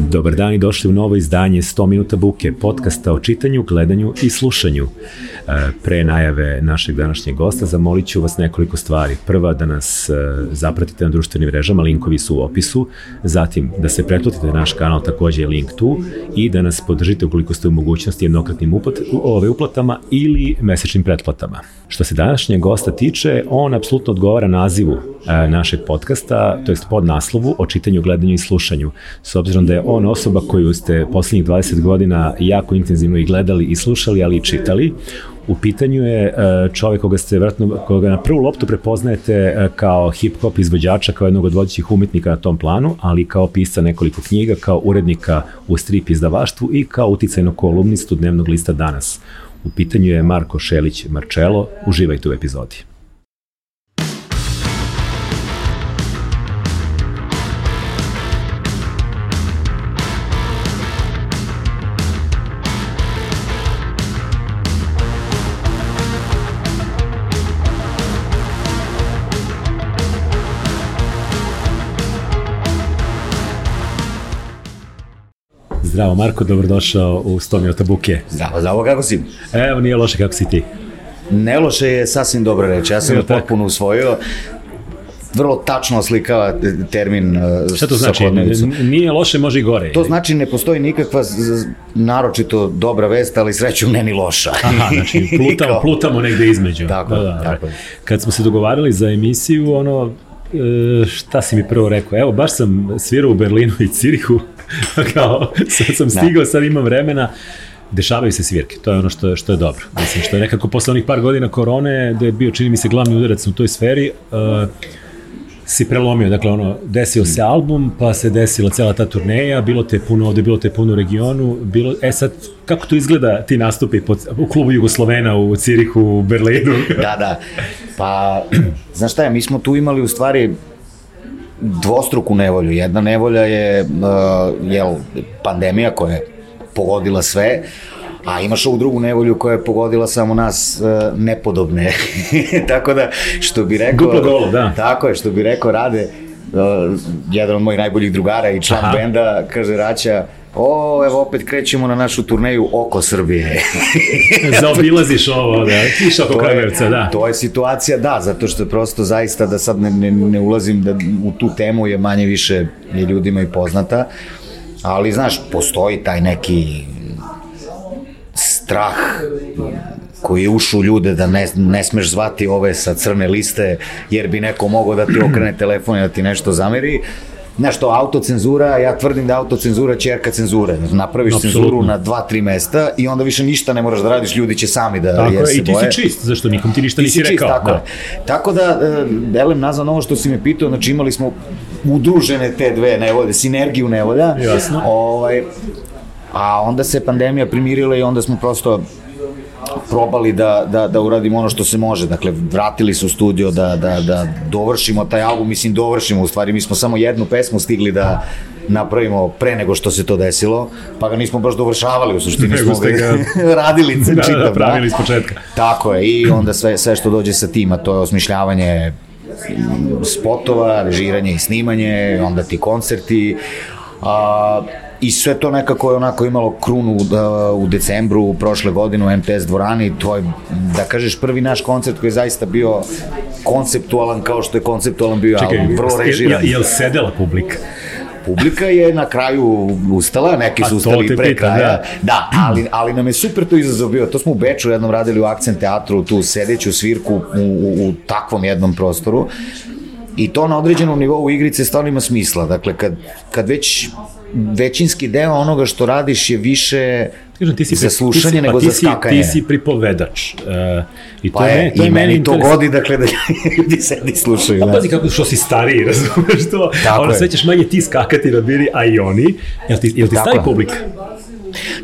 Dobar dan i došli u novo izdanje 100 minuta buke, podcasta o čitanju, gledanju i slušanju. E, pre najave našeg današnjeg gosta zamolit ću vas nekoliko stvari. Prva, da nas e, zapratite na društvenim mrežama, linkovi su u opisu. Zatim, da se pretplatite na naš kanal, takođe je link tu. I da nas podržite ukoliko ste u mogućnosti jednokratnim uplat, ove uplatama ili mesečnim pretplatama. Što se današnjeg gosta tiče, on apsolutno odgovara nazivu našeg podcasta, to jest pod naslovu o čitanju, gledanju i slušanju. S obzirom da je on osoba koju ste poslednjih 20 godina jako intenzivno i gledali i slušali, ali i čitali. U pitanju je e, čovek koga ste vratno, koga na prvu loptu prepoznajete e, kao hip-hop izvođača, kao jednog od vodećih umetnika na tom planu, ali kao pisca nekoliko knjiga, kao urednika u strip izdavaštvu i kao uticajnog kolumnistu dnevnog lista Danas. U pitanju je Marko Šelić Marčelo. Uživajte u epizodi. Zdravo Marko, dobrodošao u 100 minuta buke. Zdravo, zdravo, kako si? Evo, nije loše kako si ti. Ne loše je sasvim dobra reč, ja sam je potpuno usvojio vrlo tačno oslikava termin uh, Šta to znači? Nije loše, može i gore. To znači ne postoji nikakva naročito dobra vest, ali sreću ne ni loša. Aha, znači plutamo, plutamo negde između. Tako, da, da, tako. Kad smo se dogovarali za emisiju, ono, e, šta si mi prvo rekao? Evo, baš sam svirao u Berlinu i Cirihu, kao, sad sam stigao, sad imam vremena, dešavaju se svirke, to je ono što, što je dobro. Mislim, što je nekako posle onih par godina korone, da je bio, čini mi se, glavni udarac u toj sferi, uh, si prelomio, dakle ono, desio se album, pa se desila cela ta turneja, bilo te puno ovde, bilo te puno u regionu, bilo, e sad, kako to izgleda ti nastupi pod, u klubu Jugoslovena u Cirihu, u Berlinu? da, da, pa, znaš šta je, mi smo tu imali u stvari dvostruku nevolju. Jedna nevolja je uh, jel, pandemija koja je pogodila sve, a imaš ovu drugu nevolju koja je pogodila samo nas uh, nepodobne. tako da, što bi rekao... Duplo golo, da. Tako je, što bi rekao Rade, uh, jedan od mojih najboljih drugara i član Aha. benda, kaže Raća, O, evo opet krećemo na našu turneju oko Srbije. Zaobilaziš ovo, da, kiš oko Kragujevca, da. To je situacija, da, zato što prosto zaista da sad ne, ne, ne ulazim da u tu temu je manje više je ljudima i poznata, ali znaš, postoji taj neki strah koji je ušu ljude da ne, ne smeš zvati ove sa crne liste jer bi neko mogao da ti okrene telefon i da ti nešto zameri nešto autocenzura, ja tvrdim da autocenzura čerka cenzure. Napraviš Absolutno. cenzuru na dva, tri mesta i onda više ništa ne moraš da radiš, ljudi će sami da tako jer se boje. Tako je, i ti si čist, zašto nikom ti ništa ti nisi rekao. Tako, da. tako da, e, Elem, nazvan ovo što si me pitao, znači imali smo udružene te dve nevolje, sinergiju nevolja. Jasno. Ovaj, a onda se pandemija primirila i onda smo prosto probali da, da, da uradimo ono što se može. Dakle, vratili su u studio da, da, da dovršimo taj album, mislim dovršimo, u stvari mi smo samo jednu pesmu stigli da napravimo pre nego što se to desilo, pa ga nismo baš dovršavali, u suštini smo ga radili da, čitav. Da, da, pravili iz početka. Tako je, i onda sve, sve što dođe sa tima, to je osmišljavanje spotova, režiranje i snimanje, onda ti koncerti, a, i sve to nekako je onako imalo krunu da, u decembru prošle godine u MTS dvorani, to je, da kažeš, prvi naš koncert koji je zaista bio konceptualan kao što je konceptualan bio Čekaj, album, vrlo režiran. Je, je li sedela publika? publika je na kraju ustala, neki su ustali pre pita, kraja. Da. da, ali, ali nam je super to izazov bio. To smo u Beču jednom radili u Akcent teatru, tu sedeću svirku u, u, u takvom jednom prostoru. I to na određenom nivou igrice stvarno ima smisla. Dakle, kad, kad već većinski deo onoga što radiš je više Kažem, ti si za slušanje ti si, nego ti za skakanje. Ti si pripovedač. Uh, I to pa je, to i meni, meni to godi, dakle, da ljudi sedi slušaju. Pa da. pazi kako što si stariji, razumeš to? Tako ono, sve ćeš manje ti skakati na biri, a i oni. Jel ti, jel ti stari publika?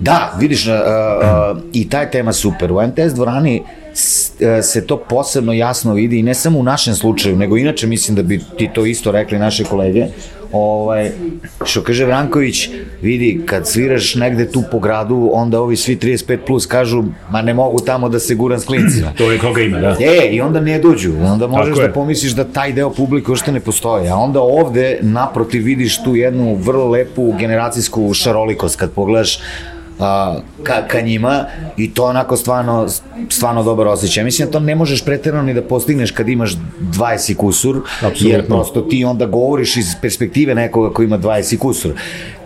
Da, vidiš, uh, uh, i taj tema super. U MTS dvorani se to posebno jasno vidi i ne samo u našem slučaju, nego inače mislim da bi ti to isto rekli naše kolege, ovaj, što kaže Vranković, vidi, kad sviraš negde tu po gradu, onda ovi svi 35 plus kažu, ma ne mogu tamo da se guram s klincima. to je koga ima, da. E, i onda ne dođu, onda možeš da pomisliš da taj deo publike uopšte ne postoji, a onda ovde naprotiv vidiš tu jednu vrlo lepu generacijsku šarolikost, kad pogledaš a, ka, ka njima i to onako stvarno, stvarno dobar osjećaj. Mislim da to ne možeš pretjerano ni da postigneš kad imaš 20 kusur, Absolutno. jer prosto ti onda govoriš iz perspektive nekoga ko ima 20 kusur.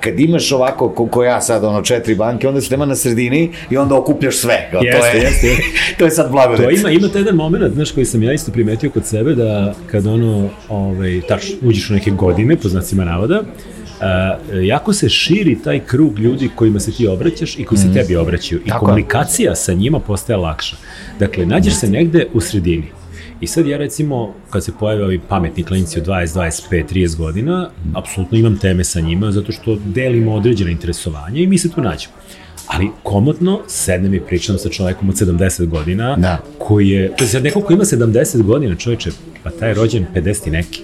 Kad imaš ovako, ko, ko ja sad, ono, četiri banke, onda se nema na sredini i onda okupljaš sve. Jeste, to je, jeste. to je sad blagodet. To ima, ima jedan moment, znaš, koji sam ja isto primetio kod sebe, da kad ono, ovaj, tačno, uđeš u neke godine, po znacima navoda, uh, jako se širi taj krug ljudi kojima se ti obraćaš i koji se mm. tebi obraćaju. I Tako komunikacija sa njima postaje lakša. Dakle, nađeš se negde u sredini. I sad ja recimo, kad se pojave ovi pametni klinci od 20, 25, 30 godina, apsolutno imam teme sa njima, zato što delimo određene interesovanja i mi se tu nađemo. Ali komotno sednem i pričam sa čovekom od 70 godina, da. koji je, to je sad neko ko ima 70 godina, čoveče, pa taj je rođen 50 i neki.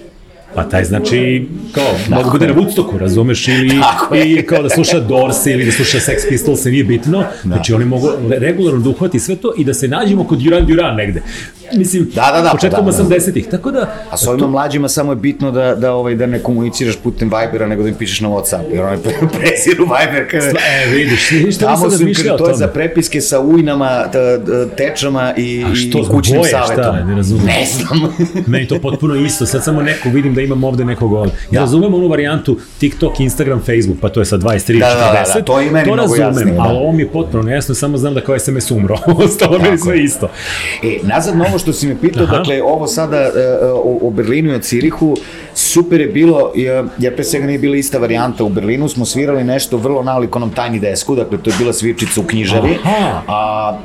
Pa taj znači, kao, mogu bude na Woodstocku, razumeš, ili i kao da sluša Dorse ili da sluša Sex Pistols, nije bitno. Da. Znači oni mogu regularno da uhvati sve to i da se nađemo kod Duran Duran negde. Mislim, da, da, da, početkom pa da, 80-ih, tako da... A s ovima to... mlađima samo je bitno da, da, ovaj, da ne komuniciraš putem Vibera, nego da im pišeš na Whatsapp, jer oni preziru Viber. Kada... E, vidiš, ništa Tamo sam kada to je za prepiske sa ujnama, tečama i, A što, i kućnim boje, savetom. Šta, ne razumem. Ne znam. Meni to potpuno isto, sad samo neko vidim da imam ovde nekog ovde. Ja, ja. razumem onu varijantu TikTok, Instagram, Facebook, pa to je sa 23, da, 40. Da, da, da, to je meni to razumem, jasnije, da. ali ovo mi je potpuno nejasno, samo znam da kao SMS umro. Ostalo mi sve isto. E, nazad na ovo što si me pitao, dakle, ovo sada uh, u Berlinu i u Cirihu, super je bilo, jer pre svega nije bila ista varijanta. U Berlinu smo svirali nešto vrlo nalik onom Tiny Desku, dakle, to je bila svirčica u knjižari. Aha. A,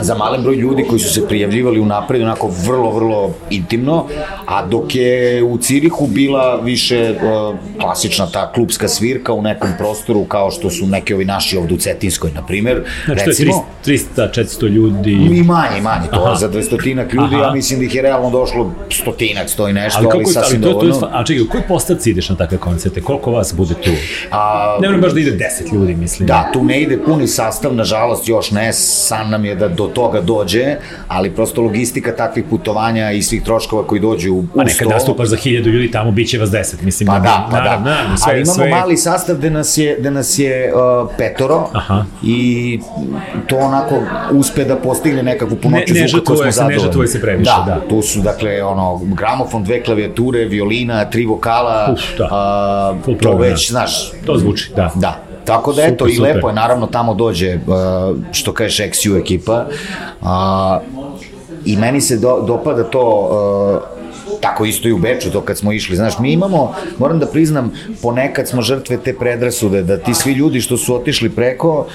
za malen broj ljudi koji su se prijavljivali u napred, onako vrlo, vrlo intimno, a dok je u Cirihu bila više uh, klasična ta klubska svirka u nekom prostoru kao što su neki ovi naši ovde u Cetinskoj, na primer. Znači recimo, to je 300, 400 ljudi? I manje, manje, to Aha. za 200 ljudi, Aha. ja mislim da ih je realno došlo stotinak, sto i nešto, ali, ali sasvim ali to, dovoljno. To je, a čekaj, u koji postavci ideš na takve koncerte? Koliko vas bude tu? A, ne moram baš da ide 10 ljudi, mislim. Da, tu ne ide puni sastav, nažalost još ne, san nam je da do toga dođe, ali prosto logistika takvih putovanja i svih troškova koji dođu u Pa nekad nastupaš za hiljadu ljudi, tamo biće vas deset, mislim. Pa da, pa da. Sve, ali imamo sve... mali sastav gde nas je, gde nas je uh, petoro Aha. i to onako uspe da postigne nekakvu punoću ne, zvuka koju smo zadovoljni. Ne žrtvuje se previše, da. da. Tu su, dakle, ono, gramofon, dve klavijature, violina, tri vokala, Uf, da. uh, to već, da. znaš... To zvuči, da. Da, Tako da eto, super, i lepo je, naravno tamo dođe, uh, što kažeš, XU ekipa, uh, i meni se do, dopada to, uh, tako isto i u Beču, to kad smo išli, znaš, mi imamo, moram da priznam, ponekad smo žrtve te predrasude, da ti svi ljudi što su otišli preko,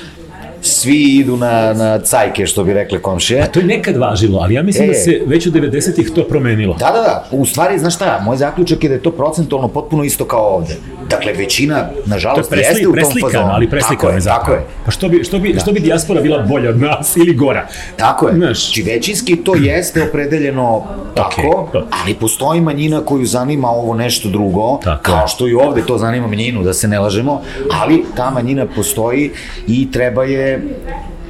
svi idu na, na cajke, što bi rekle komšije. A to je nekad važilo, ali ja mislim da e, da se već u 90-ih to promenilo. Da, da, da. U stvari, znaš šta, moj zaključak je da je to procentualno potpuno isto kao ovde. Dakle, većina, nažalost, presli, jeste u tom fazonu. ali preslikano je Tako je. Pa što bi, što bi, da. što bi dijaspora bila bolja od nas ili gora? Tako je. Znaš. Či znači, većinski to jeste opredeljeno tako, okay. ali postoji manjina koju zanima ovo nešto drugo, tako. kao što i ovde to zanima manjinu, da se ne lažemo, ali ta manjina postoji i treba je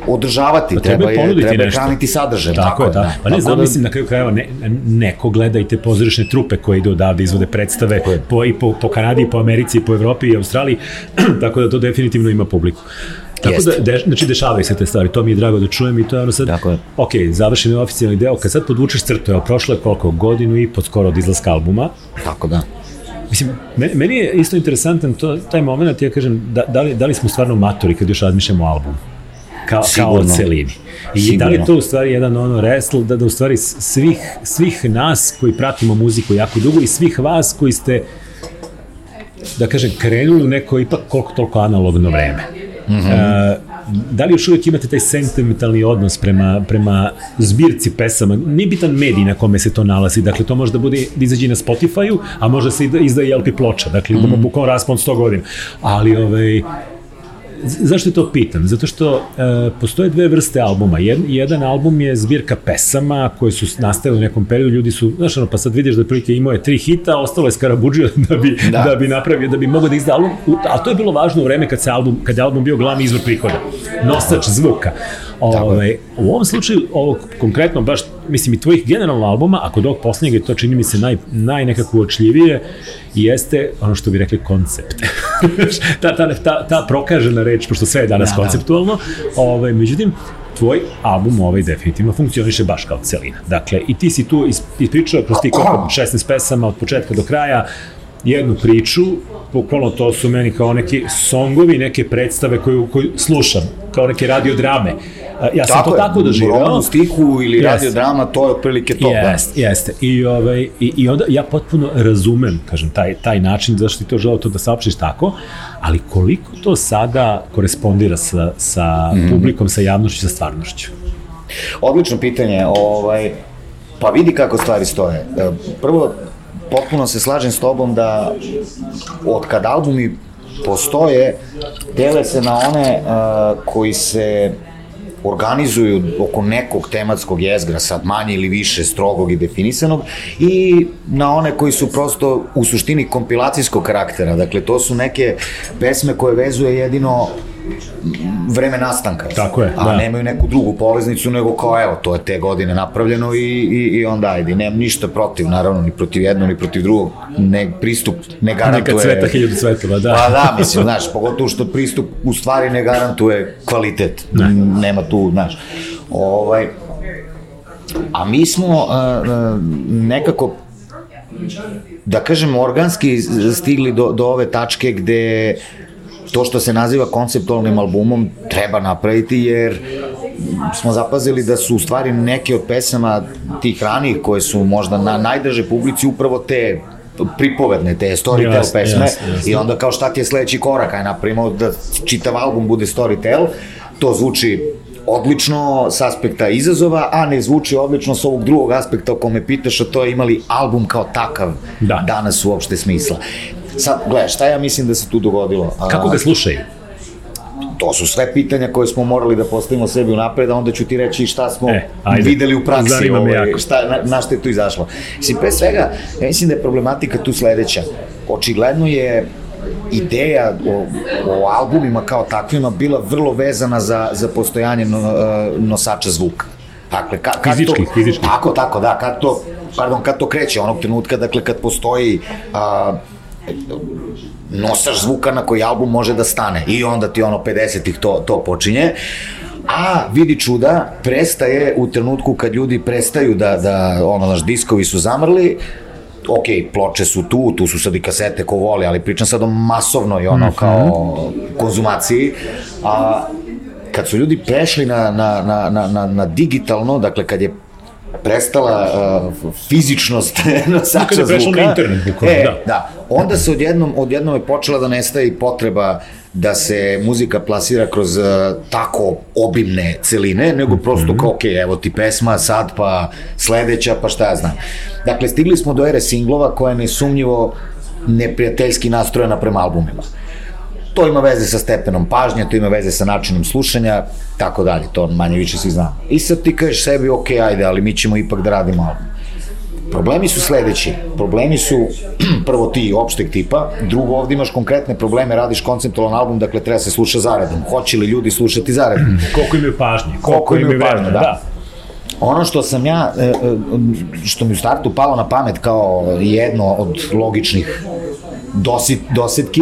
održavati, pa treba, je, treba je hraniti sadržaj. Tako, tako je, da. da. Pa ne znam, da... mislim na kraju krajeva ne, neko gleda i te pozorišne trupe koje ide odavde, izvode predstave po, i po, po Kanadi, po Americi, po Evropi i Australiji, tako da to definitivno ima publiku. Tako Jest. da, de, znači dešavaju se te stvari, to mi je drago da čujem i to je ono sad, Tako je. ok, završen je oficijalni deo, kad sad podvučeš crtu, evo, prošlo je koliko, godinu i pod skoro od izlaska albuma. Tako da. Mislim, meni je isto interesantan to, taj moment, ja kažem, da, da, li, da li smo stvarno matori kad još razmišljamo o albumu? Kao, Sigurno. kao celini. I Sigurno. da li je to u stvari jedan ono wrestle, da, da u stvari svih, svih nas koji pratimo muziku jako dugo i svih vas koji ste da kažem, krenuli u neko ipak koliko toliko analogno vreme. Mm -hmm. da li još uvijek imate taj sentimentalni odnos prema, prema zbirci pesama? Nije bitan medij na kome se to nalazi, dakle to može da bude da izađe na Spotify-u, a može se i da izdaje LP ploča, dakle mm -hmm. bukvalno raspon 100 godina. Ali ovaj, zašto to pitam? Zato što e, postoje dve vrste albuma. Jed, jedan album je zbirka pesama koje su nastale u nekom periodu, ljudi su, znaš, ono, pa sad vidiš da prilike imao je tri hita, ostalo je Skarabuđio da bi, da. da bi napravio, da bi mogao da izda album, a to je bilo važno u vreme kad, se album, kad je album bio glavni izvor prihoda, nosač zvuka. Ovaj, u ovom slučaju, ovo konkretno, baš, mislim, i tvojih generalno albuma, ako do ovog poslednjeg je to čini mi se naj, naj nekako uočljivije, jeste ono što bi rekli koncept. ta, ta, ta, ta prokažena reč, pošto sve je danas da, da. konceptualno, da. ovaj, međutim, tvoj album ovaj definitivno funkcioniše baš kao celina. Dakle, i ti si tu ispričao kroz ti koliko 16 pesama od početka do kraja, jednu priču, bukvalno to su meni kao neki songovi, neke predstave koju, koju slušam, kao neke radiodrame. Ja sam tako to je, tako doživao. Roman stihu ili yes. radiodrama, to je otprilike to. Jeste, jeste. I, ovaj, i, I onda ja potpuno razumem, kažem, taj, taj način zašto ti to želeo to da saopštiš tako, ali koliko to sada korespondira sa, sa mm. publikom, sa javnošću, sa stvarnošću? Odlično pitanje. Ovaj, pa vidi kako stvari stoje. E, prvo, potpuno se slažem s tobom da od kad albumi postoje, dele se na one uh, koji se organizuju oko nekog tematskog jezgra, sad manje ili više strogog i definisanog, i na one koji su prosto u suštini kompilacijskog karaktera. Dakle, to su neke pesme koje vezuje jedino vreme nastanka. Tako je, a da. nemaju neku drugu poveznicu, nego kao evo, to je te godine napravljeno i, i, i onda ajde. Nemam ništa protiv, naravno, ni protiv jednog, ni protiv drugog. Ne, pristup ne garantuje... Neka cveta hiljadu cvetova, da. Pa da, mislim, znaš, pogotovo što pristup u stvari ne garantuje kvalitet. Ne. Nema tu, znaš. Ovaj, a mi smo uh, nekako da kažem organski stigli do, do ove tačke gde to što se naziva konceptualnim albumom treba napraviti jer smo zapazili da su u stvari neke od pesama tih ranih koje su možda na najdraže publici upravo te pripovedne, te storytell yes, pesme yes, yes. i onda kao šta ti je sledeći korak, aj napravimo da čitav album bude storytell, to zvuči odlično s aspekta izazova, a ne zvuči odlično s ovog drugog aspekta o kome pitaš, a to je imali album kao takav da. danas uopšte smisla. Sad, gledaj, šta ja mislim da se tu dogodilo? A, Kako ga slušaju? To su sve pitanja koje smo morali da postavimo sebi u napred, a onda ću ti reći šta smo e, ajde. videli u praksi, ovaj, šta, na, na što je tu izašlo. Mislim, pre svega, ja mislim da je problematika tu sledeća. Očigledno je ideja o, o albumima kao takvima bila vrlo vezana za, za postojanje no, e, nosača zvuka. Dakle, ka, kad fizički, to, fizički. Tako, tako, da, kad to, pardon, kad to kreće, onog trenutka, dakle, kad postoji a, nosaš zvuka na koji album može da stane i onda ti ono 50-ih to, to počinje. A vidi čuda, prestaje u trenutku kad ljudi prestaju da, da ono, naš diskovi su zamrli, ok, ploče su tu, tu su sad i kasete ko voli, ali pričam sad o masovnoj ono mm -hmm. kao konzumaciji, a kad su ljudi prešli na, na, na, na, na, na digitalno, dakle kad je prestala uh, fizičnost nosača zvuka. Kada je na internet, bukvalno, e, da. da. Onda se odjednom, odjednom je počela da nestaje i potreba da se muzika plasira kroz uh, tako obimne celine, nego prosto mm -hmm. kao, ok, evo ti pesma, sad pa sledeća, pa šta ja znam. Dakle, stigli smo do ere singlova koja je nesumnjivo neprijateljski nastrojena prema albumima. To ima veze sa stepenom pažnje, to ima veze sa načinom slušanja, tako dalje, to manje više svi znamo. I sad ti kažeš sebi, ok, ajde, ali mi ćemo ipak da radimo album. Problemi su sledeći. Problemi su prvo ti opšteg tipa, drugo ovde imaš konkretne probleme, radiš konceptualan album, dakle treba se sluša zaredom. Hoće li ljudi slušati zaredom? Koliko imaju pažnje? Koliko, koliko imaju pažnje, da. da. Ono što sam ja, e, e, što mi u startu palo na pamet kao jedno od logičnih dosit, dosetki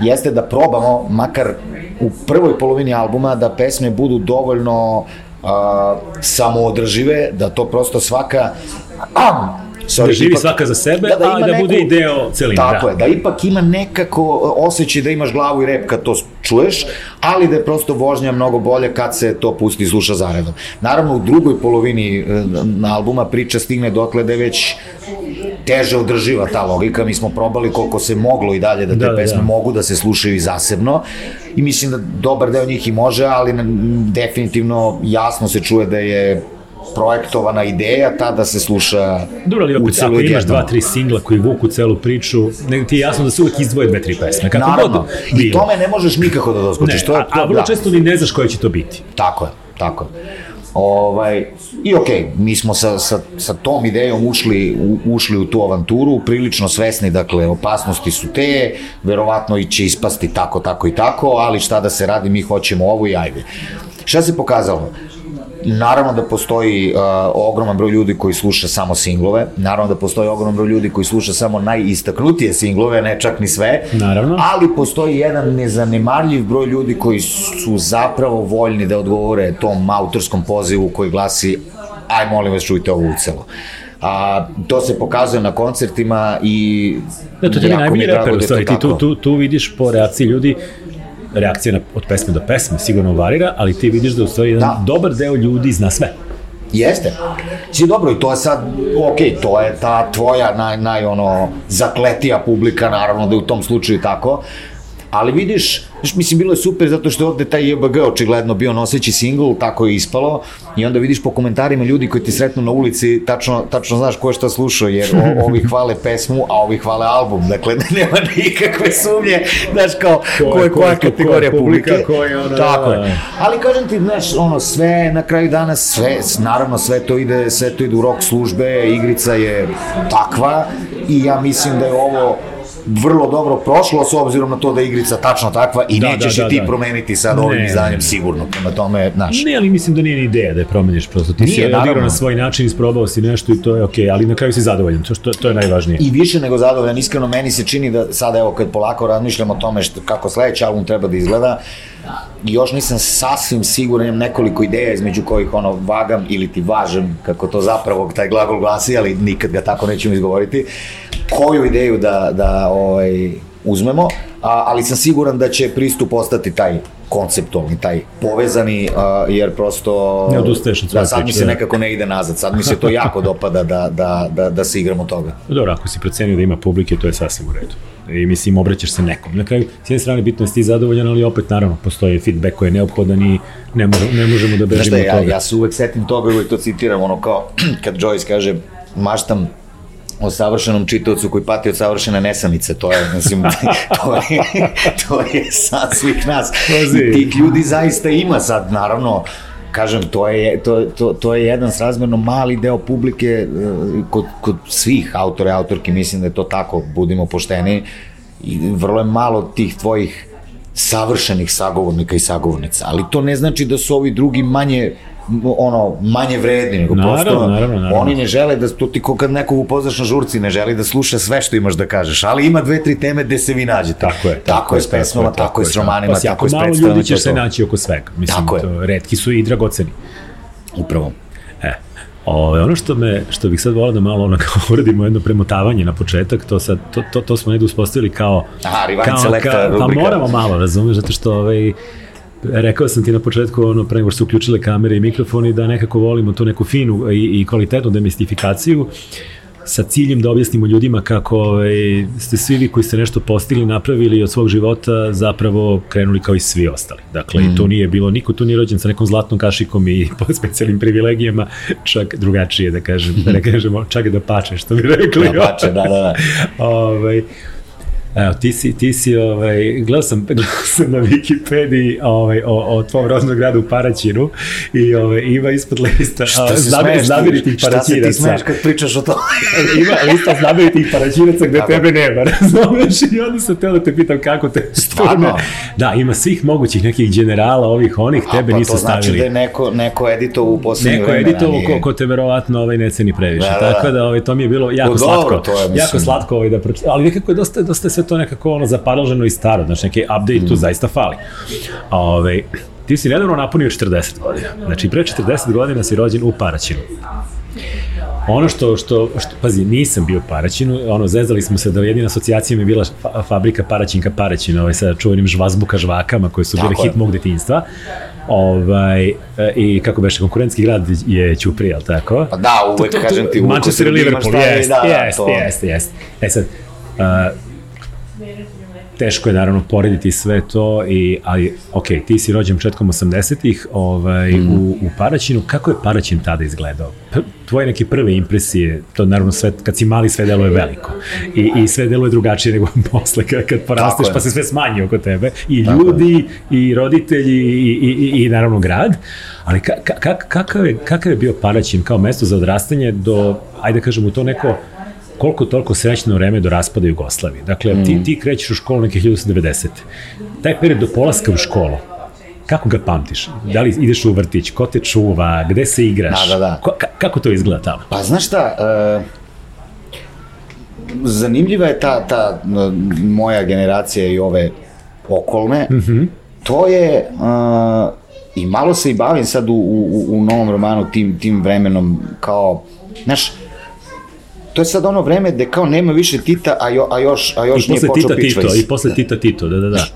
jeste da probamo, makar u prvoj polovini albuma, da pesme budu dovoljno uh, samoodržive, da to prosto svaka Sorry, da živi ipak, svaka za sebe, da, da a da neku, bude i deo celine. Tako da. je, da ipak ima nekako osjećaj da imaš glavu i rep kad to čuješ, ali da je prosto vožnja mnogo bolje kad se to pusti i sluša zaredom. Naravno, u drugoj polovini e, albuma priča stigne dotle da je već teže održiva ta logika, mi smo probali koliko se moglo i dalje da te da, da pesme da. mogu da se slušaju i zasebno i mislim da dobar deo njih i može, ali definitivno jasno se čuje da je projektovana ideja ta da se sluša Dobro, ali opet, ako imaš dva, tri singla koji vuku celu priču, nego ti je jasno da se uvek izdvoje dve, tri pesme. Kako Naravno, god i tome ne možeš nikako da doskočiš. Ne, to je, a, a vrlo da. često ni ne znaš koja će to biti. Tako je, tako je. Ovaj, I okej, okay, mi smo sa, sa, sa tom idejom ušli, u, ušli u tu avanturu, prilično svesni, dakle, opasnosti su te, verovatno i će ispasti tako, tako i tako, ali šta da se radi, mi hoćemo ovo i ajde. Šta se pokazalo? Naravno da postoji uh, ogroman broj ljudi koji sluša samo singlove, naravno da postoji ogroman broj ljudi koji sluša samo najistaknutije singlove, ne čak ni sve, naravno. ali postoji jedan nezanemarljiv broj ljudi koji su zapravo voljni da odgovore tom autorskom pozivu koji glasi aj molim vas čujte ovo ucelo. A, to se pokazuje na koncertima i da, to je najbolji reper, da stvari, ti tu, tu, tu vidiš po reakciji ljudi reakcija na, od pesme do pesme sigurno varira, ali ti vidiš da u stvari jedan da. dobar deo ljudi zna sve. Jeste. Si dobro, i to je sad, ok, to je ta tvoja naj, naj ono, zakletija publika, naravno da je u tom slučaju tako, ali vidiš, mislim, bilo je super zato što je ovde taj JBG očigledno bio noseći singl, tako je ispalo, i onda vidiš po komentarima ljudi koji ti sretnu na ulici, tačno, tačno znaš ko je šta slušao, jer o, ovi hvale pesmu, a ovi hvale album, dakle, nema nikakve sumnje, znaš, kao, ko, ko je koja kategorija publike. Ko je ona, tako je. Ali kažem ti, znaš, ono, sve na kraju dana, sve, naravno, sve to ide, sve to ide u rok službe, igrica je takva, i ja mislim da je ovo vrlo dobro prošlo s obzirom na to da je igrica tačno takva i da, nećeš da, da, je ti da. promeniti sad ovim ne, izdanjem ne. sigurno. Prema tome, znaš. Ne, ali mislim da nije ni ideja da je promeniš prosto. Ti nije, si odigrao na svoj način, isprobao si nešto i to je okej, okay, ali na kraju si zadovoljan, to, što, to je najvažnije. I više nego zadovoljan, iskreno meni se čini da sada evo kad polako razmišljam o tome što, kako sledeći album treba da izgleda, još nisam sasvim siguran, imam nekoliko ideja između kojih ono vagam ili ti važem, kako to zapravo taj glagol glasi, ali nikad ga tako nećemo izgovoriti, koju ideju da, da ovaj, uzmemo, a, ali sam siguran da će pristup ostati taj konceptualni, taj povezani, a, jer prosto... Ne odustaješ od da, sad mi se nekako ne ide nazad, sad mi se to jako dopada da, da, da, da se igramo toga. Dobro, ako si procenio da ima publike, to je sasvim u redu i mislim obraćaš se nekom. Na kraju, s jedne strane bitno je da ti zadovoljan, ali opet naravno postoji feedback koji je neophodan i ne, možemo, ne možemo da bežimo od toga. Ja, ja se uvek setim toga, uvek to citiram, ono kao kad Joyce kaže maštam o savršenom čitavcu koji pati od savršene nesanice, to je, mislim, to je, to je sad svih nas. I tih ljudi zaista ima sad, naravno, kažem, to je, to, to, to je jedan srazmerno mali deo publike e, kod, kod svih autora i autorki, mislim da je to tako, budimo pošteni, i vrlo je malo tih tvojih savršenih sagovornika i sagovornica, ali to ne znači da su ovi drugi manje ono, manje vredni, nego naravno, prosto naravno, naravno. oni ne žele da, to ti ko kad nekog upoznaš na žurci, ne želi da sluša sve što imaš da kažeš, ali ima dve, tri teme gde se vi nađete. Tako je. Tako, tako je s pesmama, tako, tako, je s romanima, pa, tako je s predstavama. Malo ljudi ćeš se naći oko svega, mislim, tako to, redki su i dragoceni. Upravo. E, O, ono što me, što bih sad volao da malo ono kao uradimo jedno premotavanje na početak, to sad, to, to, to smo negde uspostavili kao... Aha, Rewind Selecta ka, Pa moramo malo, razumeš, zato što ovaj, rekao sam ti na početku, ono, pre nego što su uključile kamere i mikrofoni, da nekako volimo tu neku finu i, i kvalitetnu demistifikaciju sa ciljem da objasnimo ljudima kako ovaj, ste svi vi koji ste nešto postigli, napravili od svog života zapravo krenuli kao i svi ostali. Dakle, mm. to nije bilo, niko tu nije rođen sa nekom zlatnom kašikom i specijalnim privilegijama, čak drugačije da kažem, da ne kažemo, čak da pače, što bi rekli. Da pače, da, da, da. ovaj, Evo, ti si, ti si ovaj, gledao sam, gledao sam na Wikipediji ovaj, o, o tvom rodnom gradu u Paraćinu i ovaj, ima ispod lista znamenitih paraćinaca. Šta se ti smeješ kad pričaš o to? ima lista znamenitih paraćinaca gde Tako. tebe nema, razumeš? I onda sam teo da te pitam kako te... Stvarno? Da, ima svih mogućih nekih generala, ovih, onih, tebe A, pa nisu stavili. to znači da je neko, neko editovo u poslednje neko vremena. Neko editovo ko, ko te verovatno ovaj, ne ceni previše. Da, da. Tako da ovaj, to mi je bilo jako o, slatko. Dobro, to je, mislim. Jako slatko ovaj, da pročitam. Ali nekako je dosta, dosta sve to nekako ono zaparloženo i staro, znači neki update mm. tu zaista fali. Ove, ovaj, ti si nedavno napunio 40 godina. Znači, pre 40 godina si rođen u Paraćinu. Ono što, što, što, pazi, nisam bio u Paraćinu, ono, zezali smo se da jedina asocijacija mi je bila fa fabrika Paraćinka Paraćina, ovaj, sa čuvenim žvazbuka žvakama koje su bile hit mog detinjstva. Ovaj, e, I kako beše, konkurentski grad je Ćuprija, ali tako? Pa da, uvek, to, to, to, kažem ti, uvek Manchester i Liverpool, jeste, jeste, jeste, jeste. E sad, uh, teško je naravno porediti sve to, i, ali ok, ti si rođen početkom 80-ih ovaj, mm. u, u Paraćinu, kako je Paraćin tada izgledao? P tvoje neke prve impresije, to naravno sve, kad si mali sve delo je veliko. I, i sve delo je drugačije nego posle kad, kad porasteš pa se sve smanji oko tebe. I ljudi i roditelji i, i, i, i naravno grad, ali ka, ka, kakav, je, kakav je bio Paraćin kao mesto za odrastanje do, ajde da kažemo, to neko koliko toliko srećno vreme do raspada Jugoslavije. Dakle, mm. ti, ti krećeš u školu neke 1990. Taj period do polaska u školu, kako ga pamtiš? Da li ideš u vrtić, ko te čuva, gde se igraš? Da, da, da. Ko, kako to izgleda tamo? Pa znaš šta, uh, zanimljiva je ta, ta moja generacija i ove okolne. Mm -hmm. To je, uh, i malo se i bavim sad u, u, u novom romanu tim, tim vremenom, kao, znaš, to je sad ono vreme gde kao nema više Tita, a, jo, a još, a još I nije počeo Tito, I posle Tita Tito, da, da, da.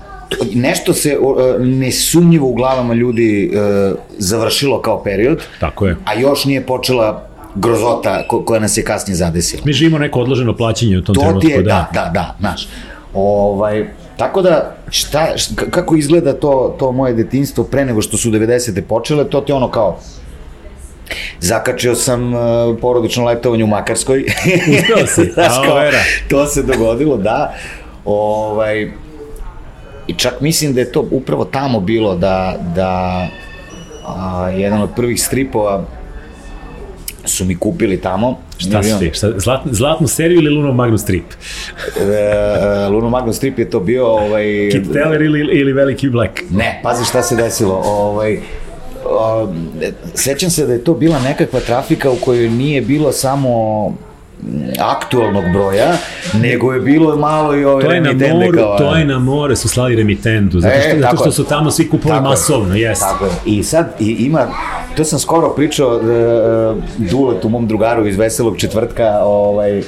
Nešto se uh, nesumnjivo u glavama ljudi uh, završilo kao period. Tako je. A još nije počela grozota ko, koja nas je kasnije zadesila. Mi živimo neko odloženo plaćanje u tom to trenutku, je, da. Da, da, da, znaš. Ovaj, tako da, šta, šta, kako izgleda to, to moje detinstvo pre nego što su 90. počele, to ti ono kao, Zakačio sam uh, porodično letovanje u Makarskoj. Uspeo si, Znaš, kao. To se dogodilo, da. Ovaj, I čak mislim da je to upravo tamo bilo da, da a, jedan od prvih stripova su mi kupili tamo. Šta si ti? Šta, zlat, zlatnu seriju ili Luno Magnus strip? e, e, Luno Magnus strip je to bio... Ovaj, Kid Teller ili, ili Veliki Black? Ne, pazi šta se desilo. Ovaj, sećam se da je to bila nekakva trafika u kojoj nije bilo samo aktualnog broja, nego je bilo malo i ove to remitende. Moru, kao, to je na more su slali remitendu, zato što, e, zato što su tamo svi kupovali masovno, jes. Tako je. I sad i, ima, to sam skoro pričao uh, Duletu, mom drugaru iz Veselog četvrtka, ovaj,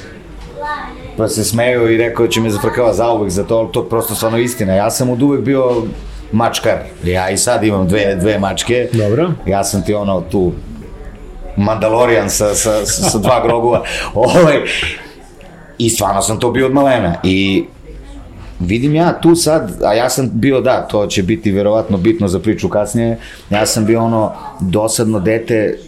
pa se smeju i rekao da će me zafrkava za uvek za to, to prosto stvarno istina. Ja sam od uvek bio mačkar. Ja i sad imam dve, dve mačke. Dobro. Ja sam ti ono tu Mandalorian sa, sa, sa, dva grogova. Ovaj, I stvarno sam to bio od malena. I vidim ja tu sad, a ja sam bio, da, to će biti verovatno bitno za priču kasnije, ja sam bio ono dosadno dete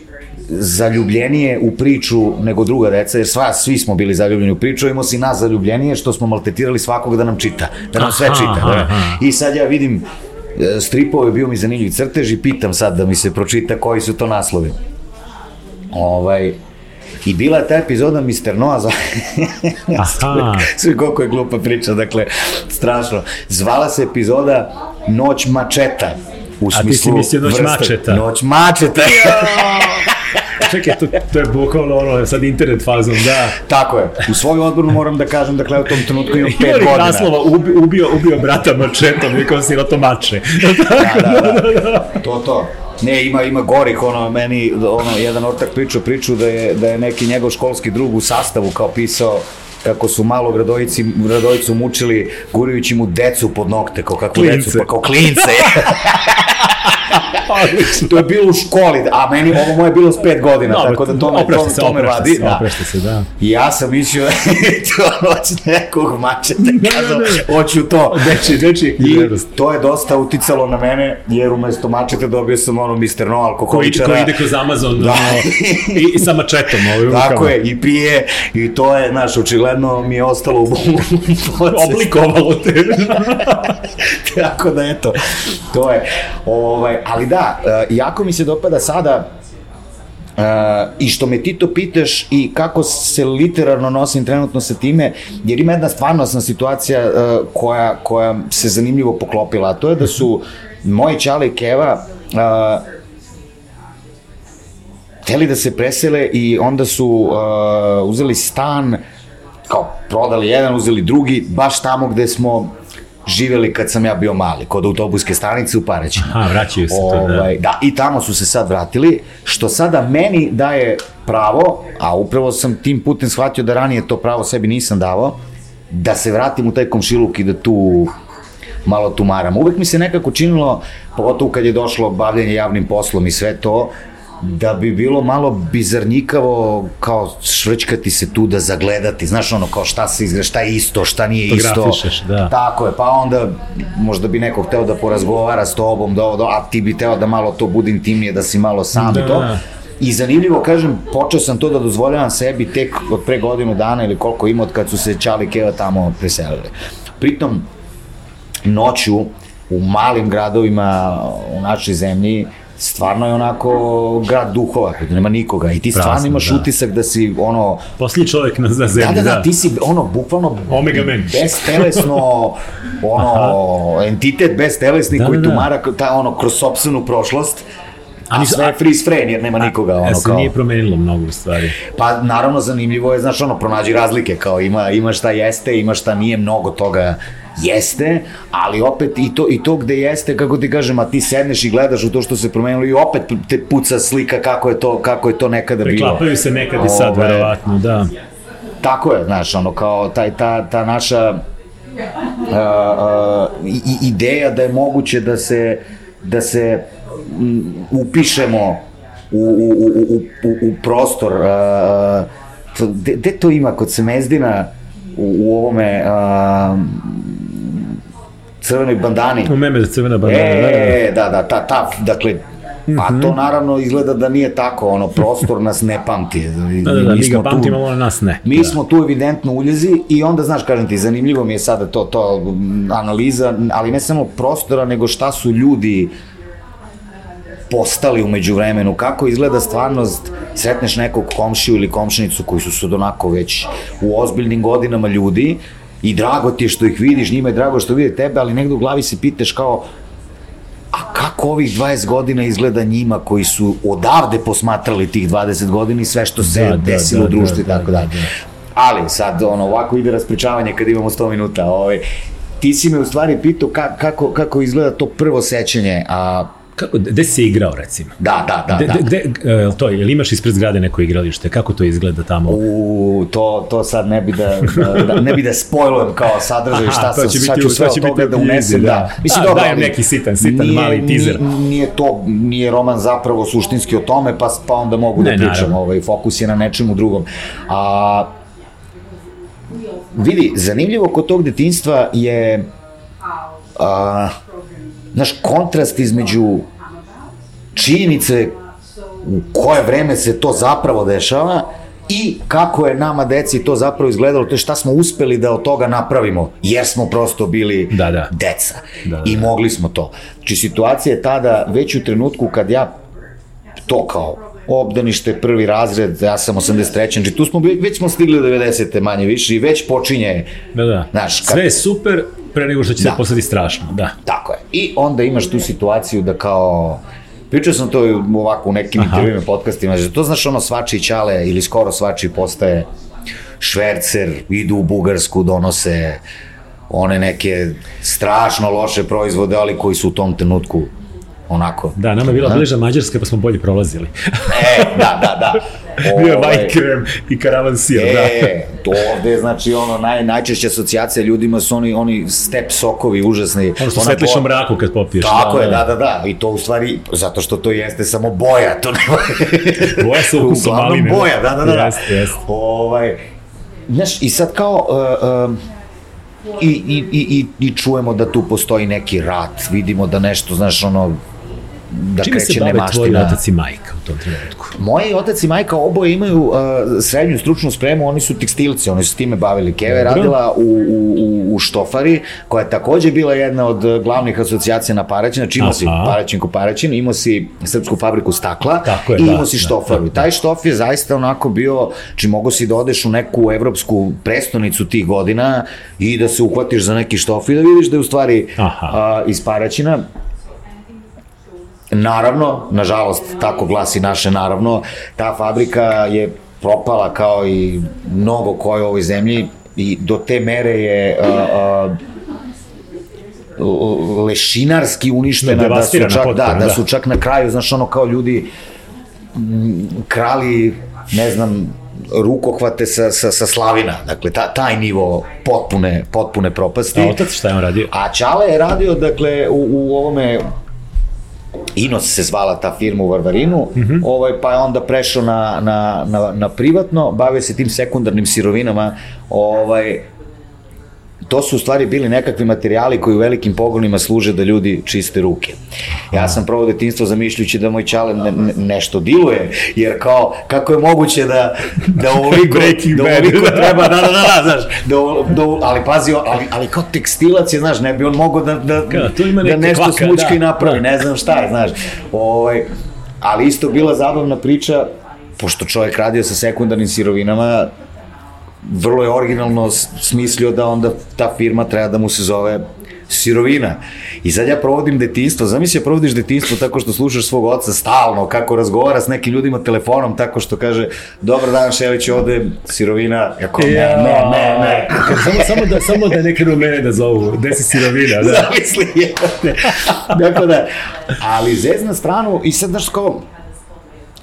zaljubljenije u priču nego druga deca, jer sva, svi smo bili zaljubljeni u priču, imamo si nas zaljubljenije što smo maltetirali svakog da nam čita, da nam sve čita. Da. I sad ja vidim stripove, bio mi zanimljiv crtež i pitam sad da mi se pročita koji su to naslovi. Ovaj, I bila je ta epizoda Mr. Noa za... Aha. Sve koliko je glupa priča, dakle, strašno. Zvala se epizoda Noć mačeta. U A ti si mislio Noć vrsta, mačeta. Noć mačeta. Čekaj, to, to je bukvalno ono, sad internet fazom, da. Tako je. U svoju odbranu moram da kažem, dakle, u tom trenutku imam 5 godina. Ima naslova, ubi, ubio, ubio brata mačetom, i kao siroto mače. da, da, da. To, to. Ne, ima ima gorih, ono meni ono jedan ortak pričao priču da je da je neki njegov školski drug u sastavu kao pisao kako su malo gradojici, gradojicu mučili gurajući mu decu pod nokte, kao kako decu, pa kao klince. to je bilo u školi, a meni ovo moje bilo s pet godina, no, tako da to me, to, se, to me vadi. Se, da. se, da. I ja sam mislio to noć nekog mačeta, kazao, hoću to. Deči, deči. I to je dosta uticalo na mene, jer umesto mačeta dobio sam ono Mr. No alkoholičara. Koji, koji ide kroz Amazon da. i, i sa mačetom. Ovaj, tako je, i pije, i to je, znaš, očigledno mi je ostalo u Oblikovalo te. tako da, eto, to je. Ovaj, ali da, uh, jako mi se dopada sada Uh, I što me ti to pitaš i kako se literarno nosim trenutno sa time, jer ima jedna stvarnostna situacija uh, koja, koja se zanimljivo poklopila, a to je da su moji Čale i Keva uh, hteli da se presele i onda su uh, uzeli stan, kao prodali jedan, uzeli drugi, baš tamo gde smo živeli kad sam ja bio mali, kod autobuske stanice u Paraćinu. Aha, vraćaju se to, da. Ovaj, da, i tamo su se sad vratili, što sada meni daje pravo, a upravo sam tim putem shvatio da ranije to pravo sebi nisam davao, da se vratim u taj komšiluk i da tu malo tumaram. Uvek mi se nekako činilo, pogotovo kad je došlo bavljanje javnim poslom i sve to, da bi bilo malo bizarnikavo kao švrćkati se tu da zagledati, znaš ono kao šta se izgleda, šta je isto, šta nije isto. da. Tako je, pa onda možda bi neko hteo da porazgovara s tobom, da, da, a ti bi hteo da malo to bude intimnije, da si malo sam da. i to. I zanimljivo, kažem, počeo sam to da dozvoljavam sebi tek od pre godinu dana ili koliko ima od kad su se Čali Keva tamo preselili. Pritom, noću u malim gradovima u našoj zemlji stvarno je onako grad duhova, gde nema nikoga i ti stvarno Prasno, imaš da. utisak da si ono... Posljednji čovjek na, na zemlji, da. Da, da, da, ti si ono, bukvalno... Omega man. Bestelesno, ono, Aha. entitet bestelesni da, koji da, da. tumara ta, ono, kroz sobstvenu prošlost A, sve je freeze frame jer nema nikoga. Ono, a se kao... nije promenilo mnogo u stvari. Pa naravno zanimljivo je, znaš, ono, pronađi razlike, kao ima, ima šta jeste, ima šta nije, mnogo toga jeste, ali opet i to, i to gde jeste, kako ti kažem, a ti sedneš i gledaš u to što se promenilo i opet te puca slika kako je to, kako je to nekada bilo. Preklapaju se nekad i sad, Ove, verovatno, da. Tako je, znaš, ono, kao taj, ta, ta naša uh, uh, ideja da je moguće da se, da se m, upišemo u, u, u, u, u prostor, uh, gde to ima kod Semezdina, u, u ovome uh, crvenoj bandani. U meme za crvena bandana, e, da, da. Da, da, ta, dakle, A to mhm. naravno izgleda da nije tako, ono, prostor nas ne pamti. Da, da, da, mi ga pamtimo, ali nas ne. Mi da. smo tu evidentno uljezi i onda, znaš, kažem ti, zanimljivo mi je sada to, to analiza, ali ne samo prostora, nego šta su ljudi postali umeđu vremenu, kako izgleda stvarnost, sretneš nekog komšiju ili komšinicu koji su su onako već u ozbiljnim godinama ljudi, i drago ti je što ih vidiš, njima je drago što vide tebe, ali negde u glavi se pitaš kao, a kako ovih 20 godina izgleda njima koji su odavde posmatrali tih 20 godina i sve što se da, da desilo da, u društvu da, i tako da, dalje. Da, da. Ali sad ono ovako ide raspričavanje kad imamo 100 minuta. Ovaj ti si me u stvari pitao kako kako izgleda to prvo sećanje, a Kako, gde si igrao, recimo? Da, da, da. De, da. Gde, uh, to, ili imaš ispred zgrade neko igralište? Kako to izgleda tamo? U, to, to sad ne bi da, da, ne bi da spojlujem kao sadržaj, šta, sam, šta ću sve od toga da unesem. Da. da. Mislim, dobro, dajem neki sitan, sitan nije, mali teaser. Nije, nije to, nije roman zapravo suštinski o tome, pa, pa onda mogu da ne, da pričam, naravno. ovaj, fokus je na nečemu drugom. A, vidi, zanimljivo kod tog detinstva je a, znaš, kontrast između činjenice u koje vreme se to zapravo dešava i kako je nama deci to zapravo izgledalo, to je šta smo uspeli da od toga napravimo, jer smo prosto bili da, da. deca da, da, i da. mogli smo to. Znači situacija je tada već u trenutku kad ja to kao obdanište, prvi razred, ja sam 83. Znači tu smo, već smo stigli do 90. manje više i već počinje, da, da. Znaš, kad... Sve je super, pre nego što će da. se postati strašno, da. Tako je. I onda imaš tu situaciju da kao Pričao sam to ovako u nekim intervjuima, podcastima, že to znaš ono svači čale ili skoro svači postaje švercer, idu u Bugarsku, donose one neke strašno loše proizvode, ali koji su u tom trenutku onako. Da, nama je bila bliža Mađarska pa smo bolje prolazili. e, da, da, da. Bio je Vajkrem i Karavan Sir, e, da. to ovde, znači, ono, naj, najčešća asocijacija ljudima su oni, oni step sokovi užasni. Ono što svetliš u mraku kad popiješ. Tako da, je, da, da, da. I to u stvari, zato što to jeste samo boja, to nema... boja sa ukusom maline. boja, da, da, da. da. Jeste, jeste. Ovaj, znaš, i sad kao... Uh, uh, i, i, i, i čujemo da tu postoji neki rat, vidimo da nešto, znaš, ono, da Čime kreće nemaština. Čime se bave tvoji otac i majka u tom trenutku? Moji otac i majka oboje imaju uh, srednju stručnu spremu, oni su tekstilci, oni su time bavili. Keva je radila u, u, u Štofari, koja je takođe bila jedna od glavnih asocijacija na Paraćina, znači imao si Paraćinku Paraćin, imao si Srpsku fabriku stakla Tako je, i imao da, si da, Štofaru. Da, da. Taj Štof je zaista onako bio, či mogo si da odeš u neku evropsku prestonicu tih godina i da se uhvatiš za neki štof i da vidiš da je u stvari Aha. uh, iz Paraćina Naravno, nažalost, tako glasi naše naravno, ta fabrika je propala kao i mnogo koje u ovoj zemlji i do te mere je uh, uh, lešinarski uništena da su čak, potpuno, da, da, da su čak na kraju, znaš, ono kao ljudi krali, ne znam, rukohvate sa, sa, sa slavina, dakle, ta, taj nivo potpune, potpune propasti. A otac šta je on radio? A Čale je radio, dakle, u, u ovome Inos se zvala ta firma u Varvarinu, mm -hmm. ovaj, pa je onda prešao na, na, na, na privatno, bavio se tim sekundarnim sirovinama, ovaj, to su u stvari bili nekakvi materijali koji u velikim pogonima služe da ljudi čiste ruke. Ja sam probao detinstvo zamišljujući da moj čale ne, ne, nešto diluje, jer kao, kako je moguće da, da ovoliko, da ovoliko treba, da, da, da, da, znaš, da, da, ali pazi, ali, ali kao tekstilac je, znaš, ne bi on mogao da, da, Ka, ima da nešto kvaka, smučka da, napravi, da. ne znam šta je, znaš, ovaj, ali isto bila zabavna priča, pošto čovjek radio sa sekundarnim sirovinama, vrlo je originalno smislio da onda ta firma treba da mu se zove sirovina. I sad ja provodim detinstvo, zamisli ja provodiš detinstvo tako što slušaš svog oca stalno, kako razgovara s nekim ljudima telefonom, tako što kaže, dobar dan Šelić, ovde sirovina, jako ne, ja, ne, ne, ne. samo, samo, da, samo da ne krenu mene da zovu, gde si sirovina, da. Zamisli, je. Dakle, da, ali zez na stranu i sad, znaš, kao,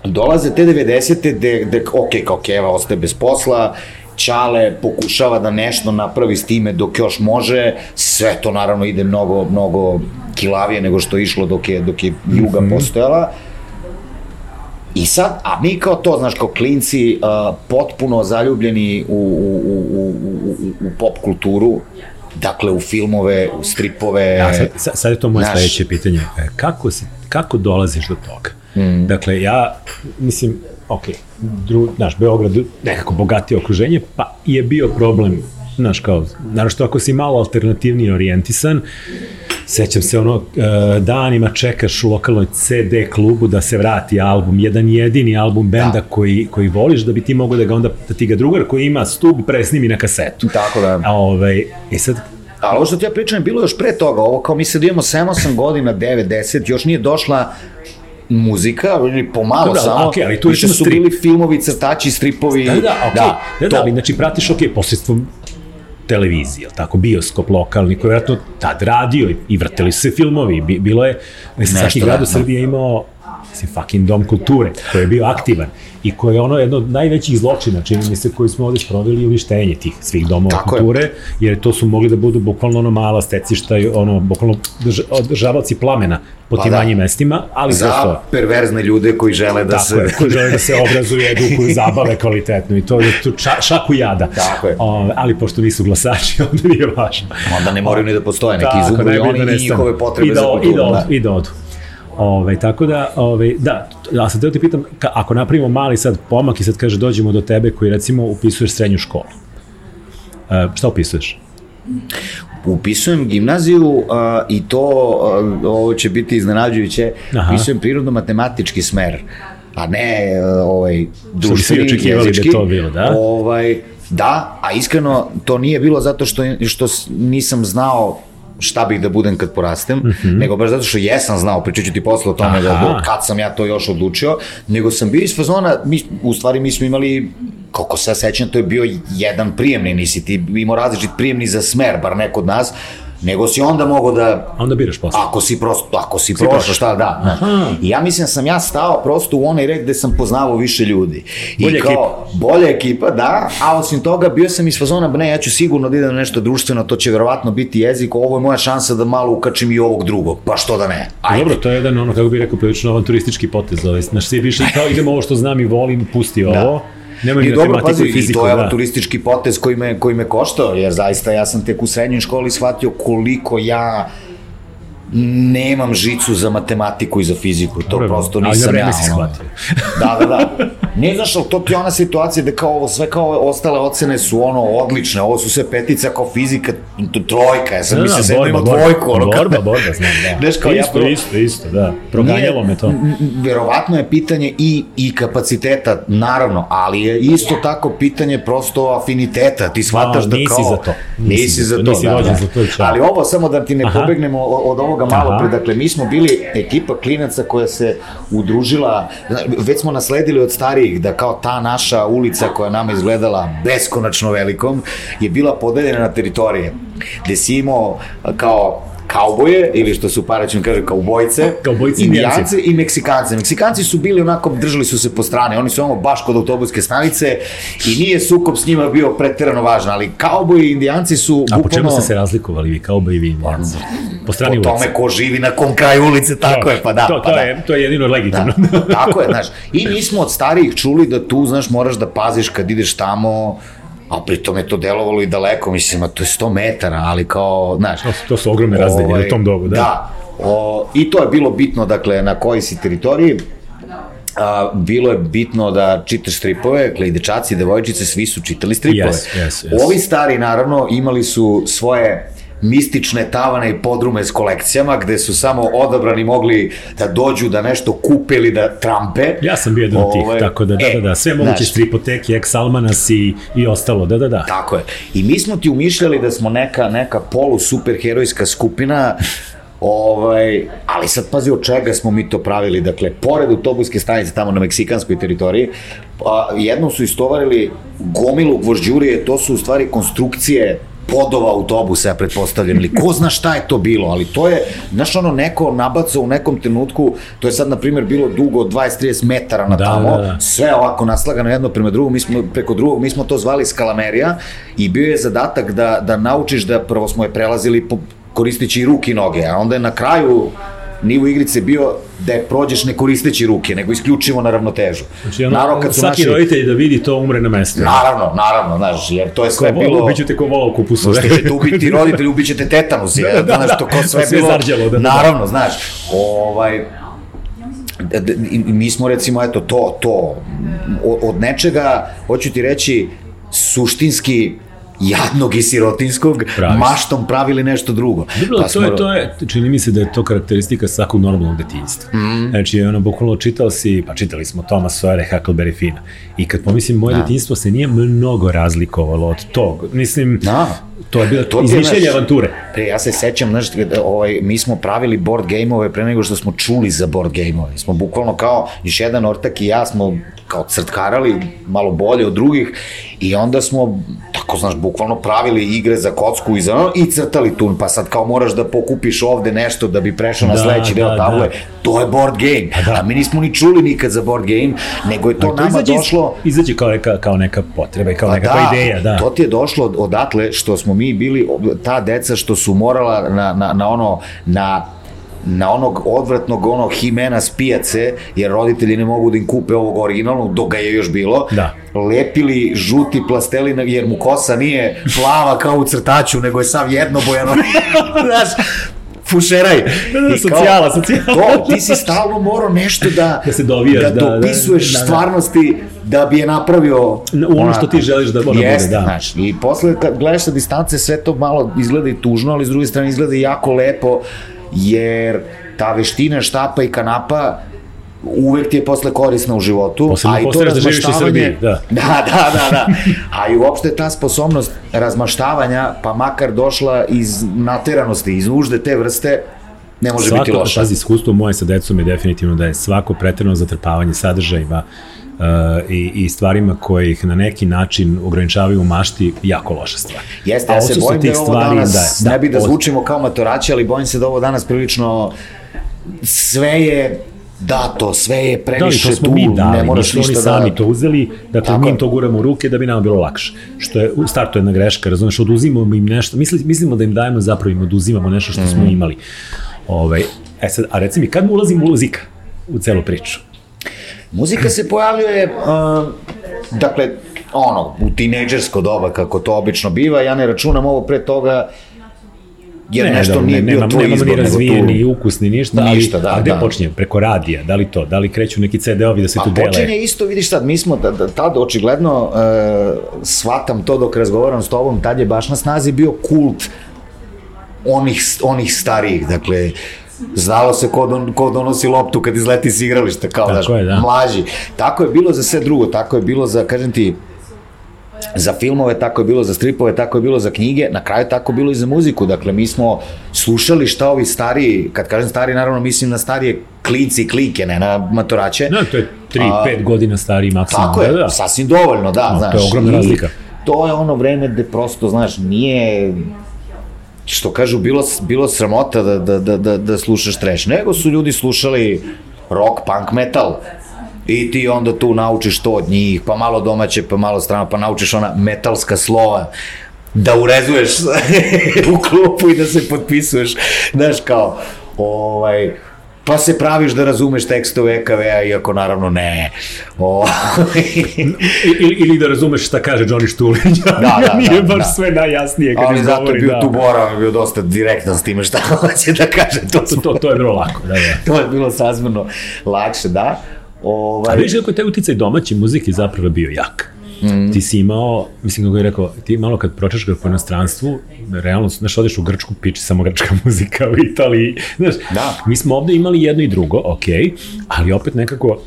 dolaze te 90. gde, gde ok, kao Keva ostaje bez posla, Ćale pokušava da nešto napravi s time dok još može, sve to naravno ide mnogo, mnogo kilavije nego što je išlo dok je, dok je Juga mm -hmm. postojala. I sad, a mi kao to, znaš, kao klinci, uh, potpuno zaljubljeni u, u, u, u, u pop kulturu, dakle u filmove, u stripove. Ja, sad, sad je to moje naš... sledeće pitanje. E, kako, se, kako dolaziš do toga? Mm. Dakle, ja, mislim, ok, dru, znaš, Beograd nekako bogatije okruženje, pa je bio problem, znaš, kao, naravno što ako si malo alternativnije orijentisan, sećam se ono, uh, danima čekaš u lokalnoj CD klubu da se vrati album, jedan jedini album benda da. koji, koji voliš, da bi ti mogo da ga onda, da ti ga drugar koji ima stub presnimi na kasetu. Tako da. A, ovaj, i sad, Ali ovo što ti ja pričam je bilo još pre toga, ovo kao mi sad imamo 7-8 godina, 9, 10, još nije došla muzika, ili pomalo da, samo, okay, ali tu više su bili filmovi, crtači, stripovi. Da, da, okay. da, da, da, ali znači pratiš, ok, posredstvom televizije, tako, bioskop lokalni, koji je vjerojatno tad radio i vrteli se filmovi, bilo je, mislim, svaki grad u Srbiji imao mislim, fucking dom kulture, koji je bio aktivan i koji je ono jedno od najvećih zločina, čini mi se, koji smo ovde sproveli uništenje tih svih domova Tako kulture, je. jer to su mogli da budu bukvalno ono mala stecišta, ono, bukvalno održavaoci plamena po pa tim da. manjim mestima, ali za to... perverzne ljude koji žele da Tako se... Je, koji žele da se obrazuju, edukuju, zabave kvalitetno i to je tu ša, šaku jada. Tako je. O, ali pošto nisu glasači, onda nije važno. Onda ne moraju ni da postoje, neki izumruju oni da i njihove potrebe I da, za kulturu. I da, odu, i da odu. Ove, tako da, ove, da, ja sam teo ti pitam, ka, ako napravimo mali sad pomak i sad kaže dođemo do tebe koji recimo upisuješ srednju školu, e, šta upisuješ? Upisujem gimnaziju uh, i to, uh, ovo će biti iznenađujuće, Aha. upisujem prirodno-matematički smer, a ne ovaj, društveni, jezički. da to bilo, da? Ovaj, da, a iskreno to nije bilo zato što, što nisam znao šta bih da budem kad porastem, mm -hmm. nego baš zato što jesam znao, pričat ću ti posle o tome da, kad sam ja to još odlučio, nego sam bio iz fazona, mi, u stvari mi smo imali koliko se sećam, to je bio jedan prijemni, nisi ti imao različit prijemni za smer, bar neko od nas, nego si onda mogo da... Onda biraš posle. Ako si prosto, ako si, si prošao, šta da. Aha. I ja mislim da sam ja stao prosto u onaj red gde sam poznavao više ljudi. Bolja I kao, ekipa. Bolja ekipa, da, a osim toga bio sam iz fazona, ne, ja ću sigurno da idem na nešto društveno, to će verovatno biti jezik, ovo je moja šansa da malo ukačim i ovog drugog, pa što da ne. Ajde. Dobro, to je jedan, ono, kako bih rekao, prilično avanturistički potez, ovaj, znaš, svi više kao idemo ovo što znam i volim, pusti da. ovo. Da Nema I dobro, pazi, i fiziku, i to je da. turistički potez koji me, koji me koštao, jer zaista ja sam tek u srednjoj školi shvatio koliko ja nemam žicu za matematiku i za fiziku, to Dobre, prosto nisam ja. Ali na da, da, da. Ne znaš, ali to ti ona situacija da kao ovo, sve kao ostale ocene su ono odlične, ovo su sve petica kao fizika, trojka, ja sam da, mislio da, da imao dvojku. Ono, borba, borba, znam, da. Znaš, kao isto, ja, isto, isto, da. Proganjalo me to. Verovatno je pitanje i, i kapaciteta, naravno, ali je isto tako pitanje prosto afiniteta, ti shvataš da, da kao... Nisi za to. Nisi, nisi za to, nisi da, da. Za to ali ovo samo da ti ne Aha. pobegnemo od ovoga malo pre, dakle, mi smo bili ekipa klinaca koja se udružila, već smo nasledili od starijih da kao ta naša ulica koja nama izgledala beskonačno velikom je bila podeljena na teritorije, gde si imao kao kauboje, ili što su paraćim kaže kaubojce, Kaubojci indijance i Meksikance. Meksikanci su bili onako, držali su se po strane, oni su ono baš kod autobuske stanice i nije sukob s njima bio preterano važan, ali kauboji i indijanci su A po čemu ste se razlikovali vi, kao i vi indijanci? Po strani po ulice? tome ko živi na kom kraju ulice, tako je, pa da. To, to, pa da. je, to je jedino legitimno. Da, tako je, znaš. I mi smo od starijih čuli da tu, znaš, moraš da paziš kad ideš tamo, a pritom je to delovalo i daleko, mislim, a to je 100 metara, ali kao, znaš... To su- to su ogromne razdelje u tom dobu, da. Da, o, i to je bilo bitno, dakle, na koji si teritoriji, a, bilo je bitno da čitaš stripove, dakle i dečaci i devojčice, svi su čitali stripove. Yes, yes, yes. Ovi stari, naravno, imali su svoje mistične tavane i podrume s kolekcijama, gde su samo odabrani mogli da dođu da nešto kupe ili da trampe. Ja sam bio jedan od tih, Ovaj, tako da, da, e, da, da, sve moguće znaš, stripoteke, ex Almanas i, i ostalo, da, da, da. Tako je. I mi smo ti umišljali da smo neka, neka polu superherojska skupina, Ovaj, ali sad pazi od čega smo mi to pravili, dakle, pored autobuske stanice tamo na meksikanskoj teritoriji, pa jednom su istovarili gomilu gvožđurije, to su u stvari konstrukcije podova autobusa, ja pretpostavljam, ili ko zna šta je to bilo, ali to je, znaš, ono, neko nabacao u nekom trenutku, to je sad, na primjer, bilo dugo od 20-30 metara na Da, tamo, da, da. sve ovako naslagano jedno prema drugom, mi smo, preko drugog, mi smo to zvali skalamerija i bio je zadatak da, da naučiš da prvo smo je prelazili po, koristeći i ruke i noge, a onda je na kraju nivo igrice bio da je prođeš ne koristeći ruke, nego isključivo na ravnotežu. Znači, ono, Naravno, kad su svaki naši- roditelj da vidi to umre na mestu. Naravno, naravno, znaš, jer to je sve Ko, bilo... Ubiću te ko vola u kupusu. Što ćete ubiti roditelji, ubićete tetanus, je, Da, da, znaš, to ko da, sve sve bilo... zarđalo, da, da, da. Naravno, znaš, ovaj, d- d- i mi smo recimo, eto, to, to, od nečega, hoću ti reći, suštinski jadnog i sirotinskog, Pravi si. maštom pravili nešto drugo. Dobro, to, je, to je, čini mi se da je to karakteristika svakog normalnog detinjstva. Mm. Znači, ono, bukvalno čitao si, pa čitali smo Thomas Sawyer, Huckleberry Finn. I kad pomislim, moje Da. detinjstvo se nije mnogo razlikovalo od tog. Mislim, Da. to je bilo To izmišljenje znaš, avanture. Pre, ja se sećam, znaš, ovaj, mi smo pravili board game-ove pre nego što smo čuli za board game-ove. Smo bukvalno kao, još jedan ortak i ja smo kao crtkarali malo bolje od drugih i onda smo, tako znaš, bukvalno pravili igre za kocku i za ono i crtali tu, pa sad kao moraš da pokupiš ovde nešto da bi prešao na Da, sledeći deo da, table, da. to je board game. da. A mi nismo ni čuli nikad za board game, nego je to To nama izađe, došlo... Izađe kao neka, kao neka potreba i kao Pa nekakva ideja, da. To ti je došlo od- odatle što smo mi bili, ta deca što su morala na, na, na ono, na na onog odvratnog ono himena s pijace, jer roditelji ne mogu da im kupe ovog originalnog, dok ga je još bilo, Da. lepili žuti plastelina, jer mu kosa nije plava kao u crtaču, nego je sav jednobojano, znaš, fušeraj. Da, da, I kao, socijala, socijala. To, ti si stalno morao nešto da, Da se dovijaš, da, da, da, dopisuješ da, da. stvarnosti da bi je napravio Na- u ono što ti želiš da ona bude, Jeste, da. Znaš, I posle kad gledaš sa distance sve to malo izgleda i tužno, ali s druge strane izgleda i jako lepo, jer ta veština štapa i kanapa uvek ti je posle korisna u životu. Posebno a i to da živiš u Srbiji, da. Da, da, da, da. A i uopšte ta sposobnost razmaštavanja, pa makar došla iz nateranosti, iz nužde te vrste, ne može biti Svako, loša. pazi, iskustvo moje sa decom je definitivno da je svako pretrano zatrpavanje sadržajima uh, i, i stvarima koje ih na neki način ograničavaju u mašti jako loša stvar. Jeste, ja se bojim da je ovo stvari danas, daje. ne bi da zvučimo kao matorači, ali bojim se da ovo danas prilično sve je dato, sve je Da, previše to smo tu, mi ne dali, moraš nisu oni ništa sami da... to uzeli, dakle Tako mi im to guramo u ruke da bi nama bilo lakše. Što je u startu jedna greška, razumeš, oduzimamo im nešto, misli, mislimo da im dajemo, zapravo im oduzimamo nešto što Mhm. smo imali. Ovaj, e sad, a reci mi, kad mu ulazi muzika u celu priču? Muzika se pojavljuje, uh, dakle, ono, u tinejdžersko doba, kako to obično biva, ja ne računam ovo pre toga, jer Ne, nešto da, nije ne, bio nemamo, tvoj nemamo izbor. ni nego razvijen, tu- ni ukus, ni ništa, Ništa, ali, da, a gde da. počinje? Preko radija, da li to? Da li kreću neki CD-ovi da se tu A dele? počinje isto, vidiš sad, mi smo da, da, tad očigledno uh, shvatam to dok razgovaram s tobom, tad je baš na snazi bio kult onih, onih starijih, dakle, Znalo se ko, don, ko donosi loptu kad izleti s igrališta, kao Tako daš, je, da. mlađi. Tako je bilo za sve drugo, tako je bilo za, kažem ti, za filmove, tako je bilo za stripove, tako je bilo za knjige, na kraju tako je bilo i za muziku. Dakle, mi smo slušali šta ovi stariji, kad kažem stariji, naravno mislim na starije klinci i klike, ne na matoraće. No, to je 3-5 godina stariji maksimum. Tako je, da, da. sasvim dovoljno, da, No, to znaš. je ogromna razlika. To je ono vreme gde prosto, znaš, nije što kažu, bilo, bilo sramota da, da, da, da, da slušaš trash, nego su ljudi slušali rock, punk, metal, i ti onda tu naučiš to od njih, pa malo domaće, pa malo strano, pa naučiš ona metalska slova, da urezuješ u klupu i da se potpisuješ, znaš kao, ovaj, pa se praviš da razumeš tekstove EKV-a, iako naravno ne. O... ili, ili da razumeš šta kaže Johnny Štulić, da, da, da, nije baš da. sve najjasnije kad Ali zato je bio da. tu Bora, bio dosta direktan s time šta hoće da kaže. To, to, to, to je bilo lako, da, da. to je bilo sazmano lakše, da. Ovaj... A vidiš kako je taj uticaj domaće muzike zapravo bio jak. Mm. Ti si imao, mislim kako je rekao, ti malo kad pročeškaš po inostranstvu, realno, znaš, odeš u Grčku, piči samo grčka muzika u Italiji, znaš, da. mi smo ovde imali jedno i drugo, ok, ali opet nekako,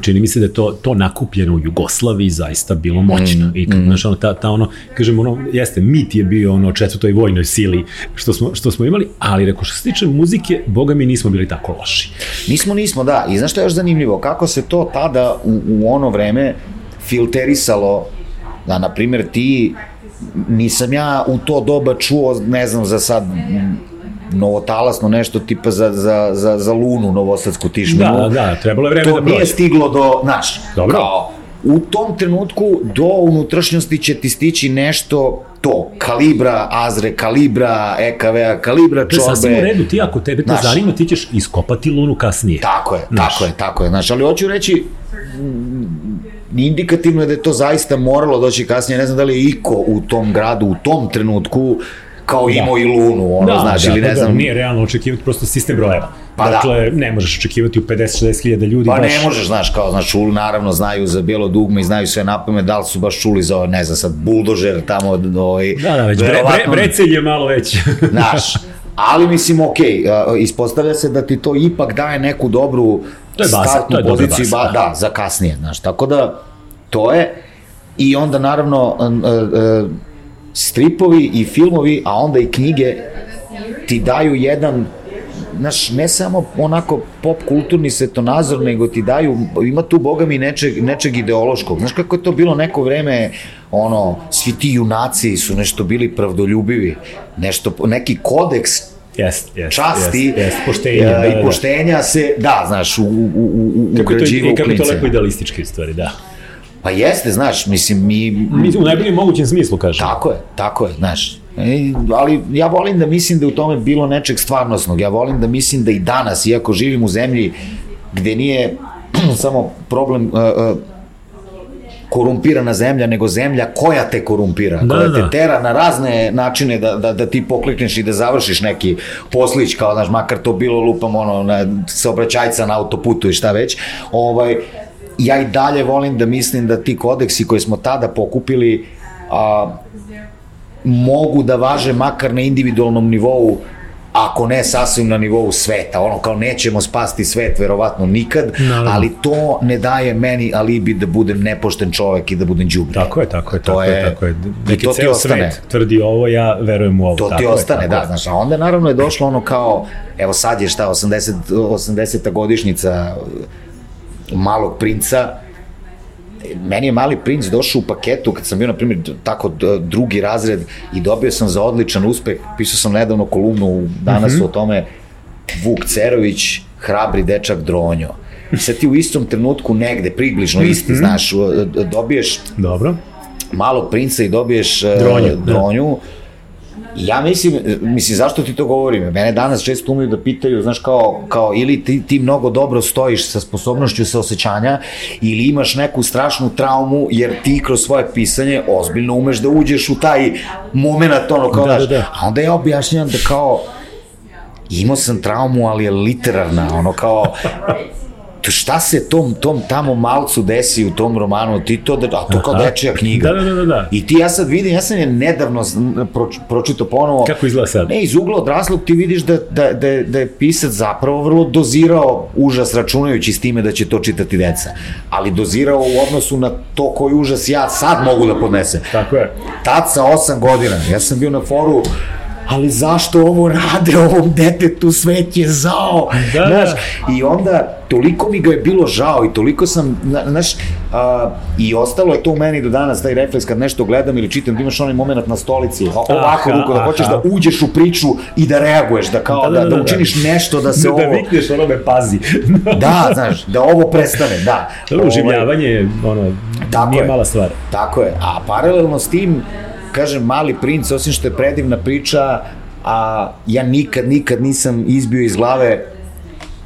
čini mi se da je to, to nakupljeno u Jugoslaviji zaista bilo moćno. Mm, I, mm. znaš, ono, ta, ta ono, kažem, ono, jeste, mit je bio ono četvrtoj vojnoj sili što smo, što smo imali, ali reko, što se tiče muzike, boga mi nismo bili tako loši. Nismo, nismo, da. I znaš što je još zanimljivo? Kako se to tada u, u ono vreme filterisalo da, na primjer, ti nisam ja u to doba čuo, ne znam, za sad novotalasno nešto tipa za, za, za, za lunu novosadsku tišminu. Da, da, trebalo je vreme to da prođe. To nije stiglo do, znaš, Dobro. kao, u tom trenutku do unutrašnjosti će ti stići nešto to, kalibra Azre, kalibra EKV-a, kalibra Čorbe. To je sasvim u redu, ti ako tebe to zanima, ti ćeš iskopati lunu kasnije. Tako je, znaš. tako je, tako je. Znaš, ali hoću reći, indikativno je da je to zaista moralo doći kasnije, ne znam da li je Iko u tom gradu, u tom trenutku, kao da. imao i Lunu, ono, da, znaš, da, ili ne da, znam. Da, nije realno očekivati prosto sistem brojeva. Pa da. dakle, da. ne možeš očekivati u 50-60 hiljada ljudi. Pa baš... ne možeš, znaš, kao, znaš, čuli, naravno, znaju za bijelo dugme i znaju sve napome, da li su baš čuli za, ne znam, sad, buldožer tamo, ovaj... Da, da, već bre, bre, brecelj je malo već. znaš, ali mislim, ok, ispostavlja se da ti to ipak daje neku dobru to je basa, startnu to je poziciju, basa, da. da, za kasnije, znaš, tako da, to je, i onda naravno, stripovi i filmovi, a onda i knjige ti daju jedan znaš, ne samo onako pop kulturni svetonazor, nego ti daju, ima tu, boga mi, nečeg, nečeg ideološkog. Znaš kako je to bilo neko vreme, ono, svi ti junaci su nešto bili pravdoljubivi, nešto, neki kodeks Jest, jest, časti jest, jest, poštenja, da, i poštenja da. se, da, znaš, u, u, u, u kako ugrađivo u Kako to lepo idealistički stvari, da. Pa jeste, znaš, mislim, mi... Mi u najboljem mogućem smislu, kažem. Tako je, tako je, znaš. E, ali ja volim da mislim da u tome bilo nečeg stvarnosnog. Ja volim da mislim da i danas, iako živim u zemlji gde nije samo problem uh, uh, korumpirana zemlja, nego zemlja koja te korumpira, da, koja da. te tera na razne načine da, da, da ti poklikneš i da završiš neki poslić, kao, znaš, makar to bilo lupam, ono, na saobraćajca na autoputu i šta već, ovaj, ja i dalje volim da mislim da ti kodeksi koje smo tada pokupili a, mogu da važe makar na individualnom nivou ako ne sasvim na nivou sveta, ono kao nećemo spasti svet verovatno nikad, Naravno. ali to ne daje meni alibi da budem nepošten čovek i da budem đubre. Tako je, tako je, to tako je, tako je. Neki to ceo svet tvrdi ovo, ja verujem u ovo. To tako ti je, ostane, da, znaš, a onda naravno je došlo ono kao, evo sad je šta, 80, 80. godišnjica malog princa, meni je mali princ došao u paketu kad sam bio, na primjer, tako drugi razred i dobio sam za odličan uspeh, pisao sam nedavno kolumnu danas mm -hmm. o tome, Vuk Cerović, hrabri dečak Dronjo. I sad ti u istom trenutku negde, približno isti, mm -hmm. znaš, dobiješ Dobro. malog princa i dobiješ dronju, uh, dronju da Ja mislim, mislim, zašto ti to govorim? Mene danas često umeju da pitaju, znaš, kao, kao ili ti, ti mnogo dobro stojiš sa sposobnošću saosećanja, ili imaš neku strašnu traumu, jer ti kroz svoje pisanje ozbiljno umeš da uđeš u taj moment, ono, kao, da, da, da. a onda ja objašnjam da kao, imao sam traumu, ali je literarna, ono kao, šta se tom, tom tamo malcu desi u tom romanu, ti to, da, a to kao dečija knjiga. Da, da, da, da. I ti ja sad vidim, ja sam je nedavno proč, pročito ponovo. Kako izgleda sad? Ne, iz ugla odraslog ti vidiš da, da, da, da je pisac zapravo vrlo dozirao užas računajući s time da će to čitati deca. Ali dozirao u odnosu na to koji užas ja sad mogu da podnesem. Tako je. Tad sa osam godina, ja sam bio na foru ali zašto ovo rade ovom detetu, svet je zao, da, znaš, da. i onda toliko mi ga je bilo žao i toliko sam, znaš, a, i ostalo je to u meni do danas, taj refleks kad nešto gledam ili čitam, da imaš onaj moment na stolici, ovako ruku, da hoćeš da uđeš u priču i da reaguješ, da kao, da, da, da, da, da učiniš nešto da se da, ovo... Da vikneš onome, pazi. da, znaš, da ovo prestane, da. To uživljavanje, ono, tako nije je, mala stvar. Tako je, a paralelno s tim, kažem, Mali princ, osim što je predivna priča, a ja nikad, nikad nisam izbio iz glave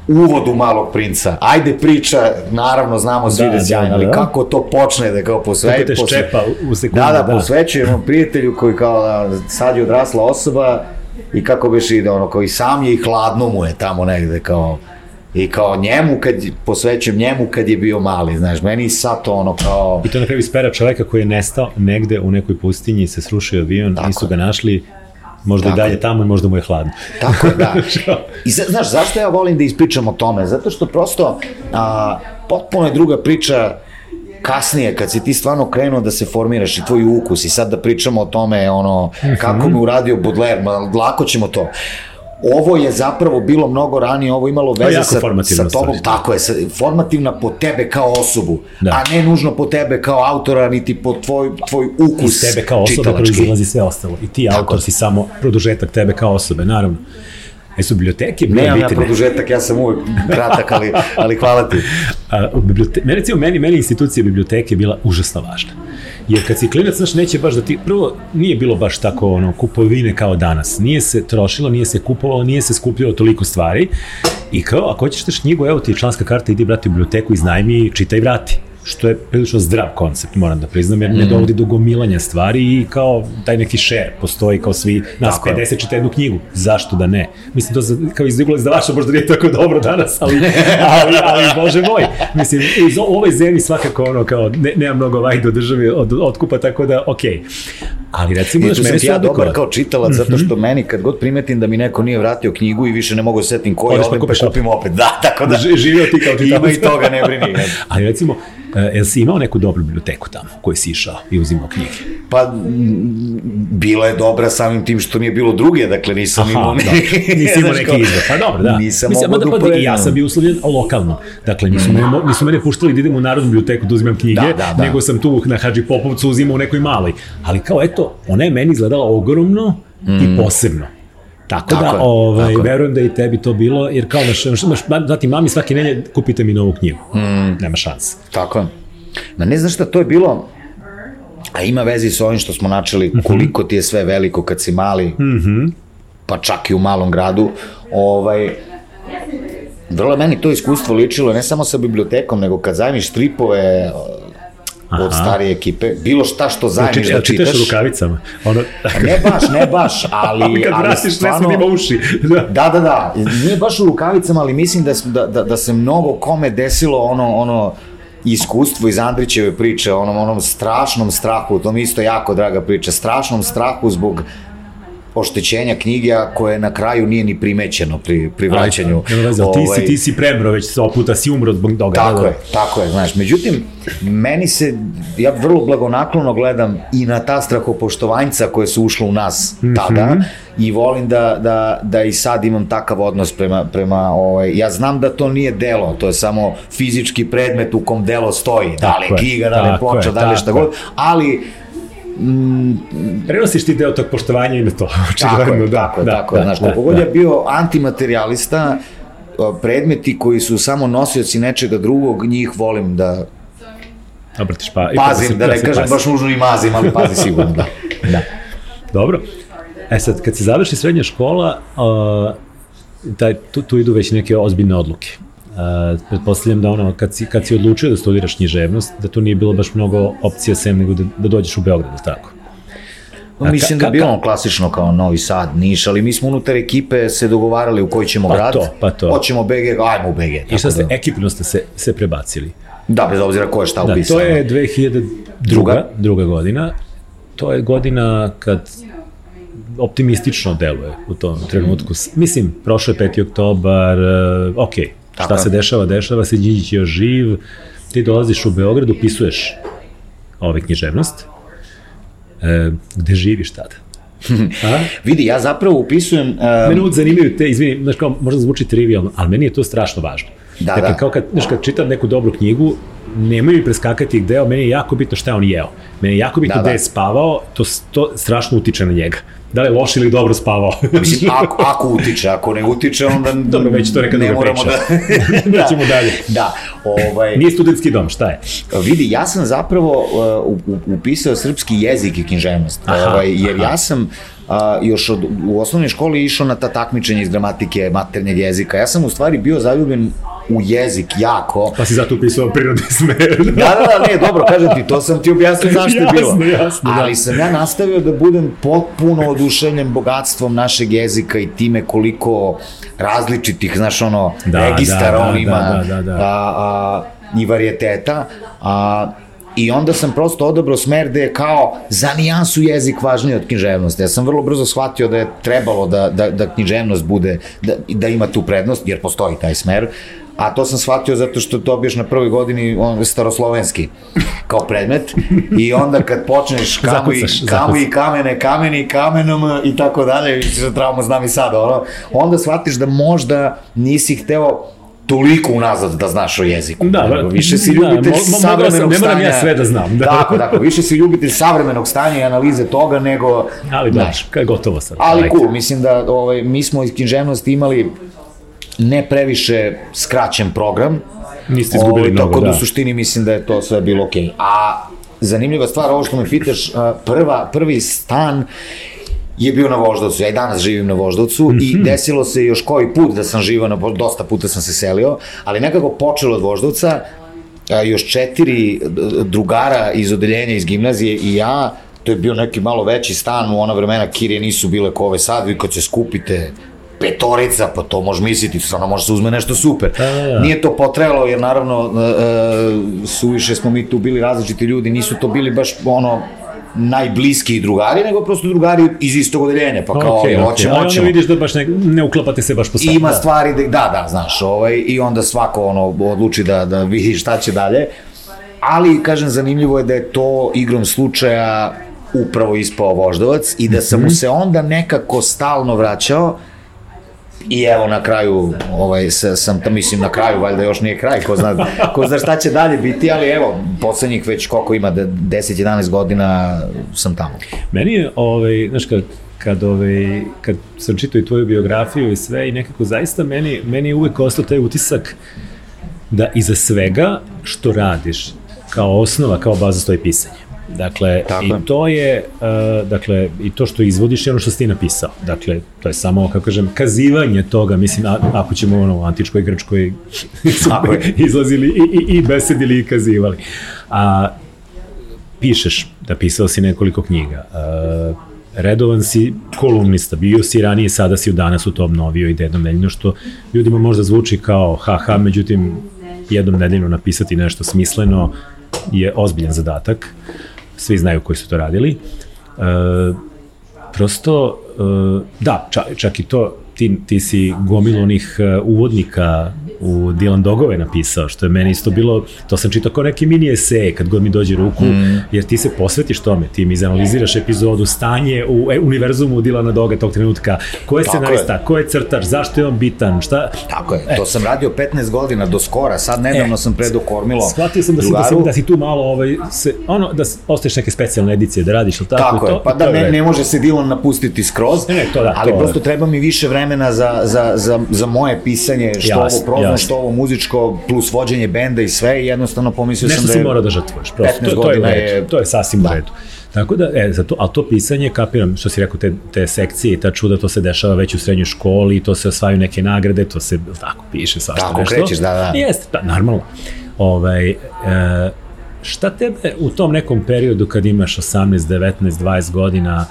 uvodu malog princa. Ajde priča, naravno znamo svi da, da, sjajno, da, ali da. kako to počne da kao posve... Kako te ščepa u sekundu, da. Da, da, posvećujemo prijatelju koji kao da, sad je odrasla osoba i kako biš ide ono, kao i sam je i hladno mu je tamo negde kao I kao njemu, kad posvećujem njemu kad je bio mali, znaš, meni sad to ono kao... I to na kraju ispera čoveka koji je nestao negde u nekoj pustinji se srušio avion, Tako. nisu ga našli, možda Tako. i dalje tamo i možda mu je hladno. Tako je, da. I znaš, zašto ja volim da ispričam o tome? Zato što prosto a, potpuno je druga priča kasnije kad si ti stvarno krenuo da se formiraš i tvoj ukus i sad da pričamo o tome ono kako mi uradio Baudelaire, lako ćemo to ovo je zapravo bilo mnogo ranije, ovo imalo veze sa, sa tobom, tako je, formativna po tebe kao osobu, da. a ne nužno po tebe kao autora, niti po tvoj, tvoj ukus I tebe kao osobe proizilazi sve ostalo. I ti tako. autor si samo produžetak tebe kao osobe, naravno. E su biblioteke bile Nemam ja produžetak, ja sam uvek kratak, ali, ali hvala ti. A, u bibliote... meni, recimo, meni, meni institucija biblioteke bila užasno važna. Jer kad si klinac, znaš, neće baš da ti, prvo, nije bilo baš tako ono, kupovine kao danas. Nije se trošilo, nije se kupovalo, nije se skupljalo toliko stvari. I kao, ako hoćeš teš knjigu, evo ti je članska karta, idi brati u biblioteku, iznajmi, čitaj, vrati što je prilično zdrav koncept, moram da priznam, jer ne mm. dovodi do gomilanja stvari i kao taj neki share postoji kao svi, nas tako 50 čita jednu knjigu, zašto da ne? Mislim, to za, kao iz da vaša možda nije tako dobro danas, ali, ali, ali bože moj, mislim, iz ovoj zemlji svakako ono kao, ne, nema mnogo vajda od države od, otkupa, tako da, okej. Okay. Ali recimo, znaš, meni ja dobar kao čitalac, mm -hmm. zato što meni kad god primetim da mi neko nije vratio knjigu i više ne mogu da setim koji, odem pa kupim opet. Da, tako da. Živio ti kao čitalac. Ima i toga, ne brini. Ali recimo, E, jel si imao neku dobru biblioteku tamo koju si išao i uzimao knjige? Pa, bila je dobra samim tim što nije bilo druge, dakle nisam Aha, imao neki... Nisi imao neki izbor, pa dobro, da. Nisam Mislim, mogu da, da ja sam bio uslovljen lokalno. Dakle, nisu, mm. mene, nisu mene puštali da idem u Narodnu biblioteku da uzimam knjige, da, da, da. nego sam tu na Hadži Popovcu uzimao u nekoj maloj. Ali kao, eto, ona je meni izgledala ogromno mm. i posebno. Tako, tako da, je, ovaj, tako verujem da i tebi to bilo, jer kao naš, naš, naš mami svake nelje kupite mi novu knjigu. Mm. Nema šanse. Tako je. Ma ne znaš šta, to je bilo, a ima vezi sa ovim što smo načeli, -hmm. koliko ti je sve veliko kad si mali, mm -hmm. pa čak i u malom gradu, ovaj, vrlo je meni to iskustvo ličilo ne samo sa bibliotekom, nego kad zajmiš stripove, Aha. od starije ekipe, bilo šta što zajmiš da čitaš. Čitaš rukavicama? Ono... ne baš, ne baš, ali... ali kad ali vratiš, stvarno, ne uši. da. da, da, da, nije baš u rukavicama, ali mislim da, da, da, da se mnogo kome desilo ono, ono, iskustvo iz Andrićeve priče, onom, onom strašnom strahu, to mi isto jako draga priča, strašnom strahu zbog oštećenja knjige, a koje na kraju nije ni primećeno pri, pri vraćanju. Aj, ovaj, ti, si, ti si premro već sto puta, si umro zbog toga. Tako da, je, tako je, znaš. Međutim, meni se, ja vrlo blagonaklono gledam i na ta strahopoštovanjca koje su ušle u nas mm -hmm. tada i volim da, da, da i sad imam takav odnos prema, prema ovaj, ja znam da to nije delo, to je samo fizički predmet u kom delo stoji, da li je knjiga, da li je ploča, da li je šta god, ali Mm, Prenosiš ti deo tog poštovanja i na to. Je, da, tako je, da, tako je. Da, znaš, da, god da. je bio antimaterialista, predmeti koji su samo nosioci nečega drugog, njih volim da Obratiš pa... Pazim, da, da ne kažem pazi. baš nužno i mazim, ali pazi sigurno, da. da. Dobro. E sad, kad se završi srednja škola, uh, taj, tu, tu idu već neke ozbiljne odluke. Uh, pretpostavljam da ono, kad si, kad si odlučio da studiraš književnost, da tu nije bilo baš mnogo opcija sem nego da, da dođeš u Beograd, tako? No, mislim da je bilo klasično kao Novi Sad, Niš, ali mi smo unutar ekipe se dogovarali u koji ćemo pa grad. To, pa to. Hoćemo BG, ajmo u BG. I šta ste, da. ekipno ste se, se prebacili? Da, bez obzira ko je šta da, upisano. To je 2002. Druga? druga godina. To je godina kad optimistično deluje u tom trenutku. Mislim, prošlo je 5. oktobar, uh, ok, Tako šta se dešava, dešava se, Đinđić je živ, ti dolaziš u Beograd, upisuješ ove književnost, e, gde živiš tada? Vidi, ja zapravo upisujem... Um... Mene uvijek zanimaju te, izvini, znaš kao, možda zvuči trivialno, ali meni je to strašno važno. Da, dakle, da. kao kad, znaš, kad čitam neku dobru knjigu, nemaju mi preskakati deo, meni je jako bitno šta je on jeo. Meni je jako bitno da, da. je spavao, to, to strašno utiče na njega. Da li je loš ili dobro spavao? Mislim, ako, ako utiče, ako ne utiče, onda... Dobro, već to neka ne druga priča. Da... da. Nećemo dalje. Da. Ovaj... Nije studentski dom, šta je? Vidi, ja sam zapravo uh, upisao srpski jezik i književnost. Aha, ovaj, jer aha. ja sam a, još od, u osnovnoj školi išao na ta takmičenja iz gramatike maternjeg jezika. Ja sam u stvari bio zaljubljen u jezik jako. Pa si zato upisao prirodni smer. da, da, da, ne, dobro, kažem ti, to sam ti objasnio zašto je bilo. Jasno, jasno, da. Ali sam ja nastavio da budem potpuno oduševljen bogatstvom našeg jezika i time koliko različitih, znaš, ono, da, registara da, on da, ima da, da, da, da. A, a, i varijeteta. A, I onda sam prosto odabrao smer gde je kao za nijansu jezik važniji od književnosti. Ja sam vrlo brzo shvatio da je trebalo da, da, da književnost bude, da, da ima tu prednost, jer postoji taj smer, a to sam shvatio zato što dobiješ na prvoj godini on, staroslovenski kao predmet. I onda kad počneš kamu i, kamu i kamene, kameni kamenom i tako dalje, za traumu znam i sad, ono, onda shvatiš da možda nisi hteo toliko unazad da znaš o jeziku. Da, nego, više si da, ljubitelj da, mo, savremenog ne moram ja sve da znam. Da. Tako, tako, više si ljubitelj savremenog stanja i analize toga nego... Ali da, kaj je gotovo sad. Ali cool, mislim da ovaj, mi smo iz književnosti imali ne previše skraćen program. Niste izgubili ovaj, mnogo, tako da. Tako da u suštini mislim da je to sve bilo okej. Okay. A zanimljiva stvar, ovo što me pitaš, prva, prvi stan je bio na Voždovcu. Ja i danas živim na Voždovcu mm -hmm. i mhm. desilo se još koji put da sam živao na dosta puta sam se selio, ali nekako počelo od Voždovca, a, još četiri drugara iz odeljenja iz gimnazije i ja, to je bio neki malo veći stan, u ona vremena kirije nisu bile kove sad, vi kad se skupite petorica, pa to može misliti, stvarno može se uzme nešto super. A, da, da, da. Nije to potrejalo, jer naravno e, e, suviše smo mi tu bili različiti ljudi, nisu to bili baš ono najbliski drugari, nego prosto drugari iz istog odeljenja, pa kao, okay, okay. hoćemo, hoćemo. Ali vidiš da baš ne, ne uklapate se baš po svaku. Ima da. stvari, da, da, da, znaš, ovaj, i onda svako ono, odluči da, da vidi šta će dalje. Ali, kažem, zanimljivo je da je to igrom slučaja upravo ispao voždovac i da sam mu mhm. se onda nekako stalno vraćao, I evo na kraju, ovaj, sam tam, mislim na kraju, valjda još nije kraj, ko zna, ko zna šta će dalje biti, ali evo, poslednjih već koliko ima, 10-11 godina sam tamo. Meni je, ovaj, znaš, kad, kad, ovaj, kad sam čitao i tvoju biografiju i sve i nekako zaista meni, meni je uvek ostao taj utisak da iza svega što radiš kao osnova, kao baza stoji pisanje. Dakle, Tako. i to je, uh, dakle, i to što izvodiš je ono što si ti napisao. Dakle, to je samo, kako kažem, kazivanje toga, mislim, a, ako ćemo ono, u antičkoj Grčkoj izlazili i, i, i besedili i kazivali. A, pišeš, da pisao si nekoliko knjiga, uh, redovan si kolumnista, bio si ranije, sada si u danas u to obnovio i jednom nedeljno, što ljudima možda zvuči kao haha, međutim, jednom nedeljno napisati nešto smisleno je ozbiljan zadatak. Uh, svi znaju koji su to radili. E, prosto, e, da, čak, čak i to, ti, ti si gomilo onih e, uvodnika u Dylan Dogove napisao, što je meni isto bilo, to sam čitao kao neki mini eseje kad god mi dođe ruku, mm. jer ti se posvetiš tome, ti mi izanaliziraš epizodu, stanje u e, univerzumu Dilana Doga tog trenutka, ko je scenarista, ko je crtač, zašto je on bitan, šta... Tako je, e. to sam radio 15 godina do skora, sad nedavno e. sam predo kormilo Shvatio sam da si, da, si, da si tu malo, ovaj, se, ono, da ostaješ neke specijalne edicije da radiš, ili tako? Tako je, pa da ne, ne može se Dilan napustiti skroz, ne, ne, to da, ali to, prosto treba mi više vremena za, za, za, za moje pisanje, što jasne, ovo prozno, što ovo muzičko, plus vođenje benda i sve, i jednostavno pomislio Nešto sam da je... Nešto si mora da žrtvuješ, prosto, to, to, je, je, to je sasvim da. u redu. Tako da, e, zato, ali to pisanje, kapiram, što si rekao, te, te sekcije i ta čuda, to se dešava već u srednjoj školi, to se osvaju neke nagrade, to se, tako, piše svašta tako, nešto. Tako krećeš, da, da. Jeste, da, normalno. Ovaj, e, šta tebe u tom nekom periodu kad imaš 18, 19, 20 godina,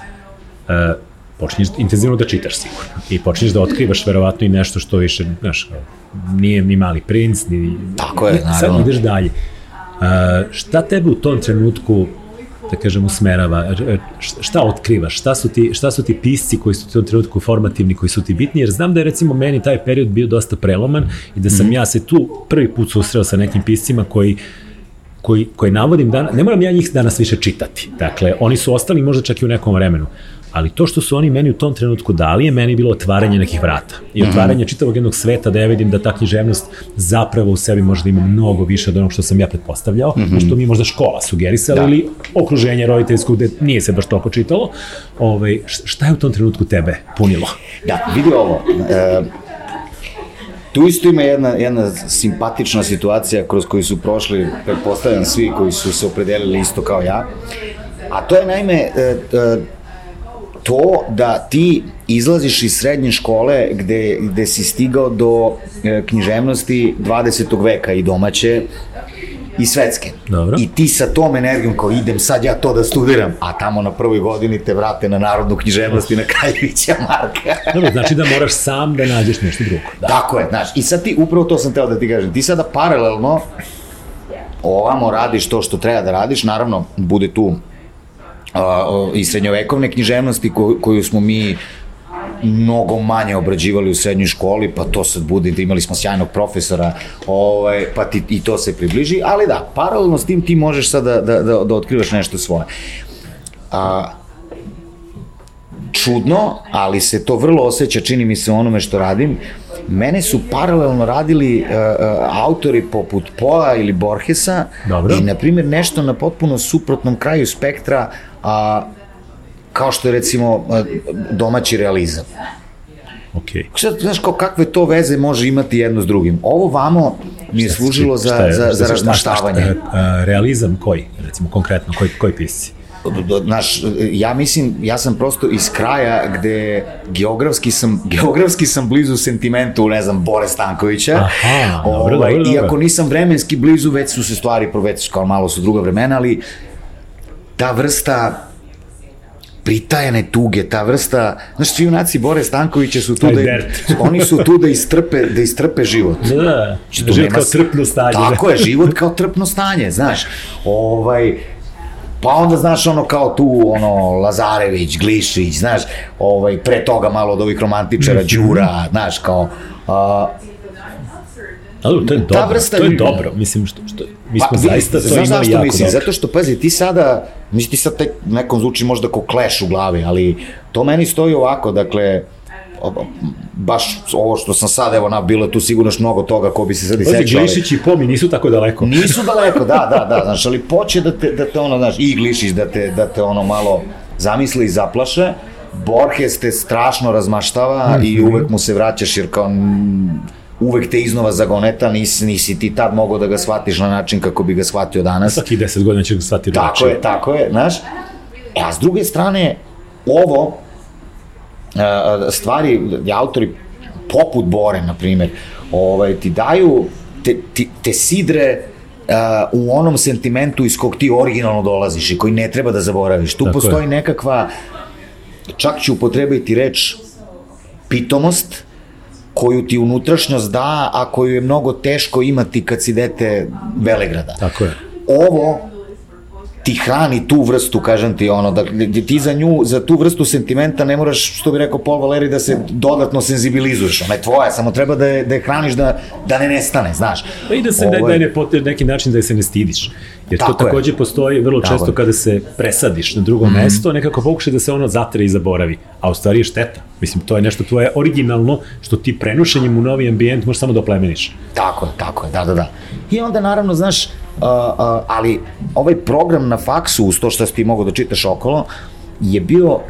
e, počinješ intenzivno da čitaš sigurno i počinješ da otkrivaš verovatno i nešto što više, znaš, nije ni mali princ, ni... Tako je, naravno. Sad ideš dalje. Uh, šta tebe u tom trenutku da kažem, usmerava, šta otkrivaš, šta su ti, šta su ti pisci koji su u tom trenutku formativni, koji su ti bitni, jer znam da je recimo meni taj period bio dosta preloman i da sam mm. ja se tu prvi put susreo sa nekim piscima koji koji, koji navodim, dan, ne moram ja njih danas više čitati. Dakle, oni su ostali možda čak i u nekom vremenu, ali to što su oni meni u tom trenutku dali je meni bilo otvaranje nekih vrata i mhm. otvaranje mm -hmm. čitavog jednog sveta da ja vidim da ta književnost zapravo u sebi možda ima mnogo više od onog što sam ja pretpostavljao, mm -hmm. što mi možda škola sugerisala da. ili okruženje roditeljsko gde nije se baš toliko čitalo. Ovaj, šta je u tom trenutku tebe punilo? Da, vidi ovo. E, tu isto ima jedna, jedna simpatična situacija kroz koju su prošli, pretpostavljam svi koji su se opredelili isto kao ja. A to je naime e, e, to da ti izlaziš iz srednje škole gde, gde si stigao do e, književnosti 20. veka i domaće i svetske. Dobro. I ti sa tom energijom kao idem sad ja to da studiram, a tamo na prvoj godini te vrate na narodnu književnost i na Kaljevića Marka. Dobro, znači da moraš sam da nađeš nešto drugo. Da. Tako je, znaš, i sad ti, upravo to sam teo da ti kažem, ti sada paralelno ovamo radiš to što treba da radiš, naravno, bude tu a, i srednjovekovne književnosti koju, koju smo mi mnogo manje obrađivali u srednjoj školi, pa to sad bude, da imali smo sjajnog profesora, ovaj, pa ti, i to se približi, ali da, paralelno s tim ti možeš sad da, da, da, da otkrivaš nešto svoje. A, čudno, ali se to vrlo osjeća, čini mi se onome što radim, mene su paralelno radili uh, autori poput Poa ili Borgesa Dobro. i, na primjer, nešto na potpuno suprotnom kraju spektra, a, kao što je recimo domaći realizam. Ok. Sad, znaš, kao kakve to veze može imati jedno s drugim. Ovo vamo mi je služilo za, je, za, za razmaštavanje. Šta, šta, realizam koji, recimo konkretno, koji, koji pisci? Znaš, ja mislim, ja sam prosto iz kraja gde geografski sam, geografski sam blizu sentimentu, ne znam, Bore Stankovića. Aha, dobro, ovaj, dobro, dobro. Iako nisam vremenski blizu, već su se stvari, već kao malo su druga vremena, ali ta vrsta pritajene tuge, ta vrsta, znaš, svi junaci Bore Stankovića su tu da, oni su tu da istrpe, da istrpe život. Da, da, život nema, kao trpno stanje. Tako je, život kao trpno stanje, znaš. Ovaj, pa onda, znaš, ono kao tu, ono, Lazarević, Glišić, znaš, ovaj, pre toga malo od ovih romantičara, mhm. Đura, znaš, kao, a, Ali to je dobro, vrsta, to je dobro, mislim što, što mi smo pa, zaista to imali zašto jako mislim? dobro. Zato što, pazi, ti sada, mislim ti sad tek nekom zvuči možda kao kleš u glavi, ali to meni stoji ovako, dakle, baš ovo što sam sad, evo, na, bilo tu sigurno još mnogo toga ko bi se sad i sećao. Glišić i Pomi nisu tako daleko. Nisu daleko, da, da, da, znaš, ali poće da te, da te ono, znaš, i Glišić da te, da te ono malo zamisli i zaplaše, Borges te strašno razmaštava mm -hmm. i uvek mu se vraćaš jer kao uvek te iznova zagoneta, nisi, nisi ti tad mogao da ga shvatiš na način kako bi ga shvatio danas. Svaki deset godina će ga shvatiti Tako je, tako je, znaš. E, a s druge strane, ovo, stvari, autori poput Bore, na primer, ovaj, ti daju, te, te, te sidre uh, u onom sentimentu iz kog ti originalno dolaziš i koji ne treba da zaboraviš. Tu Tako postoji je. nekakva, čak ću upotrebiti reč pitomost, koju ti unutrašnjost da, a koju je mnogo teško imati kad si dete Velegrada. Tako je. Ovo ti hrani tu vrstu, kažem ti, ono, da ti za nju, za tu vrstu sentimenta ne moraš, što bi rekao Paul Valeri, da se dodatno senzibilizuješ, ona je tvoja, samo treba da je, da je hraniš da, da ne nestane, znaš. Pa i da se, Ovo, da, da ne, neki način da se ne stidiš. Jer Tako to takođe je. postoji vrlo Tako često je. kada se presadiš na drugo mm -hmm. mesto, nekako pokušaj da se ono zatre i zaboravi, a u stvari je šteta. Mislim, to je nešto tvoje originalno, što ti prenošenjem u novi ambijent možeš samo da oplemeniš. Tako je, tako je, da, da, da. I onda naravno, znaš, ali ovaj program na faksu, uz to što si ti mogo da čitaš okolo, je bio uh,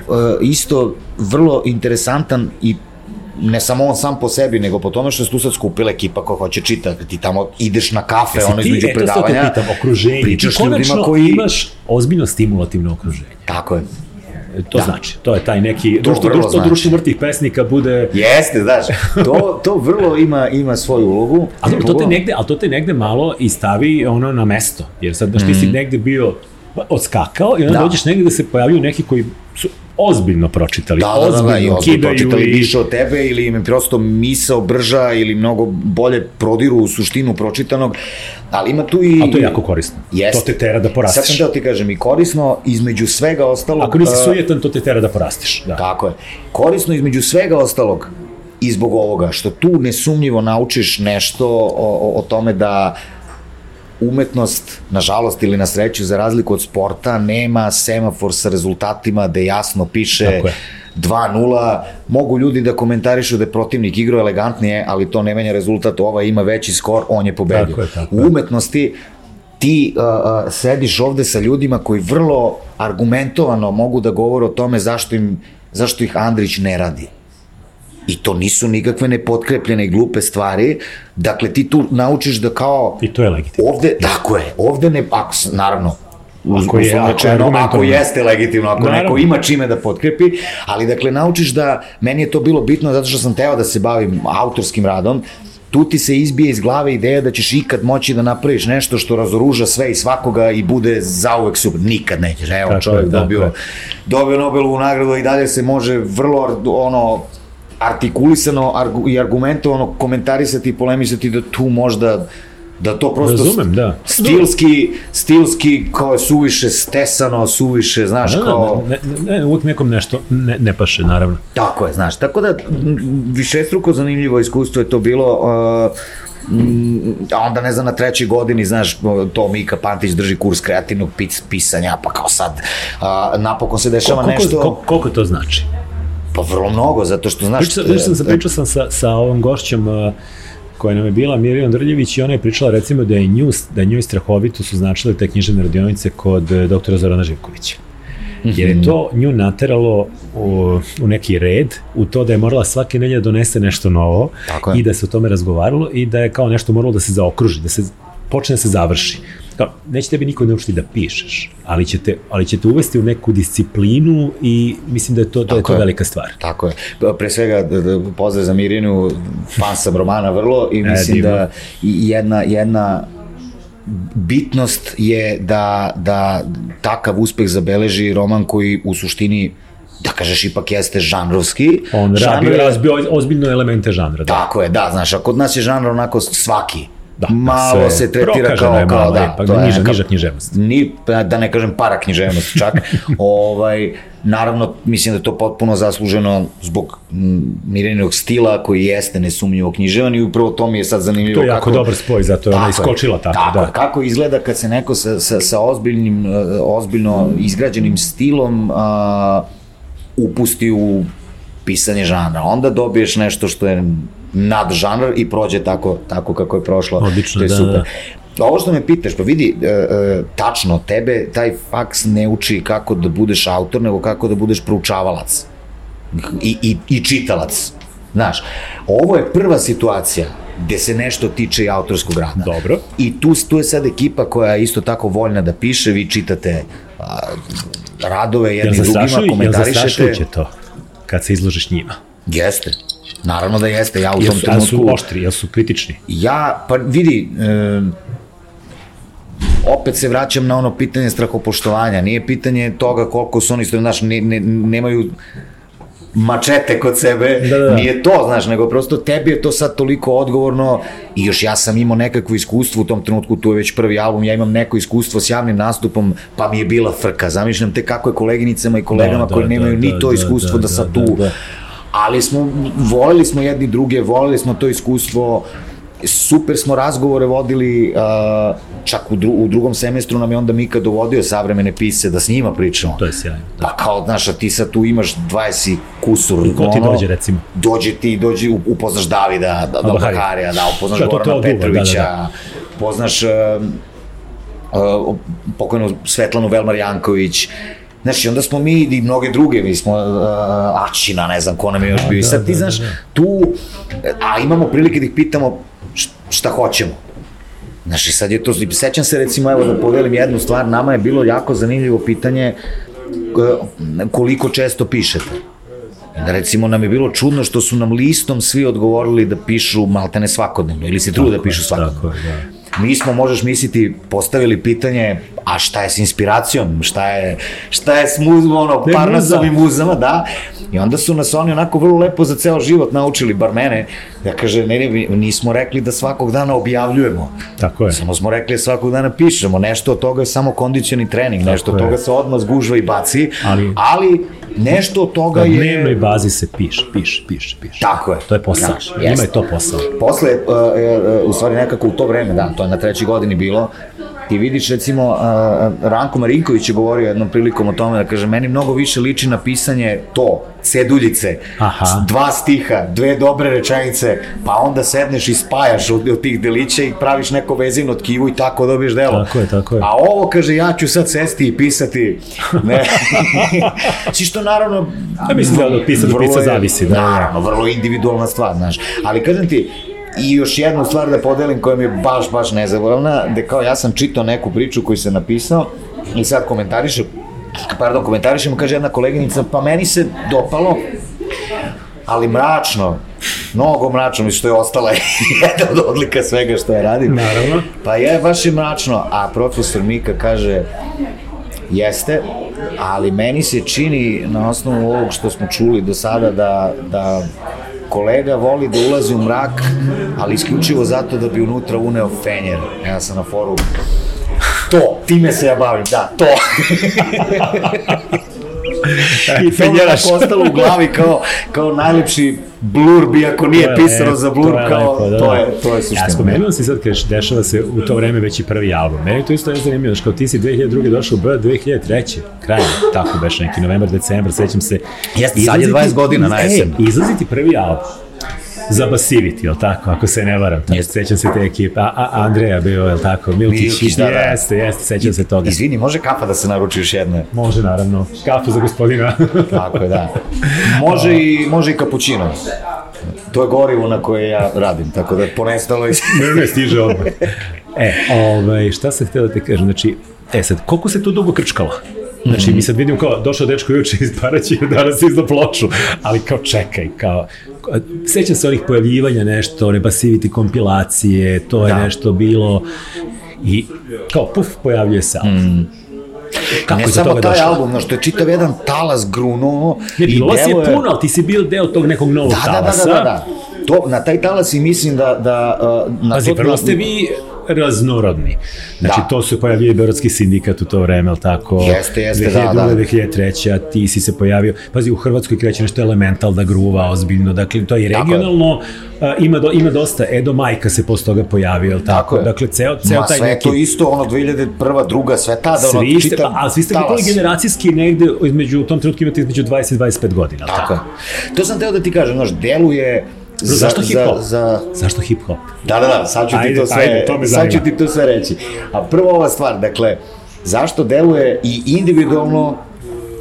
isto vrlo interesantan i ne samo on sam po sebi, nego po tome što se tu sad skupila ekipa koja hoće čitati, ti tamo ideš na kafe, Jesi ono između ti, predavanja, eto pitam, okruženje, pričaš ljudima koji... imaš ozbiljno stimulativno okruženje. Tako je. To da. znači, to je taj neki, to društvo, društvo, znači. društvo mrtvih pesnika bude... Jeste, znaš, to, to vrlo ima, ima svoju ulogu. A to, to te negde, ali to te negde malo i stavi ono na mesto, jer sad, znaš, ti si mhm. negde bio odskakao i onda da. dođeš negde da se pojavljuju neki koji su ozbiljno pročitali, da, ozbiljno, da, da, da, i ozbiljno pročitali i... više od tebe ili im prosto misao brža ili mnogo bolje prodiru u suštinu pročitanog, ali ima tu i... A to je jako korisno. Jest. To te tera da porasteš. Sad sam da ti kažem, i korisno između svega ostalog... Ako nisi sujetan, to te tera da porasteš. Da. Tako je. Korisno između svega ostalog i zbog ovoga, što tu nesumnjivo naučiš nešto o, o, o tome da umetnost, nažalost ili na sreću, za razliku od sporta, nema semafor sa rezultatima da jasno piše 2-0, mogu ljudi da komentarišu da je protivnik igrao elegantnije, ali to ne menja rezultat, ova ima veći skor, on je pobedio. Tako je, tako U umetnosti ti uh, sediš ovde sa ljudima koji vrlo argumentovano mogu da govore o tome zašto im zašto ih Andrić ne radi. I to nisu nikakve nepotkrepljene i glupe stvari. Dakle, ti tu naučiš da kao... I to je legitimno. Ovde, tako je, ovde ne, ako, naravno, ako, je, ako, je ako jeste legitimno, ako Naravno. neko ima čime da potkrepi, ali dakle naučiš da, meni je to bilo bitno zato što sam teo da se bavim autorskim radom, tu ti se izbije iz glave ideja da ćeš ikad moći da napraviš nešto što razoruža sve i svakoga i bude zauvek super. Nikad nećeš. Evo tako čovjek je, dobio, dobio Nobelovu nagradu i dalje se može vrlo ono artikulisano i argumentovano komentarisati i polemisati da tu možda da to prosto Razumem, da. stilski, stilski kao je suviše stesano, suviše, znaš, da, da kao... Ne, ne, ne, uvijek nekom nešto ne, ne paše, naravno. Tako je, znaš, tako da višestruko zanimljivo iskustvo je to bilo, uh, a onda ne znam na trećoj godini, znaš, to Mika Pantić drži kurs kreativnog pisanja, pa kao sad, uh, napokon se dešava koliko, nešto... Koliko, koliko to znači? Pa vrlo mnogo, zato što, znaš... Pričao, pričao sam, pričao sam sa, sa ovom gošćom uh, koja nam je bila Mirjana Drljević i ona je pričala recimo da je nju, da njoj strahovito su značile te književne radionice kod doktora Zorana Živkovića. Jer je to nju nateralo u, u neki red, u to da je morala svake nedelje da donese nešto novo i da se o tome razgovaralo i da je kao nešto moralo da se zaokruži, da se počne da se završi kao, neće tebi niko naučiti da pišeš, ali ćete, ali ćete uvesti u neku disciplinu i mislim da je to, to, je to velika stvar. Tako je. Pre svega, da, da, pozdrav za Mirinu, fan sam romana vrlo i e, mislim e, da jedna, jedna bitnost je da, da takav uspeh zabeleži roman koji u suštini da kažeš ipak jeste žanrovski. On rabi, razbio ozbiljno elemente žanra. Da. Tako je, da, znaš, a kod nas je žanr onako svaki, da, malo se tretira kao, je kao da, pa to je niža, niža književnost. Ni, da ne kažem para književnost čak. ovaj, naravno, mislim da to potpuno zasluženo zbog Mireninog stila koji jeste nesumnjivo književan i upravo to mi je sad zanimljivo. To je jako kako, dobar spoj, zato je ona iskočila tako. Tako, da. kako izgleda kad se neko sa, sa, sa ozbiljnim, uh, ozbiljno izgrađenim stilom uh, upusti u pisanje žanra. Onda dobiješ nešto što je nadžanr i prođe tako, tako kako je prošlo. Odlično, to je da, super. Da. Ovo što me pitaš, pa vidi, e, e, tačno, tebe taj faks ne uči kako da budeš autor, nego kako da budeš proučavalac i, i, i čitalac. Znaš, ovo je prva situacija gde se nešto tiče i autorskog rada. Dobro. I tu, tu je sad ekipa koja je isto tako voljna da piše, vi čitate a, radove jedni ja drugima, komentarišete. Jel zastrašujuće to kad se izložiš njima? Jeste. Naravno da jeste, ja u tom trenutku... Jesu su oštri, jesu su kritični? Ja, pa vidi, e, opet se vraćam na ono pitanje strahopoštovanja, nije pitanje toga koliko su oni, znaš, ne, ne, nemaju mačete kod sebe, da, da, da. nije to, znaš, nego prosto tebi je to sad toliko odgovorno i još ja sam imao nekakvo iskustvo u tom trenutku, tu je već prvi album, ja imam neko iskustvo s javnim nastupom, pa mi je bila frka, zamišljam te kako je koleginicama i kolegama da, da, koji nemaju da, ni to da, iskustvo da, da, da sad tu da, da ali smo, voleli smo jedni druge, voleli smo to iskustvo, super smo razgovore vodili, uh, čak u, dru, u drugom semestru nam je onda Mika dovodio savremene pise da s njima pričamo. To je sjajno. Da. Pa kao, znaš, a ti sad tu imaš 20 kusur. I ko ti ono, dođe, recimo? Dođe ti, dođe, upoznaš Davida, da, da Baharija, da, upoznaš Gorana Petrovića, da, da, da. poznaš uh, uh, pokojnu Svetlanu Velmar Janković, Znaš, i onda smo mi i mnoge druge, mi smo uh, Ačina, ne znam ko nam je još bio. I sad da, ti da, znaš, da. tu, a imamo prilike da ih pitamo šta hoćemo. Znaš, i sad je to, sećam se recimo, evo da podelim jednu stvar, nama je bilo jako zanimljivo pitanje koliko često pišete. Da recimo nam je bilo čudno što su nam listom svi odgovorili da pišu maltene svakodnevno ili se trude da pišu svakodnevno. Tako da mi smo, možeš misliti, postavili pitanje, a šta je s inspiracijom, šta je, šta je s muzom, ono, parnasom i muzama, da, I onda su nas oni onako vrlo lepo za ceo život naučili, bar mene, ja kaže, ne, ne, nismo rekli da svakog dana objavljujemo. Tako je. Samo smo rekli da svakog dana pišemo, nešto od toga je samo kondicioni trening, Tako nešto od toga se odmah zgužva i baci, ali, ali nešto od toga je... Na dnevnoj bazi se piše, piše, piše, piše. Tako je. To je posao. Ja, Njima je to posao. Posle, uh, uh, u stvari nekako u to vreme, da, to to je na trećoj godini bilo, ti vidiš recimo uh, Ranko Marinković je govorio jednom prilikom o tome da kaže meni mnogo više liči na pisanje to, ceduljice, Aha. dva stiha, dve dobre rečenice, pa onda sedneš i spajaš od, od tih delića i praviš neko vezivno tkivo i tako dobiješ delo. Tako je, tako je. A ovo kaže ja ću sad sesti i pisati. Ne. Si što naravno Ja mislim da od pisa do pisa zavisi, da. Naravno, vrlo individualna stvar, znaš. Ali kažem ti, I još jednu stvar da podelim koja mi je baš, baš nezaboravna, da kao ja sam čitao neku priču koju sam napisao i sad komentarišem, pardon, komentarišem, kaže jedna koleginica, pa meni se dopalo, ali mračno, mnogo mračno, mislim što je ostala jedna od odlika svega što ja radim. Naravno. Pa je, baš je mračno, a profesor Mika kaže, jeste, ali meni se čini na osnovu ovog što smo čuli do sada da, da kolega voli da ulazi u mrak, ali isključivo zato da bi unutra uneo fenjer. Ja sam na foru To, time se ja bavim, da, to. I to Fenjeraš. tako ostalo u glavi kao, kao najlepši blurb, iako nije To je pisano za to blurb, je kao, lepo, da, to je, to je suština. Ja, spomenuo si sad, kažeš, dešava se u to vreme već i prvi album. Meni to isto je zanimljivo, znaš, kao ti si 2002. došao u B, 2003. Krajem, tako beš neki novembar, decembar, sećam se. Jeste, sad je Izlazi ti- 20 godina na jesen. E, izlazi ti prvi album za Basivity, jel tako, ako se ne varam. Tako, sećam se te ekipe, a, a Andreja bio, jel tako, Milkić, Milkić, da, da. jeste, jeste, sećam se toga. Izvini, može kafa da se naruči još jedna? Može, naravno, kafu za gospodina. Tako je, da. Može i, može i kapućino. To je gorivo na koje ja radim, tako da ponestalo je... ne, ne, stiže odmah. E, ovaj, šta sam htio da te kažem, znači, e sad, koliko se to dugo krčkalo? Znači, mi sad vidimo kao, došao dečko juče iz Paraći, danas izda ploču, ali kao čekaj, kao, sećam se onih pojavljivanja nešto, one basiviti kompilacije, to je Da. nešto bilo, i kao, puf, pojavljuje se album. Kako ne samo taj došlo? album, no što je čitav jedan talas grunuo i bilo vas je puno, ali ti si bil deo tog nekog novog Da, da, da, talasa. da, da, da. To, na taj talas i mislim da... da uh, na Pazi, to, prvo ste vi raznorodni. Znači, Da. to se pojavio i Beogradski sindikat u to vreme, ali tako? Jeste, jeste, da, 2002, da. 2003, ti si se pojavio. Pazi, u Hrvatskoj kreće nešto elemental da gruva ozbiljno, dakle, to je i je. regionalno, a, ima, do, ima dosta, Edo Majka se posle toga pojavio, jel tako? Tako je. Dakle, ceo, ceo Ma taj sve neki... to isto, ono 2001. druga, sve tada, ono Svi ste, čitav a svi ste bili generacijski negde, između, u tom trenutku imate između 20 i 25 godina, Tako tako? To sam teo da ti kažem, znaš, deluje... Za, Zašto hip-hop? Za, za, Zašto hip-hop? Da, da, da, sad ću Ajde, ti to sve, ajde, to me sad ću ti to sve reći. A prvo ova stvar, dakle, zašto deluje i individualno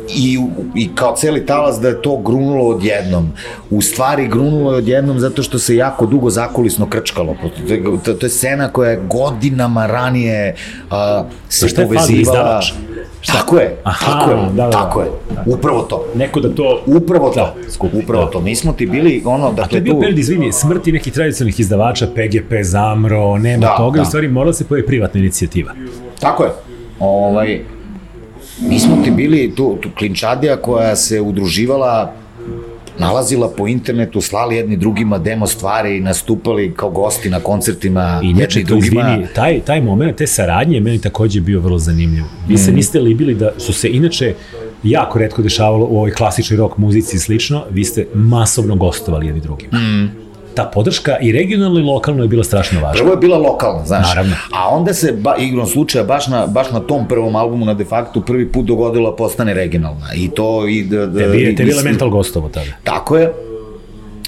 i, i kao celi talas da je to grunulo odjednom. U stvari grunulo je odjednom zato što se jako dugo zakulisno krčkalo. To, to, to je scena koja je godinama ranije uh, se šta je fazon, povezivala. Izdavač? Tako je, Aha, tako je, da, da, da. tako je. Upravo to. Neko da to... Upravo to. Da, skupi, Upravo da. to. Mi smo ti bili ono, A to je dakle bio tu... period, izvini, smrti nekih tradicionalnih izdavača, PGP, Zamro, nema Da, toga, da. u stvari morala se pojavi privatna inicijativa. Tako je. Ovaj, mi smo ti bili tu, tu klinčadija koja se udruživala nalazila po internetu, slali jedni drugima demo stvari i nastupali kao gosti na koncertima I jedni drugima. izvini, taj, taj moment, te saradnje je meni takođe bio vrlo zanimljiv. Vi Mm. se niste libili da su se inače jako redko dešavalo u ovoj klasičnoj rock muzici i slično, vi ste masovno gostovali jedni drugima. Mm. Ta podrška i regionalno i lokalno je bila strašno važna. Prvo je bila lokalna, znaš. Naravno. A onda se, ba, igrom slučaja, baš na, baš na tom prvom albumu na de facto prvi put dogodilo da postane regionalna. I to i... Da, da, Tebi je, tebi je Elemental gostovo tada. Tako je.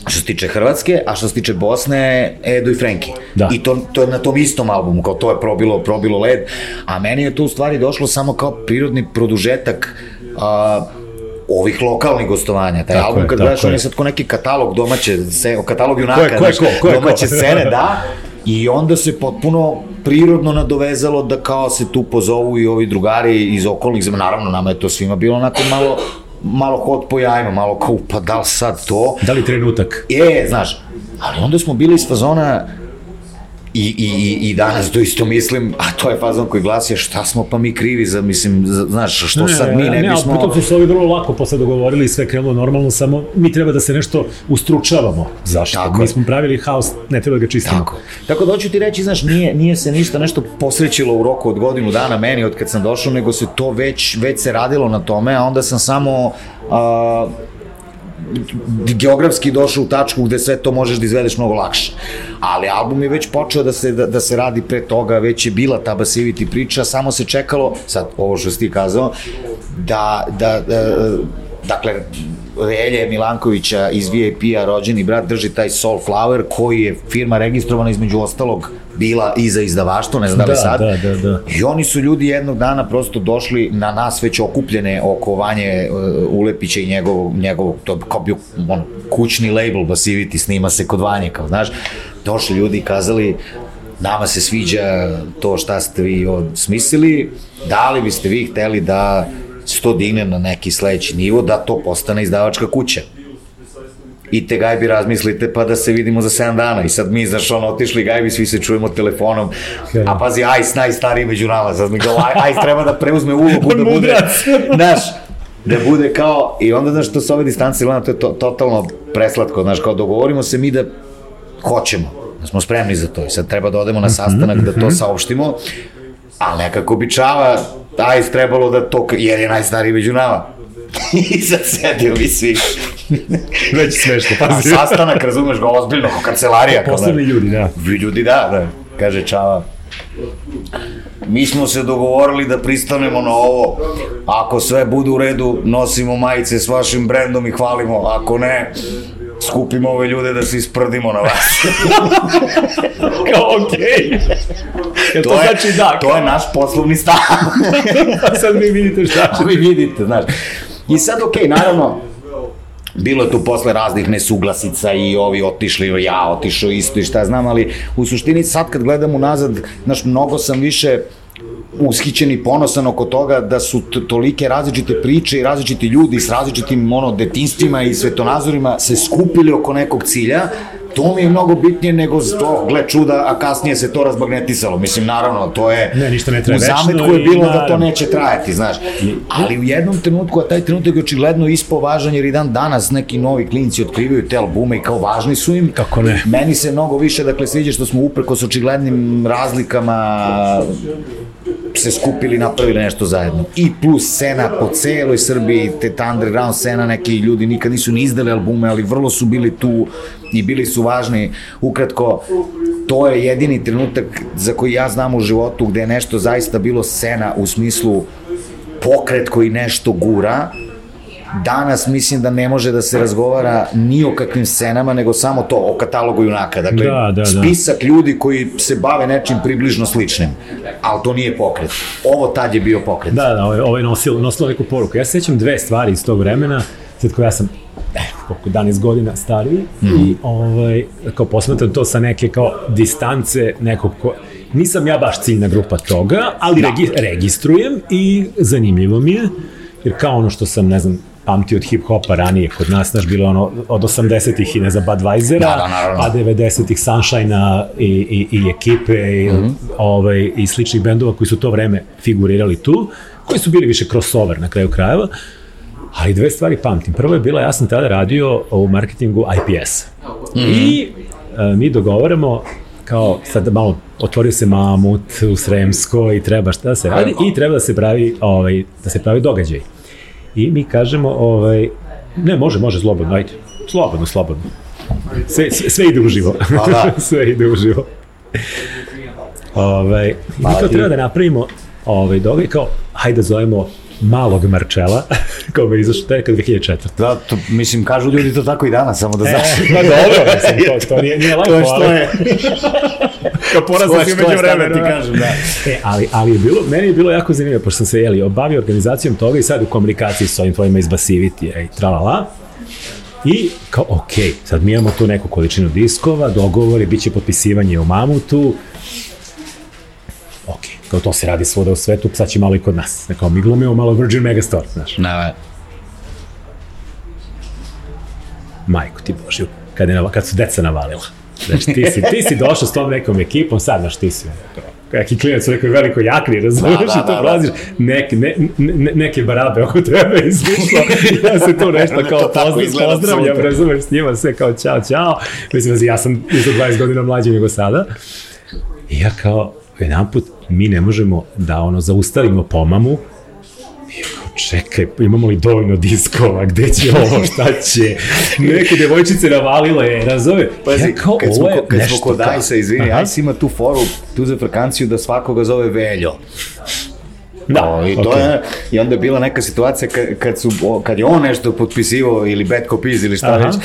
Što se tiče Hrvatske, a što se tiče Bosne, Edo i Frenki. Da. I to, to je na tom istom albumu, kao to je probilo, probilo led. A meni je to u stvari došlo samo kao prirodni produžetak a, ovih lokalnih gostovanja. Taj Tako album je, kad gledaš, on je. je sad ko neki katalog domaće, se, katalog junaka, Ko je- ko je ko, ko je ko? domaće scene, da. I onda se potpuno prirodno nadovezalo da kao se tu pozovu i ovi drugari iz okolnih zemalja. Naravno, nama je to svima bilo onako malo malo hod po jajima, malo kao, pa da li sad to? Da li trenutak? E, znaš, ali onda smo bili iz fazona i, i, i, i danas to isto mislim, a to je fazon koji glasi, šta smo pa mi krivi za, mislim, za, znaš, što sad mi ne, ne, bismo... ali pritom su se ovi vrlo lako posle dogovorili i sve krenulo normalno, samo mi treba da se nešto ustručavamo. Zašto? Tako mi smo pravili haos, ne treba da ga čistimo. Tako. Tako da hoću ti reći, znaš, nije, nije se ništa nešto posrećilo u roku od godinu dana meni od kad sam došao, nego se to već, već se radilo na tome, a onda sam samo a, geografski došao u tačku gde sve to možeš da izvedeš mnogo lakše. Ali album je već počeo da se, da, da se radi pre toga, već je bila ta Basiviti priča, samo se čekalo, sad ovo što si ti kazao, da, da, da dakle, Elje Milankovića iz VIP-a, rođeni brat, drži taj Soulflower, koji je firma registrovana između ostalog bila i za izdavaštvo, ne znam da li Da, sad. da, da, da. I oni su ljudi jednog dana prosto došli na nas već okupljene oko Vanje uh, Ulepića i njegovog, njegovog to kao bio on, kućni label Basivity, snima se kod Vanje, kao znaš, došli ljudi i kazali nama se sviđa to šta ste vi smislili, da li biste vi hteli da se to digne na neki sledeći nivo, da to postane izdavačka kuća. I te gajbi razmislite pa da se vidimo za 7 dana. I sad mi znaš ono otišli gajbi svi se čujemo telefonom. A pazi Ice najstariji među nama. Sad mi kao Ice treba da preuzme ulogu da bude znaš da bude kao i onda znaš to sa ove distance gledam to je to, totalno preslatko znaš kao dogovorimo se mi da hoćemo da smo spremni za to. I sad treba da odemo na sastanak da to saopštimo ali nekako bi Čava Ice trebalo da to jer je najstariji među nama I sad sedio mi svi. Već smešno, A pazi. sastanak, razumeš ga, ozbiljno, kao kancelarija. kao Posledni ljudi, da. Vi ljudi, da, da. Kaže Čava. Mi smo se dogovorili da pristanemo na ovo. Ako sve bude u redu, nosimo majice s vašim brendom i hvalimo. Ako ne, skupimo ove ljude da se isprdimo na vas. Kao, okej. Jel to, je, znači da? To je naš poslovni stav. A sad vi vidite šta A vi vidite, znaš. I sad, okej, okay, naravno, bilo je tu posle raznih nesuglasica i ovi otišli, ja otišao isto i šta znam, ali u suštini sad kad gledam unazad, znaš, mnogo sam više ushićen i ponosan oko toga da su tolike različite priče i različiti ljudi s različitim ono detinstvima i svetonazorima se skupili oko nekog cilja to mi je mnogo bitnije nego to, gle čuda, a kasnije se to razmagnetisalo. Mislim, naravno, to je... Ne, ništa ne traje U zametku je bilo da to neće trajati, znaš. Ali u jednom trenutku, a taj trenutak je očigledno ispo važan, jer i dan danas neki novi klinci otkrivaju te albume i kao važni su im. Kako ne? Meni se mnogo više, dakle, sviđa što smo upreko s očiglednim razlikama se skupili napravili nešto zajedno. I plus scena po celoj Srbiji, te ta underground scena, neki ljudi nikad nisu ni izdali albume, ali vrlo su bili tu i bili su važni. Ukratko, to je jedini trenutak za koji ja znam u životu gde je nešto zaista bilo scena u smislu pokret koji nešto gura, danas mislim da ne može da se razgovara ni o kakvim scenama, nego samo to, o katalogu junaka. Dakle, Da, da, da. spisak ljudi koji se bave nečim približno sličnim. Ali to nije pokret. Ovo tad je bio pokret. Da, da, ovo je nosilo, nosilo neku poruku. Ja se sjećam dve stvari iz tog vremena, sad ko ja sam eh, koliko 11 godina stariji mm Mhm. -hmm. i ovaj, kao posmatram to sa neke kao distance nekog ko, nisam ja baš ciljna grupa toga, ali da. regi, registrujem i zanimljivo mi je, jer kao ono što sam, ne znam, pamti od hip-hopa ranije kod nas, znaš, bilo ono od 80-ih i ne znam, Budweisera, Da, da, a 90-ih Sunshine-a i, i, i ekipe i, mm Mhm. -hmm. ovaj, i sličnih bendova koji su to vreme figurirali tu, koji su bili više crossover na kraju krajeva, ali dve stvari pamtim. Prvo je bila, ja sam tada radio u marketingu IPS. Mm -hmm. I e, mi dogovaramo kao sad malo otvorio se mamut u Sremskoj i treba šta da se radi i treba da se pravi ovaj da se pravi događaj. I mi kažemo ovaj ne može može slobodno ajde. Slobodno, slobodno. Sve, sve, sve ide uživo. Pa da. sve ide uživo. Ovaj, i mi kao treba da napravimo ovaj događaj kao hajde da zovemo malog Marčela, kao bi izašao, kad 2004. Da, to, mislim, kažu ljudi to tako i danas, samo da znaš. Ma dobro, mislim, to, to nije, nije lepo, to je što je. Kao poraz To je si je, umeđu šta da ti kažem, da. E, ali, ali je bilo, meni je bilo jako zanimljivo, pošto sam se jeli, obavio organizacijom toga i sad u komunikaciji s ovim tvojima iz Basivity i tralala. I kao, ok, sad mi imamo tu neku količinu diskova, dogovori, bit će potpisivanje u Mamutu, ok, kao to se radi svuda u svetu, sad će malo i kod nas. Kao mi glumimo malo Virgin Megastore, znaš. Ne, Majko ti Božju, kad, je, kad su deca navalila. Znači, ti si, ti si došao s tom nekom ekipom, sad, znaš, ti si neki klinac u nekoj velikoj jakni, razumiješ, Da, da, i to da, da. prolaziš, neke, ne, ne, neke barabe oko tebe izvišlo, ja se tu nešto To kao pozdrav, pozdravljam, razumiješ, s njima sve kao čao, čao, mislim da ja sam isto 20 godina mlađi nego sada, i ja kao, jedan put, mi ne možemo da ono zaustavimo pomamu, čekaj, imamo li dovoljno diskova, gde će ovo, šta će, neke devojčice navalile, razove. Pazi, ja kao, kad smo, kad smo kod Ajsa, izvini, Ajsa ima tu foru, tu za frekanciju da svakoga zove Veljo. Da, o, i to okay. je, i onda je bila neka situacija kad, kad, su, kad je on nešto potpisivao ili bad copies ili šta Aha. već,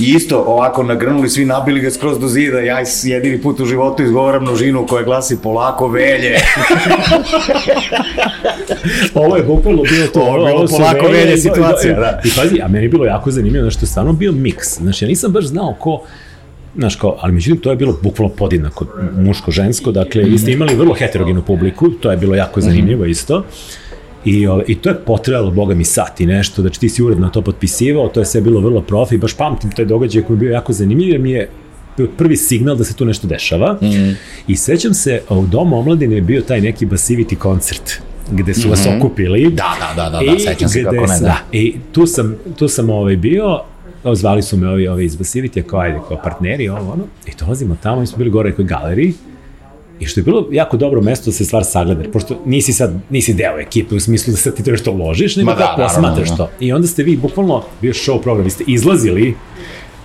I isto ovako nagrnuli, svi nabili ga skroz do zida, ja jedini put u životu izgovaram množinu koja glasi polako velje. ovo je bukvalno bilo to. Ovo je bilo polako velje, velje situacija, da. I pazi, a meni je bilo jako zanimljivo, znaš, to je stvarno bio miks. Znači, ja nisam baš znao ko, znaš kao, ali međutim to je bilo bukvalno podjednako muško-žensko, dakle, vi ste imali vrlo heterogenu publiku, to je bilo jako zanimljivo isto. I, ove, I to je potrebalo, boga mi, sat i nešto, znači ti si uredno to potpisivao, to je sve bilo vrlo profi, baš pamtim taj događaj koji je bio jako zanimljiv, jer mi je prvi signal da se tu nešto dešava. Mm. I sećam se, u Domu omladine je bio taj neki Basivity koncert gde su mm -hmm. vas mhm. okupili. Da, da, da, da, da sećam se kako ne, da. da. I tu sam, tu sam ovaj bio, zvali su me ovi, ovi iz Basivity, kao ajde, kao partneri, ovo, ono, i dolazimo tamo, mi smo bili gore u nekoj galeriji, I što je bilo jako dobro mesto da se stvar sagleda, pošto nisi sad, nisi deo ekipe u smislu da sad ti trebaš to uložiš, nego da, posmatraš da. to. I onda ste vi bukvalno, bio show program, vi ste izlazili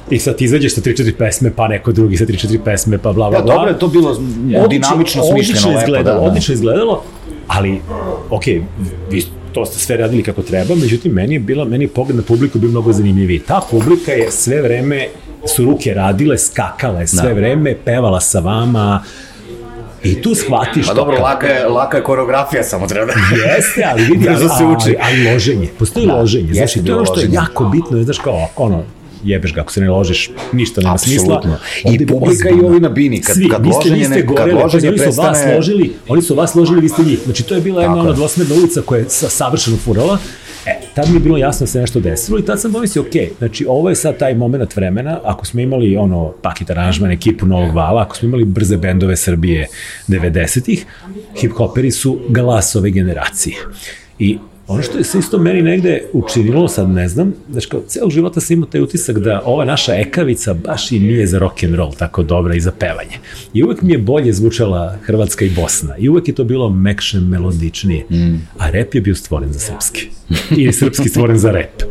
I sad ti izađeš sa 3-4 pesme, pa neko drugi sa 3-4 pesme, pa bla, bla, bla. Ja, dobro je to bilo odlično, dinamično smišljeno. Odlično izgledalo, da, da. odlično izgledalo, ali, okej, vi to ste sve radili kako treba, međutim, meni je, bila, meni je pogled na publiku bio mnogo zanimljiviji. Ta publika je sve vreme, su ruke radile, skakale sve da. vreme, pevala sa vama, I tu shvatiš... Pa dobro, laka je, laka je koreografija, samo treba da... Jeste, ali vidi, ali, se uči. Ali, ali loženje, postoji da, loženje. Znači, to je ono što je jako bitno, znaš kao, ono, jebeš ga, ako se ne ložiš, ništa nema Absolutno. smisla. I publika i ovi na bini, kad, Svi, kad loženje, ne, kad loženje oni su vas ložili, oni su vas ložili, vi ste njih. Znači, to je bila jedna ona dvosmerna ulica koja je savršeno furala E, tad mi je bilo jasno da se nešto desilo i tad sam pomislio, ok, znači ovo je sad taj moment vremena, ako smo imali ono paket aranžman, ekipu Novog Vala, ako smo imali brze bendove Srbije 90-ih, hip-hoperi su glas ove generacije. I Ono što je se isto meni negde učinilo, sad ne znam, znači kao celog života sam imao taj utisak da ova naša ekavica baš i nije za rock and roll tako dobra i za pevanje. I uvek mi je bolje zvučala Hrvatska i Bosna. I uvek je to bilo mekše, melodičnije. Mm. A rep je bio stvoren za srpski. I srpski stvoren za rep.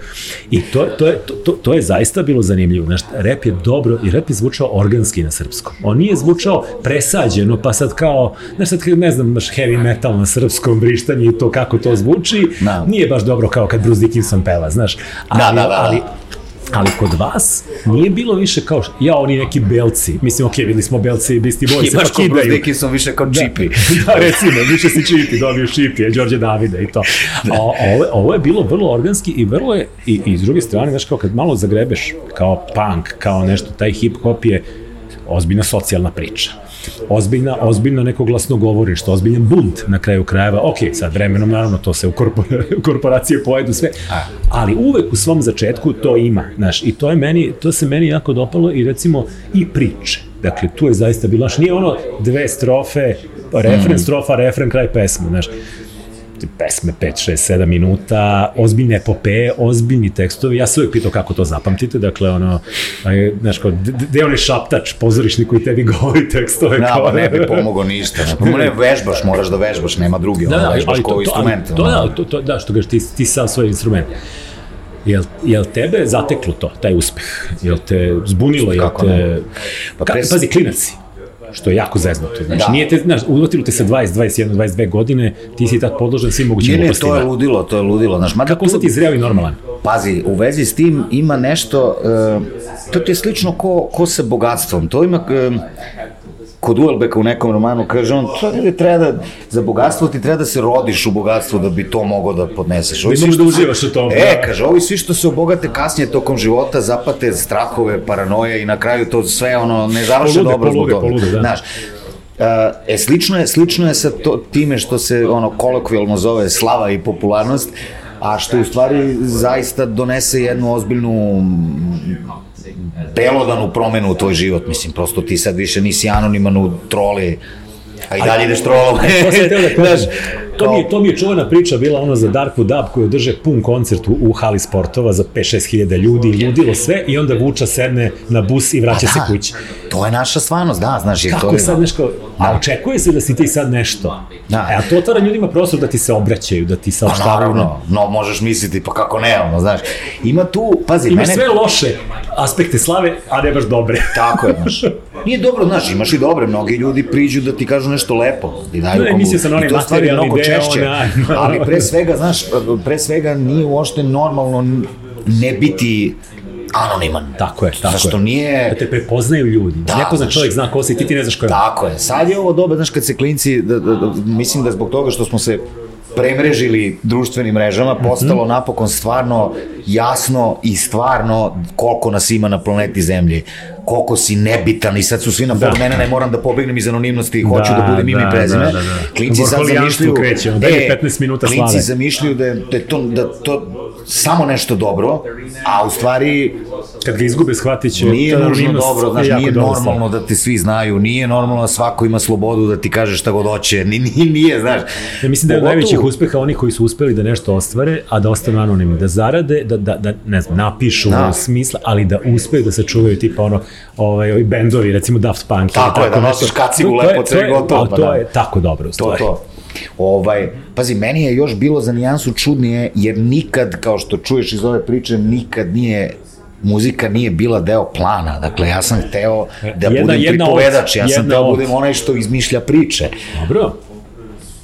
I to, to, je, to, to je zaista bilo zanimljivo. Znači, rep je dobro i rep je zvučao organski na srpskom. On nije zvučao presađeno, pa sad kao, znaš, sad ne znam, baš heavy metal na srpskom, vrištanje i to kako to zvuči, da. nije baš dobro kao kad Bruce Dickinson peva, znaš. Ali, da, da, da. ali, ali kod vas nije bilo više kao, ja, oni neki belci, mislim, ok, videli smo belci i Beastie Boys, pa kidaju. Bruce Dickinson više kao da, čipi. da, recimo, više si čipi, dobio čipi, je Đorđe Davide i to. A, ovo, ovo je bilo vrlo organski i vrlo je, i, i s druge strane, znaš, kao kad malo zagrebeš kao punk, kao nešto, taj hip-hop je ozbiljna socijalna priča ozbiljna, ozbiljno neko glasnogovorište, ozbiljan bunt na kraju krajeva. Ok, sad vremenom naravno to se u, korpor, korporacije pojedu sve, ali uvek u svom začetku to ima, znaš, i to je meni, to se meni jako dopalo i recimo i priče. Dakle, tu je zaista bilo, znaš, nije ono dve strofe, refren, mm. strofa, refren, kraj pesme, znaš pesme 5, 6, 7 minuta, ozbiljne epopeje, ozbiljni tekstovi. Ja se uvijek pitao kako to zapamtite, dakle, ono, znaš, kao, gde je šaptač, pozorišni koji tebi govori tekstove? Da, kao, pa ne bi pomogao ništa. Ne, vežbaš, moraš da vežbaš, nema drugi, da, ono, da, vežbaš kao instrument. To, da, to, to, da, što gaš, ti, ti sam svoj instrument. Jel, jel tebe zateklo to, taj uspeh? Jel te zbunilo? Jel te... Pa. Pazi, klinac što je jako zeznuto. Znači, da. nije te, znaš, uvatilo te sa 20, 21, 22 godine, ti si tad podložen svim mogućim ne, ne, to je ludilo, to je ludilo. Znaš, mada Kako tu, sad ti zreo i normalan? Pazi, u vezi s tim ima nešto, uh, to ti je slično ko, ko sa bogatstvom. To ima, uh, kod Uelbeka u nekom romanu kaže on, to ne treba da, za bogatstvo ti treba da se rodiš u bogatstvu da bi to mogao da podneseš. Ovi Mislim da uživaš u tom. E, kaže, ovi svi što se obogate kasnije tokom života zapate strahove, paranoje i na kraju to sve ono ne završe polude, dobro zbog toga. Polude, da. Znaš, Uh, e, slično je, slično je sa to, time što se ono kolokvijalno zove slava i popularnost, a što u stvari zaista donese jednu ozbiljnu belodanu promenu u tvoj život, mislim, prosto ti sad više nisi anoniman u troli, a i dalje ideš trolom. to sam teo da kažem. To, mi je, to mi je čuvena priča bila ono za Darkwood Dub koji održe pun koncert u, u hali sportova za 5-6 hiljada ljudi, ludilo sve i onda Vuča sedne na bus i vraća Pa se da, kući. To je naša stvarnost, da, znaš, jer Kako to je je... sad nešto, a očekuje se da si ti sad nešto. Da. E, a to otvara ljudima prostor da ti se obraćaju, da ti Pa saopštavaju. naravno, no, možeš misliti, pa kako ne, ono, znaš. Ima tu, pazi, Imaš mene... sve loše aspekte slave, a ne baš dobre. Tako je, znaš. Nije dobro, znaš, imaš i dobre, mnogi ljudi priđu da ti kažu nešto lepo. I daju Ne, komu- mislio sam stvari materijalni mnogo deo, češće. Ali pre svega, znaš, pre svega nije uopšte normalno ne biti anoniman. Tako je, tako Zašto je. nije... Da te prepoznaju ljudi. Da, Neko zna čovjek zna ko si, ti ti ne znaš ko je. Tako je. Sad je ovo doba, znaš, kad se klinci, da, da, da, mislim da zbog toga što smo se premrežili društvenim mrežama, postalo napokon stvarno jasno i stvarno koliko nas ima na planeti Zemlji koliko si nebitan i sad su svi na Da. ne, ne, moram da pobegnem iz anonimnosti, hoću da, budem ime i prezime. Da, da, da. Klinci sad zamišljaju... kreće, mi 15 minuta klinci slave. da je, da je to, da to samo nešto dobro, a u stvari Kad ga izgube, shvatit će. Nije nužno dobro, znaš, nije normalno da te svi znaju, nije normalno da svako ima slobodu da ti kaže šta god hoće, ni, ni, nije, znaš. Ja mislim da je od najvećih uspeha onih koji su uspeli da nešto ostvare, a da ostanu anonimni, da zarade, da, da, da ne znam, napišu Da. da. smisla, ali da uspeju da se čuvaju tipa ono, ovaj, ovi bendovi, recimo Daft Punk. ili Tako je, da nosiš kacigu To- to je- lepo, sve to gotovo, pa to da. je tako dobro, u To, stvari. to. Ovaj, pazi, meni je još bilo za nijansu čudnije, jer nikad, kao što čuješ iz ove priče, nikad nije muzika nije bila deo plana. Dakle, ja sam hteo da Jedna- budem jedna od- pripovedač, ja sam hteo da od. budem onaj što izmišlja priče. Dobro.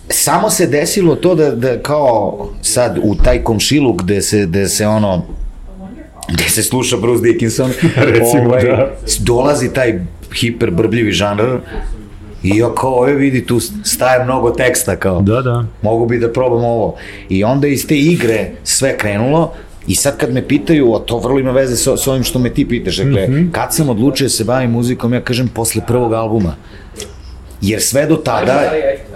samo se desilo to da, da kao sad u taj komšiluk gde se, gde se ono gde se sluša Bruce Dickinson Recimo, da. dolazi taj hiper brbljivi žanr i ja kao, e vidi tu staje mnogo teksta kao Da, da. mogu bi da probam ovo i onda iz te igre sve krenulo I sad kad me pitaju, a to vrlo ima veze sa, sa ovim što me ti pitaš, dakle, mm -hmm. kad sam odlučio da se bavim muzikom, ja kažem posle prvog albuma. Jer sve do tada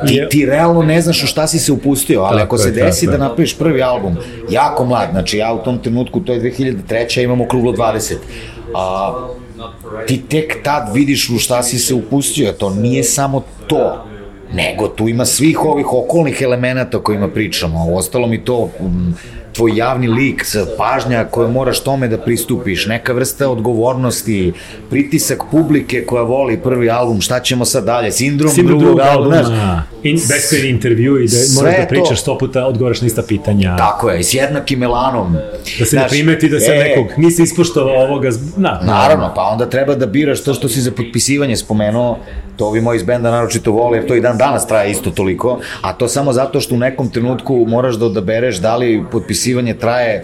ti, ti realno ne znaš u šta si se upustio, ali Tako ako je, se desi tako da napraviš prvi album, jako mlad, znači ja u tom trenutku, to je 2003. imam okruglo 20. A, ti tek tad vidiš u šta si se upustio, to nije samo to, nego tu ima svih ovih okolnih elemenata o kojima pričamo, a ostalo mi to tvoj javni lik, sa pažnja koju moraš tome da pristupiš, neka vrsta odgovornosti, pritisak publike koja voli prvi album, šta ćemo sad dalje, sindrom, Sindrom drugog, drugog albuma, albuma, in, beskreni intervju i da moraš da pričaš sto puta, odgovaraš na ista pitanja. Tako je, i s jednakim elanom. Da se ne primeti da se e, nekog nisi ispoštovao ovoga, na, Naravno, pa onda treba da biraš to što si za potpisivanje spomenuo, to ovi moji iz benda naročito vole, jer to i dan danas traje isto toliko, a to samo zato što u nekom trenutku moraš da odabereš da li potpisivanje traje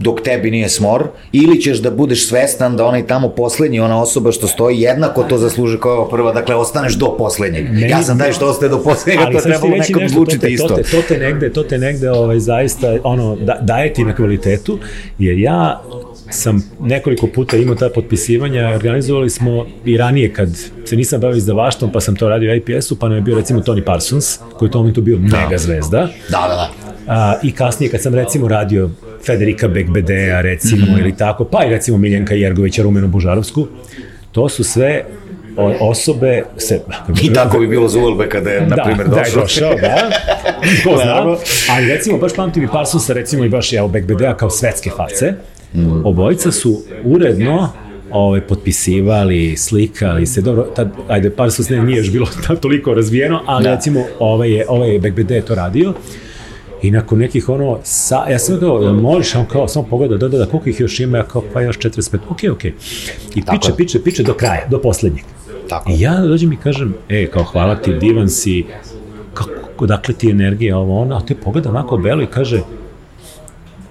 dok tebi nije smor, ili ćeš da budeš svestan da onaj tamo poslednji, ona osoba što stoji, jednako to zasluže kao ova prva, dakle ostaneš do poslednjeg. Ja sam taj što ostaje do poslednjega, ali to trebalo nekom te, isto. to te, to te negde, to te negde ovaj, zaista ono, da, daje ti na kvalitetu, jer ja sam nekoliko puta imao ta potpisivanja, organizovali smo i ranije kad se nisam bavio izdavaštvom, pa sam to radio u IPS-u, pa nam je bio recimo Tony Parsons, koji je u tom momentu bio mega zvezda, Da, da, da. a, i kasnije kad sam recimo radio Federika Bekbedea recimo mm. ili tako, pa i recimo Miljenka Jergovića, Rumenu Bužarovsku, to su sve osobe se I tako bi bilo za Ulbeka da je, na primjer, da, došao. Da, je došao, da. Ko zna. Naravno. Ali recimo, baš pamtim i Parsonsa, recimo i baš evo Bekbedea kao svetske face. Obojica su uredno ovaj, potpisivali, slikali se, dobro, tad, ajde, Parsons ne, nije još bilo toliko razvijeno, ali Da. recimo ovaj je, ovaj je je to radio, I nakon nekih ono, sa, ja sam kao, jel možeš, on kao, samo pogleda, da, da, da, koliko ih još ima, ja kao, pa još 45, okej, okej. I Tako piče, je. piče, piče do kraja, do poslednjeg. Tako. I ja dođem i kažem, e, kao hvala ti, divan si, kako, odakle ti energija, ovo ono, a te pogleda onako belo i kaže,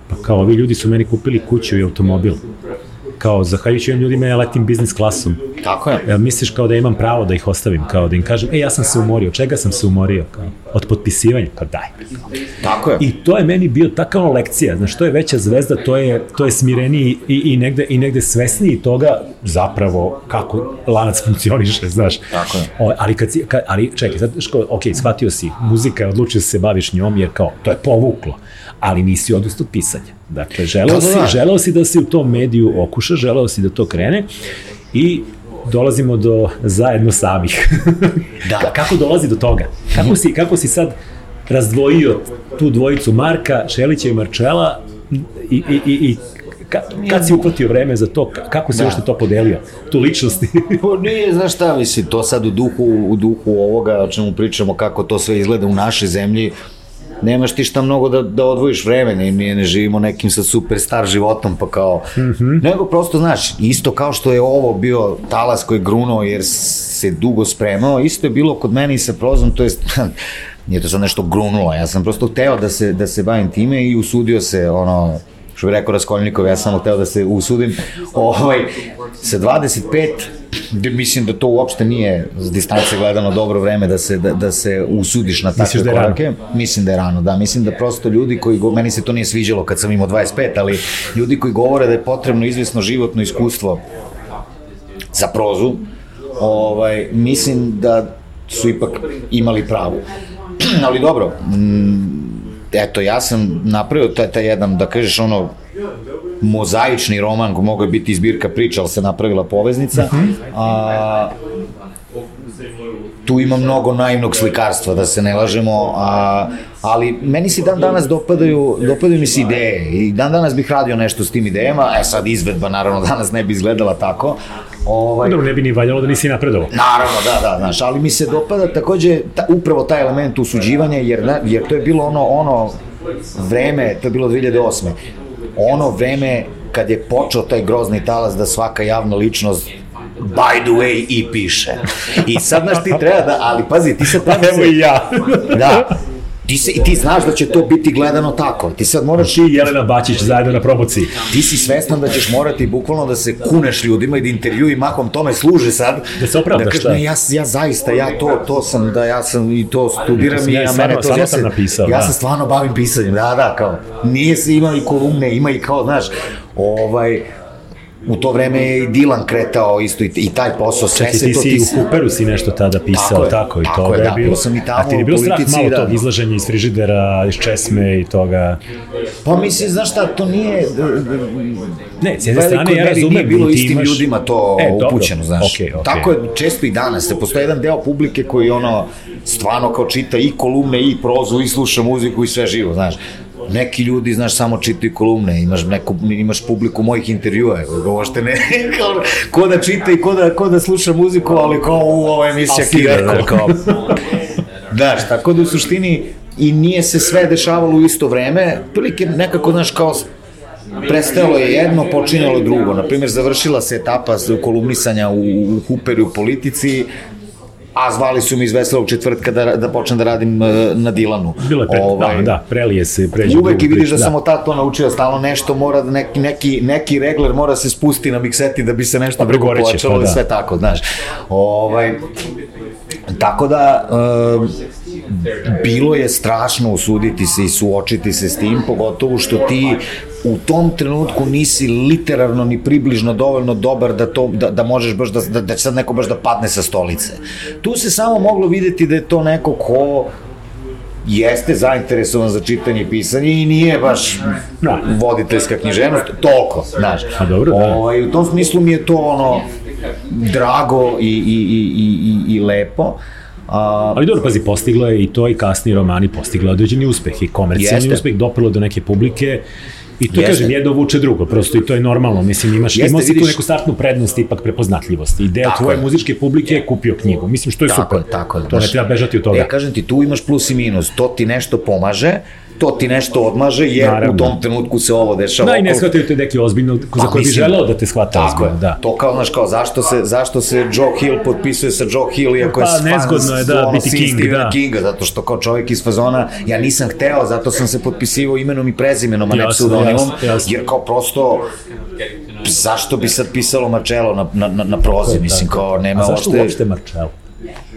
pa kao ovi ljudi su meni kupili kuću i automobil. Kao, zahvaljujući ovim ljudima ja letim biznis klasom. Tako je. Jel misliš kao da imam pravo da ih ostavim, kao da im kažem, e, ja sam se umorio, čega sam se umorio, kao, od potpisivanja, pa daj. Tako je. I to je meni bio takva lekcija, znaš, to je veća zvezda, to je, to je smireniji i, i, negde, i negde svesniji toga zapravo kako lanac funkcioniše, znaš. Tako je. O, ali, kad si, kad, ali čekaj, sad, ško, ok, shvatio si, muzika je odlučio da se baviš njom, jer kao, to je povuklo, ali nisi odustao od pisanja. Dakle, želeo, Da, da, da. si, želeo si da se u tom mediju okuša, želeo si da to krene i dolazimo do zajedno samih. Da. Ka- kako dolazi do toga? Kako si, kako si sad razdvojio tu dvojicu Marka, Šelića i Marčela i, i, i, i Ka, kad si uhvatio vreme za to, kako si da. uopšte to podelio, tu ličnosti? pa nije, znaš šta, mislim, to sad u duhu, u duhu ovoga o čemu pričamo, kako to sve izgleda u našoj zemlji, nemaš ti šta mnogo da, da odvojiš vreme, ne, mi ne živimo nekim sa super star životom, pa kao, mm -hmm. nego prosto, znaš, isto kao što je ovo bio talas koji je grunuo jer se dugo spremao, isto je bilo kod mene i sa prozom, to jest, nije to sad nešto grunulo, ja sam prosto hteo da se, da se bavim time i usudio se, ono, što bi rekao Raskolnikov, ja sam hteo da se usudim, ovaj, sa 25, mislim da to uopšte nije s distance gledano dobro vreme da se, da, da se usudiš na takve da korake. Rano? Mislim da je rano, da. Mislim da prosto ljudi koji, go, meni se to nije sviđalo kad sam imao 25, ali ljudi koji govore da je potrebno izvesno životno iskustvo za prozu, ovaj, mislim da su ipak imali pravu. ali dobro, eto, ja sam napravio taj, taj jedan, da kažeš, ono, mozaični roman, mogu biti izbirka priča, ali se napravila poveznica, a, tu ima mnogo naivnog slikarstva, da se ne lažemo, a, ali meni se dan danas dopadaju, dopadaju mi se ideje i dan danas bih radio nešto s tim idejama, e sad izvedba naravno danas ne bi izgledala tako, Ovaj, Dobro, ne bi ni valjalo da nisi napredovao. Naravno, da, da, znaš, ali mi se dopada takođe ta, upravo taj element usuđivanja, jer, jer to je bilo ono, ono vreme, to je bilo 2008. Ono vreme kad je počeo taj grozni talas da svaka javna ličnost by the way i piše. I sad, znaš, ti treba da, ali pazi, ti sad da se... Evo i ja. Da, ti, se, ti znaš da će to biti gledano tako. Ti sad moraš... Ti i Jelena Bačić zajedno na promociji. Ti si svestan da ćeš morati bukvalno da se kuneš ljudima i da intervju i mahom tome služe sad. Da se opravdaš, da kažeš, ne, ja, ja zaista, ja to, to sam, da ja sam i to studiram ja, i ja, mene to... Ja sam napisao, ja da. se stvarno bavim pisanjem, da, da, kao, nije se ima i kolumne, ima i kao, znaš, ovaj, u to vreme je i Dilan kretao isto i, i taj posao, sve Čekaj, ti si u Kuperu si nešto tada pisao, tako, je, tako i tako toga je, da, je bilo. sam i tamo A ti je bilo strah malo da. tog izlaženja iz frižidera, iz česme i toga? Pa mislim, znaš šta, to nije... Ne, s jedne strane ja razumem, nije bilo istim imaš... ljudima to e, upućeno, znaš. Okay, okay. Tako je često i danas, se postoje jedan deo publike koji ono, stvarno kao čita i kolumne, i prozu, i sluša muziku, i sve živo, znaš neki ljudi, znaš, samo čitaju kolumne, imaš, neku, imaš publiku mojih intervjua, uopšte ne, kao, ko da čita i ko da, ko da sluša muziku, ali kao u ova emisija Kiverko, da. kao. Znaš, tako da u suštini i nije se sve dešavalo u isto vreme, prilike nekako, znaš, kao prestalo je jedno, počinjalo drugo. Naprimjer, završila se etapa kolumnisanja u, u Huperi u politici, a zvali su mi iz veselog četvrtka da, da počnem da radim uh, na Dilanu. Bilo je pre, ovaj, da, da, prelije se, pređe. Uvek i vidiš da, da sam od tada to naučio, stalno nešto mora, da neki, neki, neki regler mora se spusti na mikseti da bi se nešto drugo počelo pa, da. i sve tako, znaš. Ovaj, tako da, uh, bilo je strašno usuditi se i suočiti se s tim, pogotovo što ti u tom trenutku nisi literarno ni približno dovoljno dobar da to da, da možeš baš da, da, da će sad neko baš da padne sa stolice. Tu se samo moglo videti da je to neko ko jeste zainteresovan za čitanje i pisanje i nije baš da. voditeljska književnost, toliko, znaš. A dobro, da. Ovaj, u tom smislu mi je to ono drago i, i, i, i, i lepo. A, Ali dobro, pazi, postiglo je i to i kasni romani postiglo određeni uspeh i komercijalni jeste. uspeh, dopelo do neke publike I to Jeste. kažem, jedno vuče drugo, prosto i to je normalno. Mislim, imaš, Jeste, imao si tu neku startnu prednost ipak prepoznatljivosti. Ideja tvoje je. muzičke publike je kupio knjigu. Mislim, što je tako super. Je, tako je. To ne treba bežati od toga. E, kažem ti, tu imaš plus i minus. To ti nešto pomaže, to ti nešto odmaže, jer Naravno. u tom trenutku se ovo dešava. Da, i ne shvataju te neki ozbiljno, pa, za koje bi želeo da te shvata ozbiljno. Da. To kao, znaš, kao, zašto se, zašto se Joe Hill potpisuje sa Joe Hill, iako je pa, nezgodno je, da, biti King, da. Kinga, zato što kao čovjek iz fazona, ja nisam hteo, zato sam se potpisivao imenom i prezimenom, a ne pseudonimom, jer kao prosto, zašto bi sad pisalo Marcello na, na, na prozi, mislim, kao, nema. A zašto uopšte Marcello?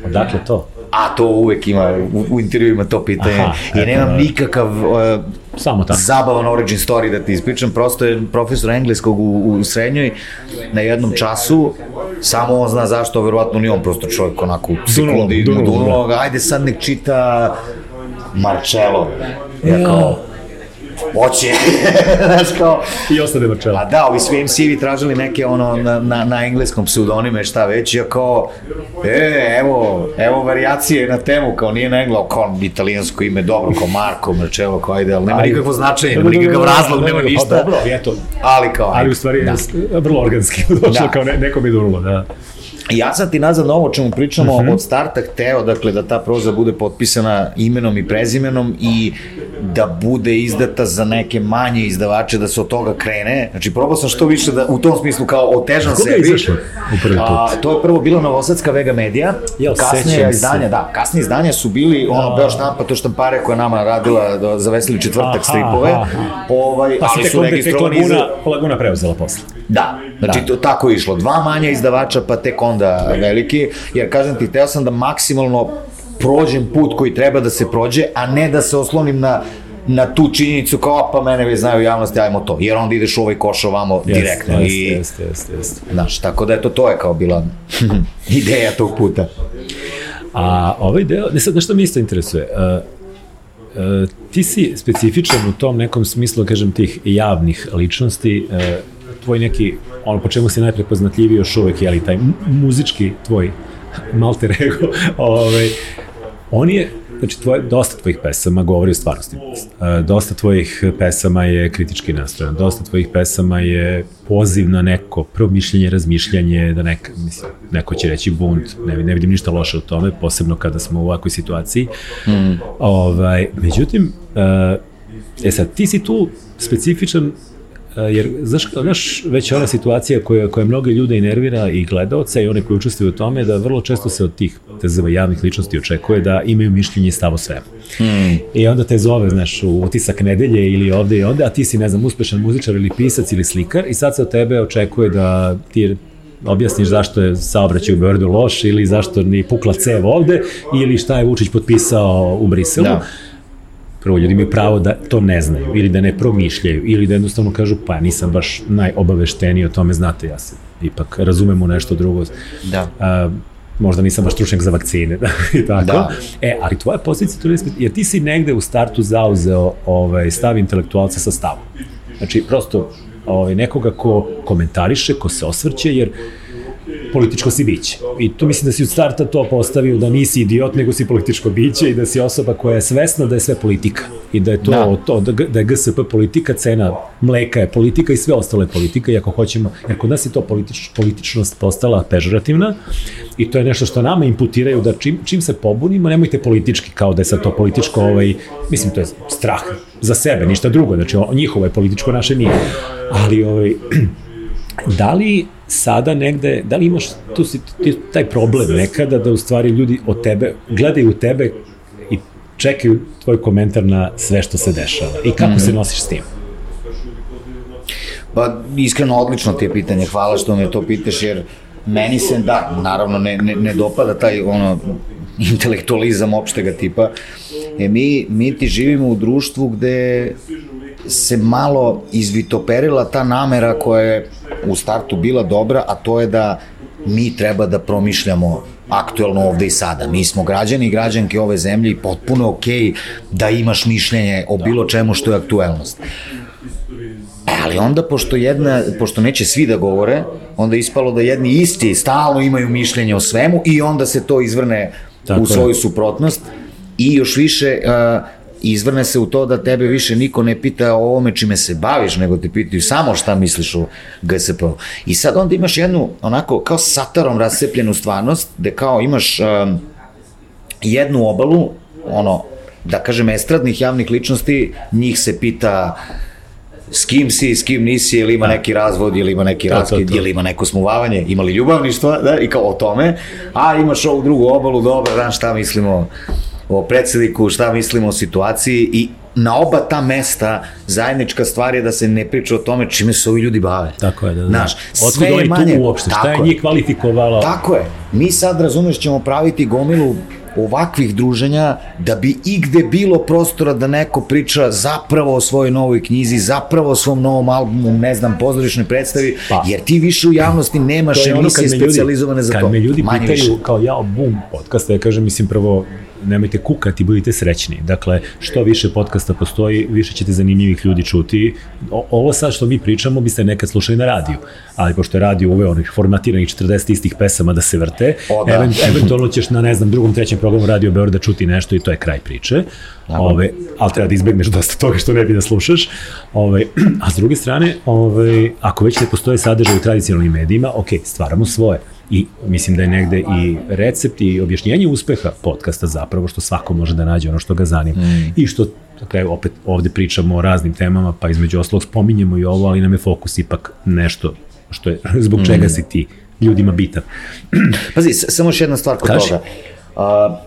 Odakle to? A to uvek ima, u, u intervjuima to pitanje, Aha, i nemam da. nikakav uh, Samo tako. zabavan origin story da ti ispričam, prosto je profesor engleskog u, u srednjoj na jednom času, samo on zna zašto, verovatno ni on prosto čovjek onako u sekundi dunulo, da. ajde sad nek čita Marcello. Ja kao, Hoće. Znaš kao... I ostane Marcello. A da, ovi svi MC-vi tražili neke ono na, na, na engleskom pseudonime, šta već, ja kao, e, evo, evo variacije na temu, kao nije na englo, kao italijansko ime, dobro, kao Marko, Marcello, kao ajde, ali nema nikakvo značenje, nema nikakav razlog, nema ništa. Pa dobro, eto. Ali kao, Ali u stvari, da. vrlo organski došlo, da. kao ne, nekom je da. Ja sam ti nazad na ovo čemu pričamo uh mhm. -huh. od starta hteo, dakle, da ta proza bude potpisana imenom i prezimenom i da bude izdata za neke manje izdavače, da se od toga krene. Znači, probao sam što više da, u tom smislu kao otežan sebi. Koga je izašlo u prvi put? A, to je prvo bilo Novosadska Vega Media. Jel, kasnije izdanja, da, kasnije izdanja su bili ono, da. Beo štampa, to štampare koja nama radila da, za Veseli četvrtak aha, stripove. Aha. Ovaj, pa ali su registrovani... Pa tek Laguna, Laguna preuzela posle. Da, znači da. to tako je išlo. Dva manja izdavača, pa tek onda veliki, jer kažem ti, teo sam da maksimalno prođem put koji treba da se prođe, a ne da se oslonim na na tu činjenicu kao pa mene već znaju javnosti, ajmo to. Jer onda ideš u ovaj koš ovamo yes, direktno. Jeste, i, jeste, jeste, jeste. Znaš, tako da eto, to je kao bila ideja tog puta. A ovaj deo, ne sad, nešto mi isto interesuje, uh, uh, ti si specifičan u tom nekom smislu, kažem, tih javnih ličnosti, uh, tvoj neki, ono po čemu si najprepoznatljiviji još uvek, jeli, taj muzički tvoj malter ego, ovaj, on je, znači, tvoje, dosta tvojih pesama govori o stvarnosti. Dosta tvojih pesama je kritički nastrojen, dosta tvojih pesama je poziv na neko promišljanje, razmišljanje, da neka, mislim, neko će reći bunt, ne, ne vidim ništa loše u tome, posebno kada smo u ovakvoj situaciji. Mm. Ovaj, međutim, e, e sad, ti si tu specifičan jer, znaš, znaš, već ona situacija koja, koja mnoge ljude i nervira i gledalca i one koji učestvuju u tome, da vrlo često se od tih te zove javnih ličnosti očekuje da imaju mišljenje i stav o svemu. Hmm. I onda te zove, znaš, u utisak nedelje ili ovde i ovde, a ti si, ne znam, uspešan muzičar ili pisac ili slikar i sad se od tebe očekuje da ti objasniš zašto je saobraćaj u Beogradu loš ili zašto ni pukla cev ovde ili šta je Vučić potpisao u Briselu. Da prvo ljudi imaju pravo da to ne znaju ili da ne promišljaju ili da jednostavno kažu pa nisam baš najobavešteniji o tome, znate ja se ipak razumem u nešto drugo. Da. A, možda nisam baš stručnjak za vakcine da, i tako. Da. E, ali tvoja pozicija, to je, jer ti si negde u startu zauzeo ovaj, stav intelektualca sa stavom. Znači, prosto ovaj, nekoga ko komentariše, ko se osvrće, jer političko si biće. I tu mislim da si od starta to postavio da nisi idiot, nego si političko biće i da si osoba koja je svesna da je sve politika. I da je to, da. to da je GSP politika, cena mleka je politika i sve ostale politika i ako hoćemo, jer kod nas je to politič, političnost postala pežorativna i to je nešto što nama imputiraju da čim, čim se pobunimo, nemojte politički, kao da je sad to političko, ovaj, mislim, to je strah za sebe, ništa drugo, znači njihovo je političko, naše nije. Ali, ovaj, da li sada negde, da li imaš tu si, taj problem nekada da u stvari ljudi od tebe, gledaju u tebe i čekaju tvoj komentar na sve što se dešava i kako mm. se nosiš s tim? Pa, iskreno, odlično ti je pitanje, hvala što me to pitaš, jer meni se, da, naravno, ne, ne, ne dopada taj, ono, intelektualizam opštega tipa. E, mi, mi ti živimo u društvu gde se malo izvitoperila ta namera koja je u startu bila dobra, a to je da mi treba da promišljamo aktuelno ovde i sada. Mi smo građani i građanke ove zemlje i potpuno okej da imaš mišljenje o bilo čemu što je aktuelnost. Ali onda, pošto, jedna, pošto neće svi da govore, onda je ispalo da jedni isti stalno imaju mišljenje o svemu i onda se to izvrne Tako u svoju je. suprotnost i još više uh, izvrne se u to da tebe više niko ne pita o ovome čime se baviš, nego te pitaju samo šta misliš o GSP-u. I sad onda imaš jednu, onako, kao satarom rascepljenu stvarnost, gde kao imaš um, jednu obalu, ono, da kažem, estradnih javnih ličnosti, njih se pita s kim si, s kim nisi, ili ima da. neki razvod, ili ima neki raskid, ili ima neko smuvavanje, ima li ljubavništva, da, i kao o tome, a imaš ovu drugu obalu, dobro, dan, šta mislimo o predsedniku, šta mislimo o situaciji i na oba ta mesta zajednička stvar je da se ne priča o tome čime se ovi ljudi bave. Tako je, da, da. Znaš, sve je manje... Tu uopšte, šta je njih kvalifikovala? Tako je. Mi sad, razumeš, ćemo praviti gomilu ovakvih druženja da bi igde bilo prostora da neko priča zapravo o svojoj novoj knjizi, zapravo o svom novom albumu, ne znam, pozorišnoj predstavi, pa, jer ti više u javnosti nemaš emisije specializovane za to. Kad me ljudi Manje pitaju više. kao ja bum podcast, ja kažem, mislim prvo, nemojte kukati, budite srećni. Dakle, što više podcasta postoji, više ćete zanimljivih ljudi čuti. O, ovo sad što mi pričamo biste nekad slušali na radiju, ali pošto je radio uveo onih formatiranih 40 istih pesama da se vrte, o, da. Event, eventualno ćeš na, ne znam, drugom, trećem programu Radio Beograda čuti nešto i to je kraj priče. Ove, ali treba da izbegneš dosta toga što ne bi da slušaš. Ove, a s druge strane, ove, ako već ne postoje sadržaj u tradicionalnim medijima, ok, stvaramo svoje. I mislim da je negde i recept i objašnjenje uspeha podcasta zapravo što svako može da nađe ono što ga zanima. Mm. I što dakle, opet ovde pričamo o raznim temama, pa između oslog spominjemo i ovo, ali nam je fokus ipak nešto što je, zbog mm. čega si ti ljudima bitan. Pazi, samo još jedna stvar kod Kaži. toga. Uh,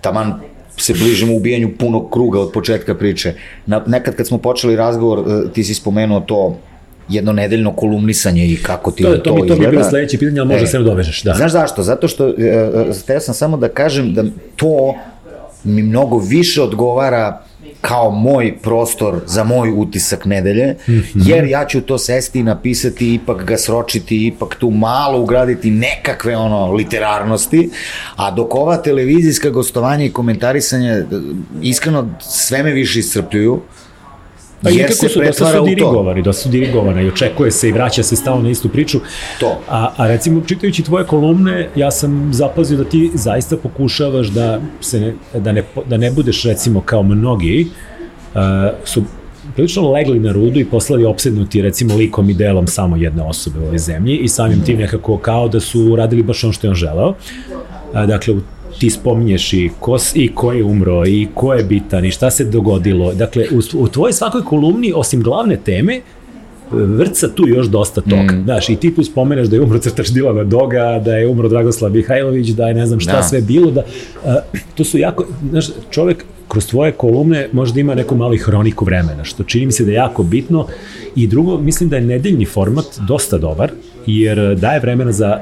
taman se bližimo ubijanju punog kruga od početka priče. Na, nekad kad smo počeli razgovor, e, ti si spomenuo to jedno nedeljno kolumnisanje i kako ti to, to, to mi, to mi je bilo sledeće pitanje, ali možda e, se ne dovežeš. Da. Znaš zašto? Zato što, e, e, teo sam samo da kažem da to mi mnogo više odgovara kao moj prostor za moj utisak nedelje, mm -hmm. jer ja ću to sesti i napisati, ipak ga sročiti, ipak tu malo ugraditi nekakve ono literarnosti, a dok ova televizijska gostovanja i komentarisanje iskreno sve me više iscrpljuju, Pa i kako su dosta su dirigovani, dosta su dirigovani i očekuje se i vraća se stalno na istu priču. To. A, a recimo, čitajući tvoje kolumne, ja sam zapazio da ti zaista pokušavaš da, se ne, da, ne, da ne budeš recimo kao mnogi, uh, su prilično legli na rudu i poslali opsednuti recimo likom i delom samo jedne osobe u ovoj zemlji i samim tim nekako kao da su radili baš ono što je on želeo. Dakle, u ti spominješ i ko, i ko je umro i ko je bitan i šta se dogodilo. Dakle, u, u tvojoj svakoj kolumni, osim glavne teme, vrca tu još dosta toga. Mm. Znaš, i ti tu spomeneš da je umro crtač Dilana Doga, da je umro Dragoslav Mihajlović, da je ne znam šta da. sve bilo, da, uh, to su jako, znaš, čovek kroz tvoje kolumne možda ima neku mali hroniku vremena, što čini mi se da je jako bitno. I drugo, mislim da je nedeljni format dosta dobar, jer daje vremena za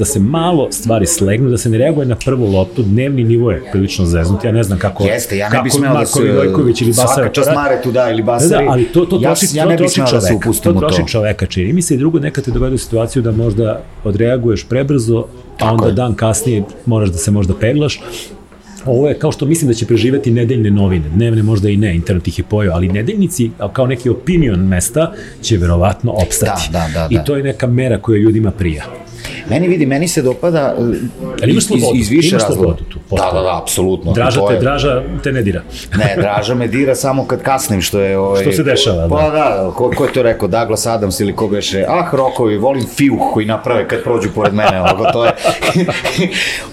da se malo stvari slegnu, da se ne reaguje na prvu loptu, dnevni nivo je prilično zeznut, ja ne znam kako, Jeste, ja ne bih smeo da se, Vojković ili Basar, svaka čast Mare tu da, ili Basari, da, da, ali to, to troši, ja, ja ne bih smeo da se upustim to. To troši čoveka, čini mi se i drugo, nekad te dovede u situaciju da možda odreaguješ prebrzo, a onda je. dan kasnije moraš da se možda peglaš, ovo je kao što mislim da će preživeti nedeljne novine, dnevne možda i ne, internet ih je pojao, ali nedeljnici kao neki opinion mesta će verovatno opstati. Da, da, da, da. I to je neka mera koja ljudima prija. Meni vidi, meni se dopada Ali imaš slobodu, iz, iz više imaš slobodu tu. Da, da, da, apsolutno. Draža te, je... draža te ne dira. ne, draža me dira samo kad kasnim, što je... Ovaj, što se dešava, pa, da. Pa da, ko, ko je to rekao, Douglas Adams ili ko beše, ah, rokovi, volim fiuh koji naprave kad prođu pored mene, ovo, to je...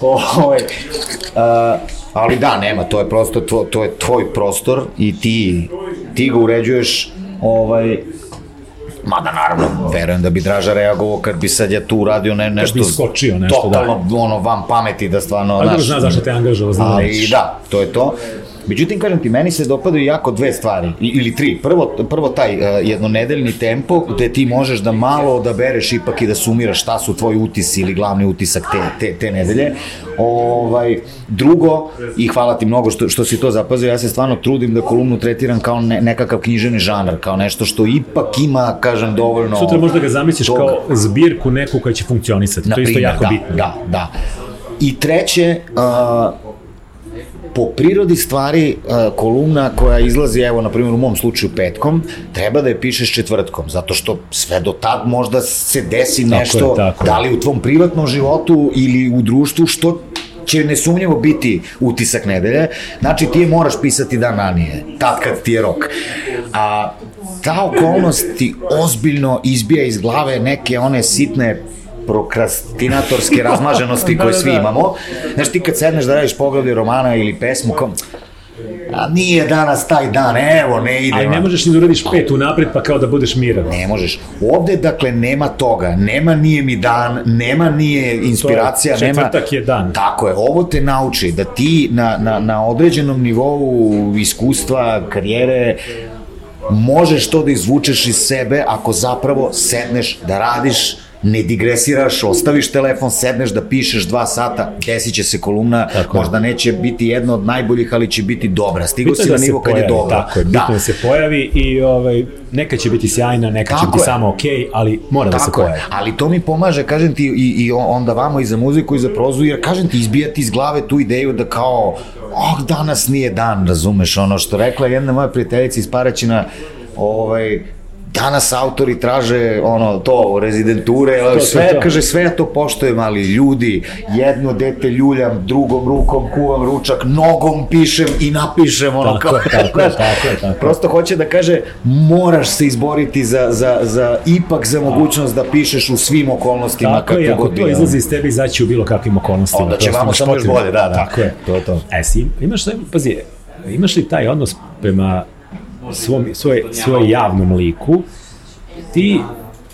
ovaj, uh, ali da, nema, to je prosto, to, to je tvoj prostor i ti, ti ga uređuješ ovaj, Mada naravno, verujem da bi Draža reagovao kad bi sad ja tu uradio ne, nešto... Kad bi skočio nešto, totalno, da. ono, van pameti da stvarno... Ali dobro zna zašto te angažao, zna Ali da, to je to. Međutim, kažem ti, meni se dopadaju jako dve stvari, ili tri. Prvo, prvo taj uh, jednonedeljni tempo, gde ti možeš da malo odabereš ipak i da sumiraš šta su tvoji utisci ili glavni utisak te, te, te nedelje. Ovaj, drugo, i hvala ti mnogo što, što si to zapazio, ja se stvarno trudim da kolumnu tretiram kao ne, nekakav knjiženi žanar, kao nešto što ipak ima, kažem, dovoljno... Sutra možda ga zamisliš tog... kao zbirku neku koja će funkcionisati, to je isto jako da, bitno. Da, da. I treće, uh, po prirodi stvari kolumna koja izlazi, evo, na primjer, u mom slučaju petkom, treba da je pišeš četvrtkom, zato što sve do tad možda se desi nešto, tako je, tako da li u tvom privatnom životu ili u društvu, što će nesumnjivo biti utisak nedelje, znači ti je moraš pisati dan ranije, tad kad ti je rok. A ta okolnost ti ozbiljno izbija iz glave neke one sitne prokrastinatorske razmaženosti koje da, svi da, da. imamo. Znaš, ti kad sedneš da radiš poglavlje romana ili pesmu, kom, a nije danas taj dan, evo, ne ide. Ali ne možeš ni da uradiš pet unapred pa kao da budeš miran. Ne možeš. Ovde, dakle, nema toga. Nema nije mi dan, nema nije inspiracija. To je, četvrtak nema... je dan. Tako je. Ovo te nauči da ti na, na, na određenom nivou iskustva, karijere, možeš to da izvučeš iz sebe ako zapravo sedneš da radiš ne digresiraš, ostaviš telefon, sedneš da pišeš dva sata, desit će se kolumna, tako možda neće biti jedna od najboljih, ali će biti dobra. Stigo si na da nivo kad je dobro. Tako je, bitno da. da se pojavi i ovaj, neka će biti sjajna, neka tako će biti je. samo okej, okay, ali mora tako da se pojavi. Je. Ali to mi pomaže, kažem ti, i, i onda vamo i za muziku i za prozu, jer kažem ti, izbijati iz glave tu ideju da kao oh, danas nije dan, razumeš, ono što rekla jedna moja prijateljica iz Paraćina, ovaj, danas autori traže ono to rezidenture to, sve to, kaže sve to poštujem ali ljudi jedno dete ljuljam drugom rukom kuvam ručak nogom pišem i napišem ono tako, kao tako, tako, tako, tako. prosto hoće da kaže moraš se izboriti za, za, za ipak za mogućnost da pišeš u svim okolnostima tako kako je, ako to izlazi iz tebe izaći u bilo kakvim okolnostima onda će vamo samo još bolje da, da. Tako je to to. E si imaš pazi imaš li taj odnos prema svom, svoje, svoje javnom liku, ti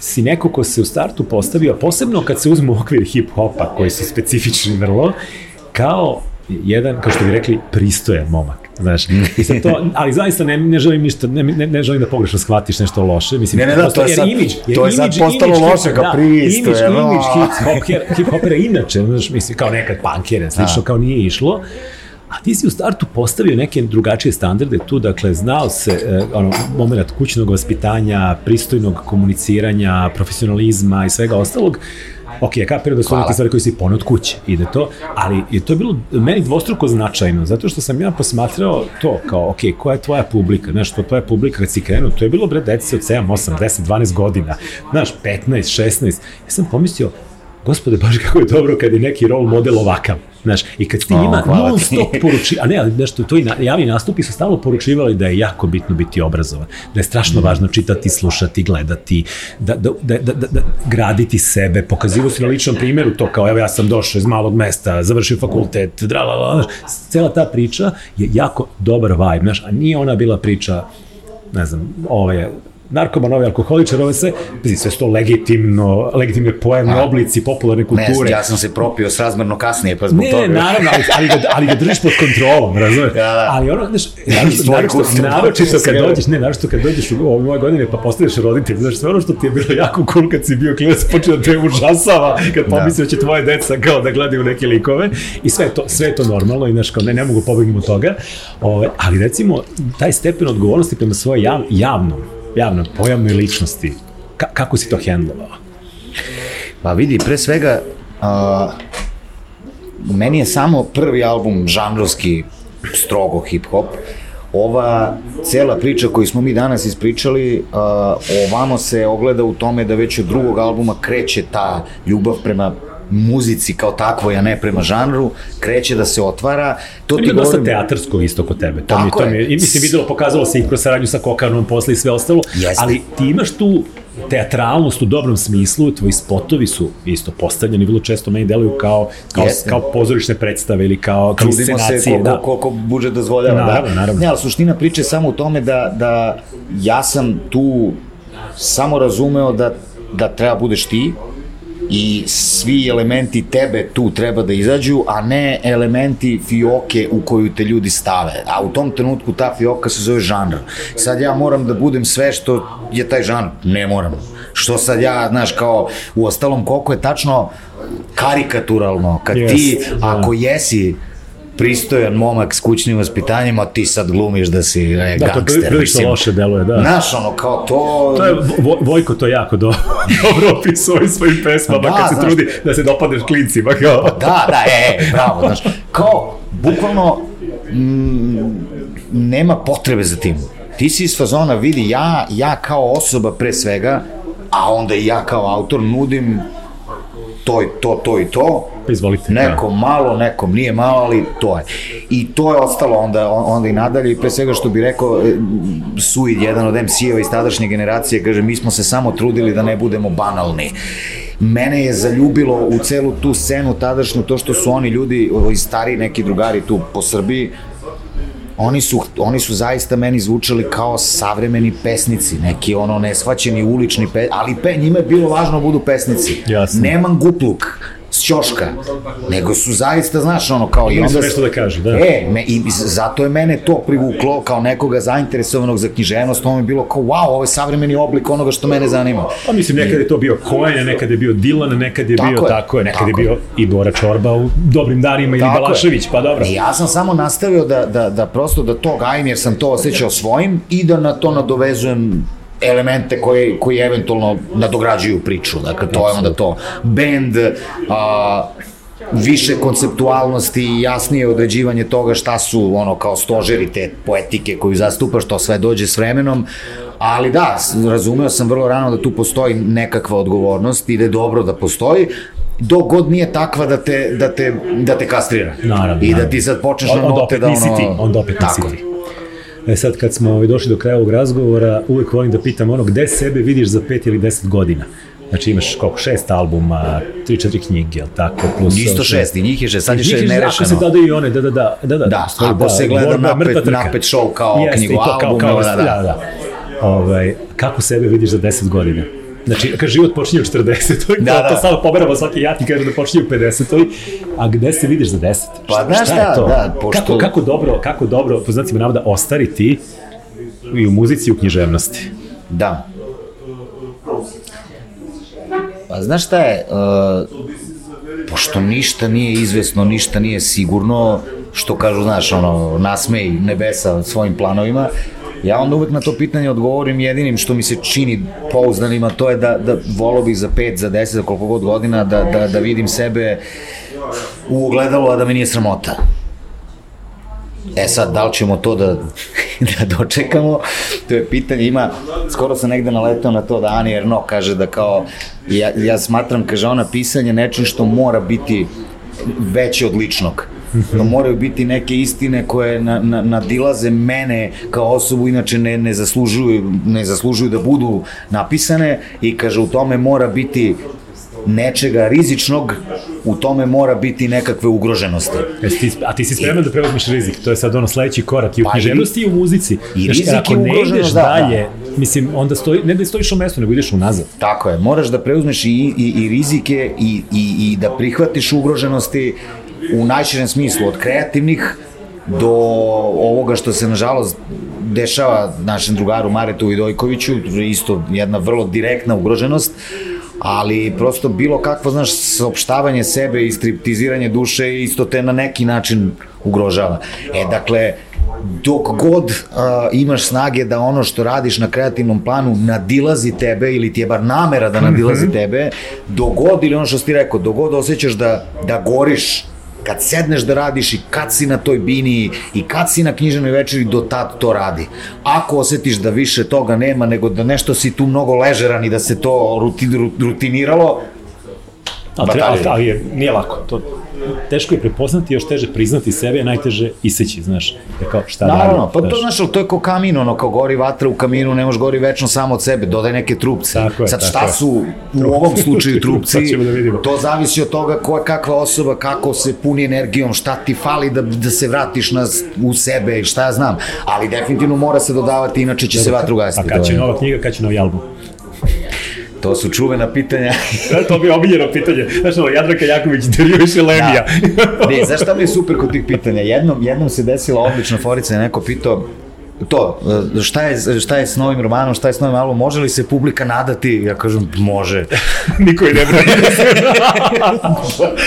si neko ko se u startu postavio, posebno kad se uzmu okvir hip-hopa, koji su specifični vrlo, kao jedan, kao što bi rekli, pristojan momak. Znaš, i to, ali zaista ne, ne želim ništa, ne, ne, ne želim da pogrešno shvatiš nešto loše. Mislim, ne, ne, da, to je sad, imidž, to je sad postalo loše, kao. Da, imidž, imidž hip-hopera inače, znaš, mislim, kao nekad punkera, slično, kao nije išlo, a ti si u startu postavio neke drugačije standarde tu, dakle, znao se eh, ono, moment kućnog vaspitanja, pristojnog komuniciranja, profesionalizma i svega ostalog, ok, ja kapiram da su neke stvari koje si ponad kuće, ide to, ali je to bilo meni dvostruko značajno, zato što sam ja posmatrao to kao, ok, koja je tvoja publika, znaš, to tvoja publika kad si krenuo, to je bilo bre deci od 7, 8, 10, 12 godina, znaš, 15, 16, ja sam pomislio, gospode, baš kako je dobro kad je neki role model ovakav. Znaš, i kad ti ima non stop poruči, a ne, ali nešto, to i na, javni nastupi su stalno poručivali da je jako bitno biti obrazovan, da je strašno mm. važno čitati, slušati, gledati, da, da, da, da, da, da graditi sebe, pokazivo si na ličnom primjeru to kao, evo ja sam došao iz malog mesta, završio fakultet, drala, znaš, cela ta priča je jako dobar vibe, znaš, a nije ona bila priča, ne znam, ovaj, narkoman, ovaj alkoholičar, ove sve, pazi, sve to legitimno, legitimne pojemne oblici popularne kulture. Ne, ja sam se propio srazmerno kasnije, pa zbog ne, toga. Ne, naravno, ali, ali, ga, ali ga držiš pod kontrolom, razumeš? Ja, da. Ali ono, znaš, naročito, naročito kad dođeš, ne, naročito kad dođeš u ove moje godine pa postaneš roditelj, znaš, sve ono što ti je bilo jako cool kad si bio klinac, počeo da te užasava, kad da. pomislio da će tvoje deca kao da gledaju neke likove i sve to, sve to normalno i znaš, kao ne, ne mogu pobegnuti od toga, ove, ali recimo, taj stepen odgovornosti prema svoje jav, javnom, javno, pojavnoj ličnosti, ka, kako si to hendlovao? Pa vidi, pre svega, a, meni je samo prvi album žanrovski strogo hip-hop, ova cela priča koju smo mi danas ispričali, uh, ovamo se ogleda u tome da već od drugog albuma kreće ta ljubav prema muzici kao takvoj, a ne prema žanru, kreće da se otvara. To ti govorim... dosta teatarsko isto kod tebe. To mi, to mi, I mislim, videlo, pokazalo se i kroz saradnju sa Kokarnom posle i sve ostalo, Jeste. ali ti imaš tu teatralnost u dobrom smislu, tvoji spotovi su isto postavljeni, vrlo često meni deluju kao, kao, Jeste. kao pozorišne predstave ili kao, Trudimo se koliko, da. koliko budžet dozvoljava. Da. Naravno, da. naravno. Ne, ali suština priče je samo u tome da, da ja sam tu samo razumeo da, da treba budeš ti, i svi elementi tebe tu treba da izađu, a ne elementi fioke u koju te ljudi stave. A u tom trenutku ta fioka se zove žanr. Sad ja moram da budem sve što je taj žanr. Ne moram. Što sad ja, znaš, kao u ostalom koliko je tačno karikaturalno, kad yes, ti, da. ako jesi pristojan momak s kućnim vaspitanjem, a ti sad glumiš da si e, da, gangster. Da, to prilično loše deluje, da. Znaš, ono, kao to... To je, Vojko to jako do, dobro opisuje svojim pesmama, da, kad se znaš, trudi da se dopadneš klincima, kao. Pa da, da, e, e, bravo, znaš, kao, bukvalno, m, nema potrebe za tim. Ti si iz fazona, vidi, ja, ja kao osoba pre svega, a onda i ja kao autor nudim to i to, to i to. Pa izvolite. Nekom da. malo, nekom nije malo, ali to je. I to je ostalo onda, onda i nadalje i pre svega što bi rekao e, Suid, jedan od MC-eva iz tadašnje generacije, kaže mi smo se samo trudili da ne budemo banalni mene je zaljubilo u celu tu scenu tadašnju to što su oni ljudi, ovi stari neki drugari tu po Srbiji, oni su, oni su zaista meni zvučali kao savremeni pesnici, neki ono nesvaćeni ulični pe, ali pe, njima je bilo važno da budu pesnici. Jasno. Neman gupluk, ćoška, nego su zaista, znaš, ono, kao... i onda... nešto da kaže, da. E, me, i zato je mene to privuklo kao nekoga zainteresovanog za književnost, to mi je bilo kao, wow, ovo je savremeni oblik onoga što mene zanima. Pa mislim, nekad je to bio Kojan, nekad je bio Dilan, nekad je tako bio je, tako je, nekad tako je bio i Bora Čorba u dobrim danima ili Balašević, pa dobro. I ja sam samo nastavio da, da, da prosto da to gajim, jer sam to osjećao svojim i da na to nadovezujem elemente koji, koji eventualno nadograđuju priču. Dakle, to je onda to. Band, a, više konceptualnosti i jasnije određivanje toga šta su ono kao stožeri te poetike koju zastupaš, to sve dođe s vremenom, ali da, razumeo sam vrlo rano da tu postoji nekakva odgovornost i da je dobro da postoji, dok god nije takva da te, da te, da te kastrira. Naravno. I da ti sad počneš na note da ono... Ti, onda opet nisi ti. E sad kad smo ovaj, došli do kraja ovog razgovora, uvek volim da pitam ono gde sebe vidiš za pet ili deset godina? Znači imaš koliko, šest albuma, tri, četiri knjige, jel tako? Plus Isto šest, i njih je šest, sad je šest nerešeno. Ako se dodaju i one, da, da, da. Da, da, da stvari, ako da, se gleda napet, napet show kao Jeste, knjigu album, kao, kao, da, da. da, da. Ovaj, kako sebe vidiš za 10 godina? Znači, kad život počinje u 40. Da, da. to sad pomeramo svaki jat i kaže da počinje u 50. A gde se vidiš za 10? Pa znaš šta, šta da, pošto... Kako, kako dobro, kako dobro, po znacima navoda, ostari ti i u muzici i u književnosti. Da. Pa znaš šta je, uh, pošto ništa nije izvesno, ništa nije sigurno, što kažu, znaš, ono, nasmej nebesa svojim planovima, ja onda uvek na to pitanje odgovorim jedinim što mi se čini pouzdanima, to je da, da volo bih za 5, za 10, za koliko god godina, da, da, da vidim sebe u ogledalu, a da me nije sramota. E sad, da li ćemo to da, da dočekamo, to je pitanje, ima, skoro sam negde naletao na to da Ani Erno kaže da kao, ja, ja smatram, kaže ona, pisanje nečim što mora biti veće od ličnog. To moraju biti neke istine koje na, na, nadilaze mene kao osobu, inače ne, ne, zaslužuju, ne zaslužuju da budu napisane i kaže u tome mora biti nečega rizičnog, u tome mora biti nekakve ugroženosti. Jesi ti, a ti si spreman I, da preuzmeš rizik, to je sad ono sledeći korak i u pa književnosti i, i u muzici. I rizik Znaš, ako ne ideš da, dalje, da. mislim, onda stoji, ne da stojiš u mestu, nego ideš unazad. Tako je, moraš da preuzmeš i, i, i rizike i, i, i da prihvatiš ugroženosti u najširem smislu, od kreativnih do ovoga što se nažalost dešava našem drugaru Maretu Vidojkoviću, isto jedna vrlo direktna ugroženost, ali prosto bilo kakvo, znaš, saopštavanje sebe i striptiziranje duše isto te na neki način ugrožava. E, dakle, dok god uh, imaš snage da ono što radiš na kreativnom planu nadilazi tebe ili ti je bar namera da nadilazi mhm. tebe, dok god ili ono što si ti rekao, dok god osjećaš da, da goriš kad sedneš da radiš i kad si na toj bini i kad si na književnoj večeri, do tad to radi. Ako osetiš da više toga nema, nego da nešto si tu mnogo ležeran i da se to rutiniralo, Ali, ali, ali nije lako. To, teško je prepoznati, još teže priznati sebe, a najteže iseći, znaš. Je kao, šta Naravno, pa to, znaš, to je kao kamin, ono, kao gori vatra u kaminu, ne može gori večno samo od sebe, dodaj neke trupce. Tako je, Sad, šta tako su u ovom slučaju trupci, da to zavisi od toga ko je kakva osoba, kako se puni energijom, šta ti fali da, da se vratiš na, u sebe, šta ja znam. Ali definitivno mora se dodavati, inače će se vatru gasiti. A kad će nova knjiga, kad će novi album? To su čuvena pitanja. da, to bi omiljeno pitanje. Znaš, ovo, Jadranka Jaković, Deriviš Lemija. Da. Ne, znaš šta mi je super kod tih pitanja? Jednom, jednom se desila odlična forica, neko pitao, to, šta je, šta je s novim romanom, šta je s novim albumom, može li se publika nadati? Ja kažem, može. Niko je ne brani.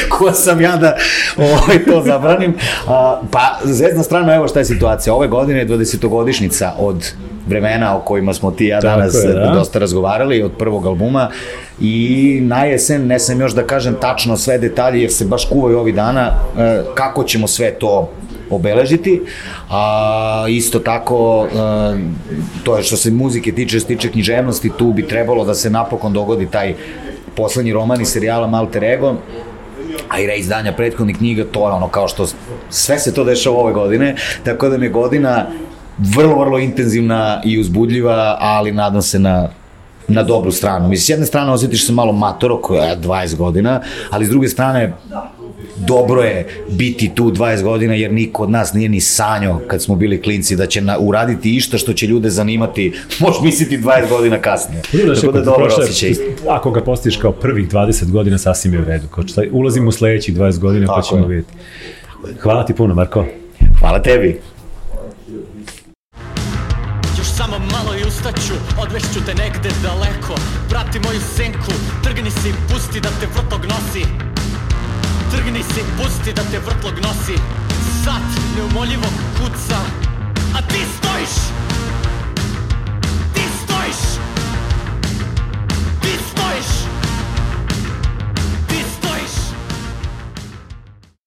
Ko sam ja da ovaj, to zabranim? A, pa, zvezdna strana, evo šta je situacija. Ove godine je 20-godišnica od vremena o kojima smo ti ja danas je, da. dosta razgovarali od prvog albuma i na jesen, ne sam još da kažem tačno sve detalje jer se baš kuvaju ovi dana, e, kako ćemo sve to obeležiti, a isto tako e, to je što se muzike tiče, što tiče književnosti, tu bi trebalo da se napokon dogodi taj poslednji roman iz serijala Malter Ego, a i reizdanja prethodnih knjiga, to je ono kao što sve se to dešava ove godine, tako da mi je godina vrlo, vrlo intenzivna i uzbudljiva, ali nadam se na na dobru stranu. Mislim, s jedne strane osjetiš se malo matoro, koja je 20 godina, ali s druge strane dobro je biti tu 20 godina jer niko od nas nije ni sanjo kad smo bili klinci da će na, uraditi išta što će ljude zanimati, možeš misliti 20 godina kasnije. Da, Tako da dobro osjećaj. Ako ga postiš kao prvih 20 godina, sasvim je u redu. Kao ulazimo u sledećih 20 godina pa ćemo vidjeti. Hvala ti puno, Marko. Hvala tebi. ustaću, odvešću te negde daleko. Prati moju senku, trgni si, pusti da te vrtlog nosi. Trgni si, pusti da te vrtlog nosi. Sat neumoljivog kuca, a ti stojiš! Ti stojiš! Ti stojiš!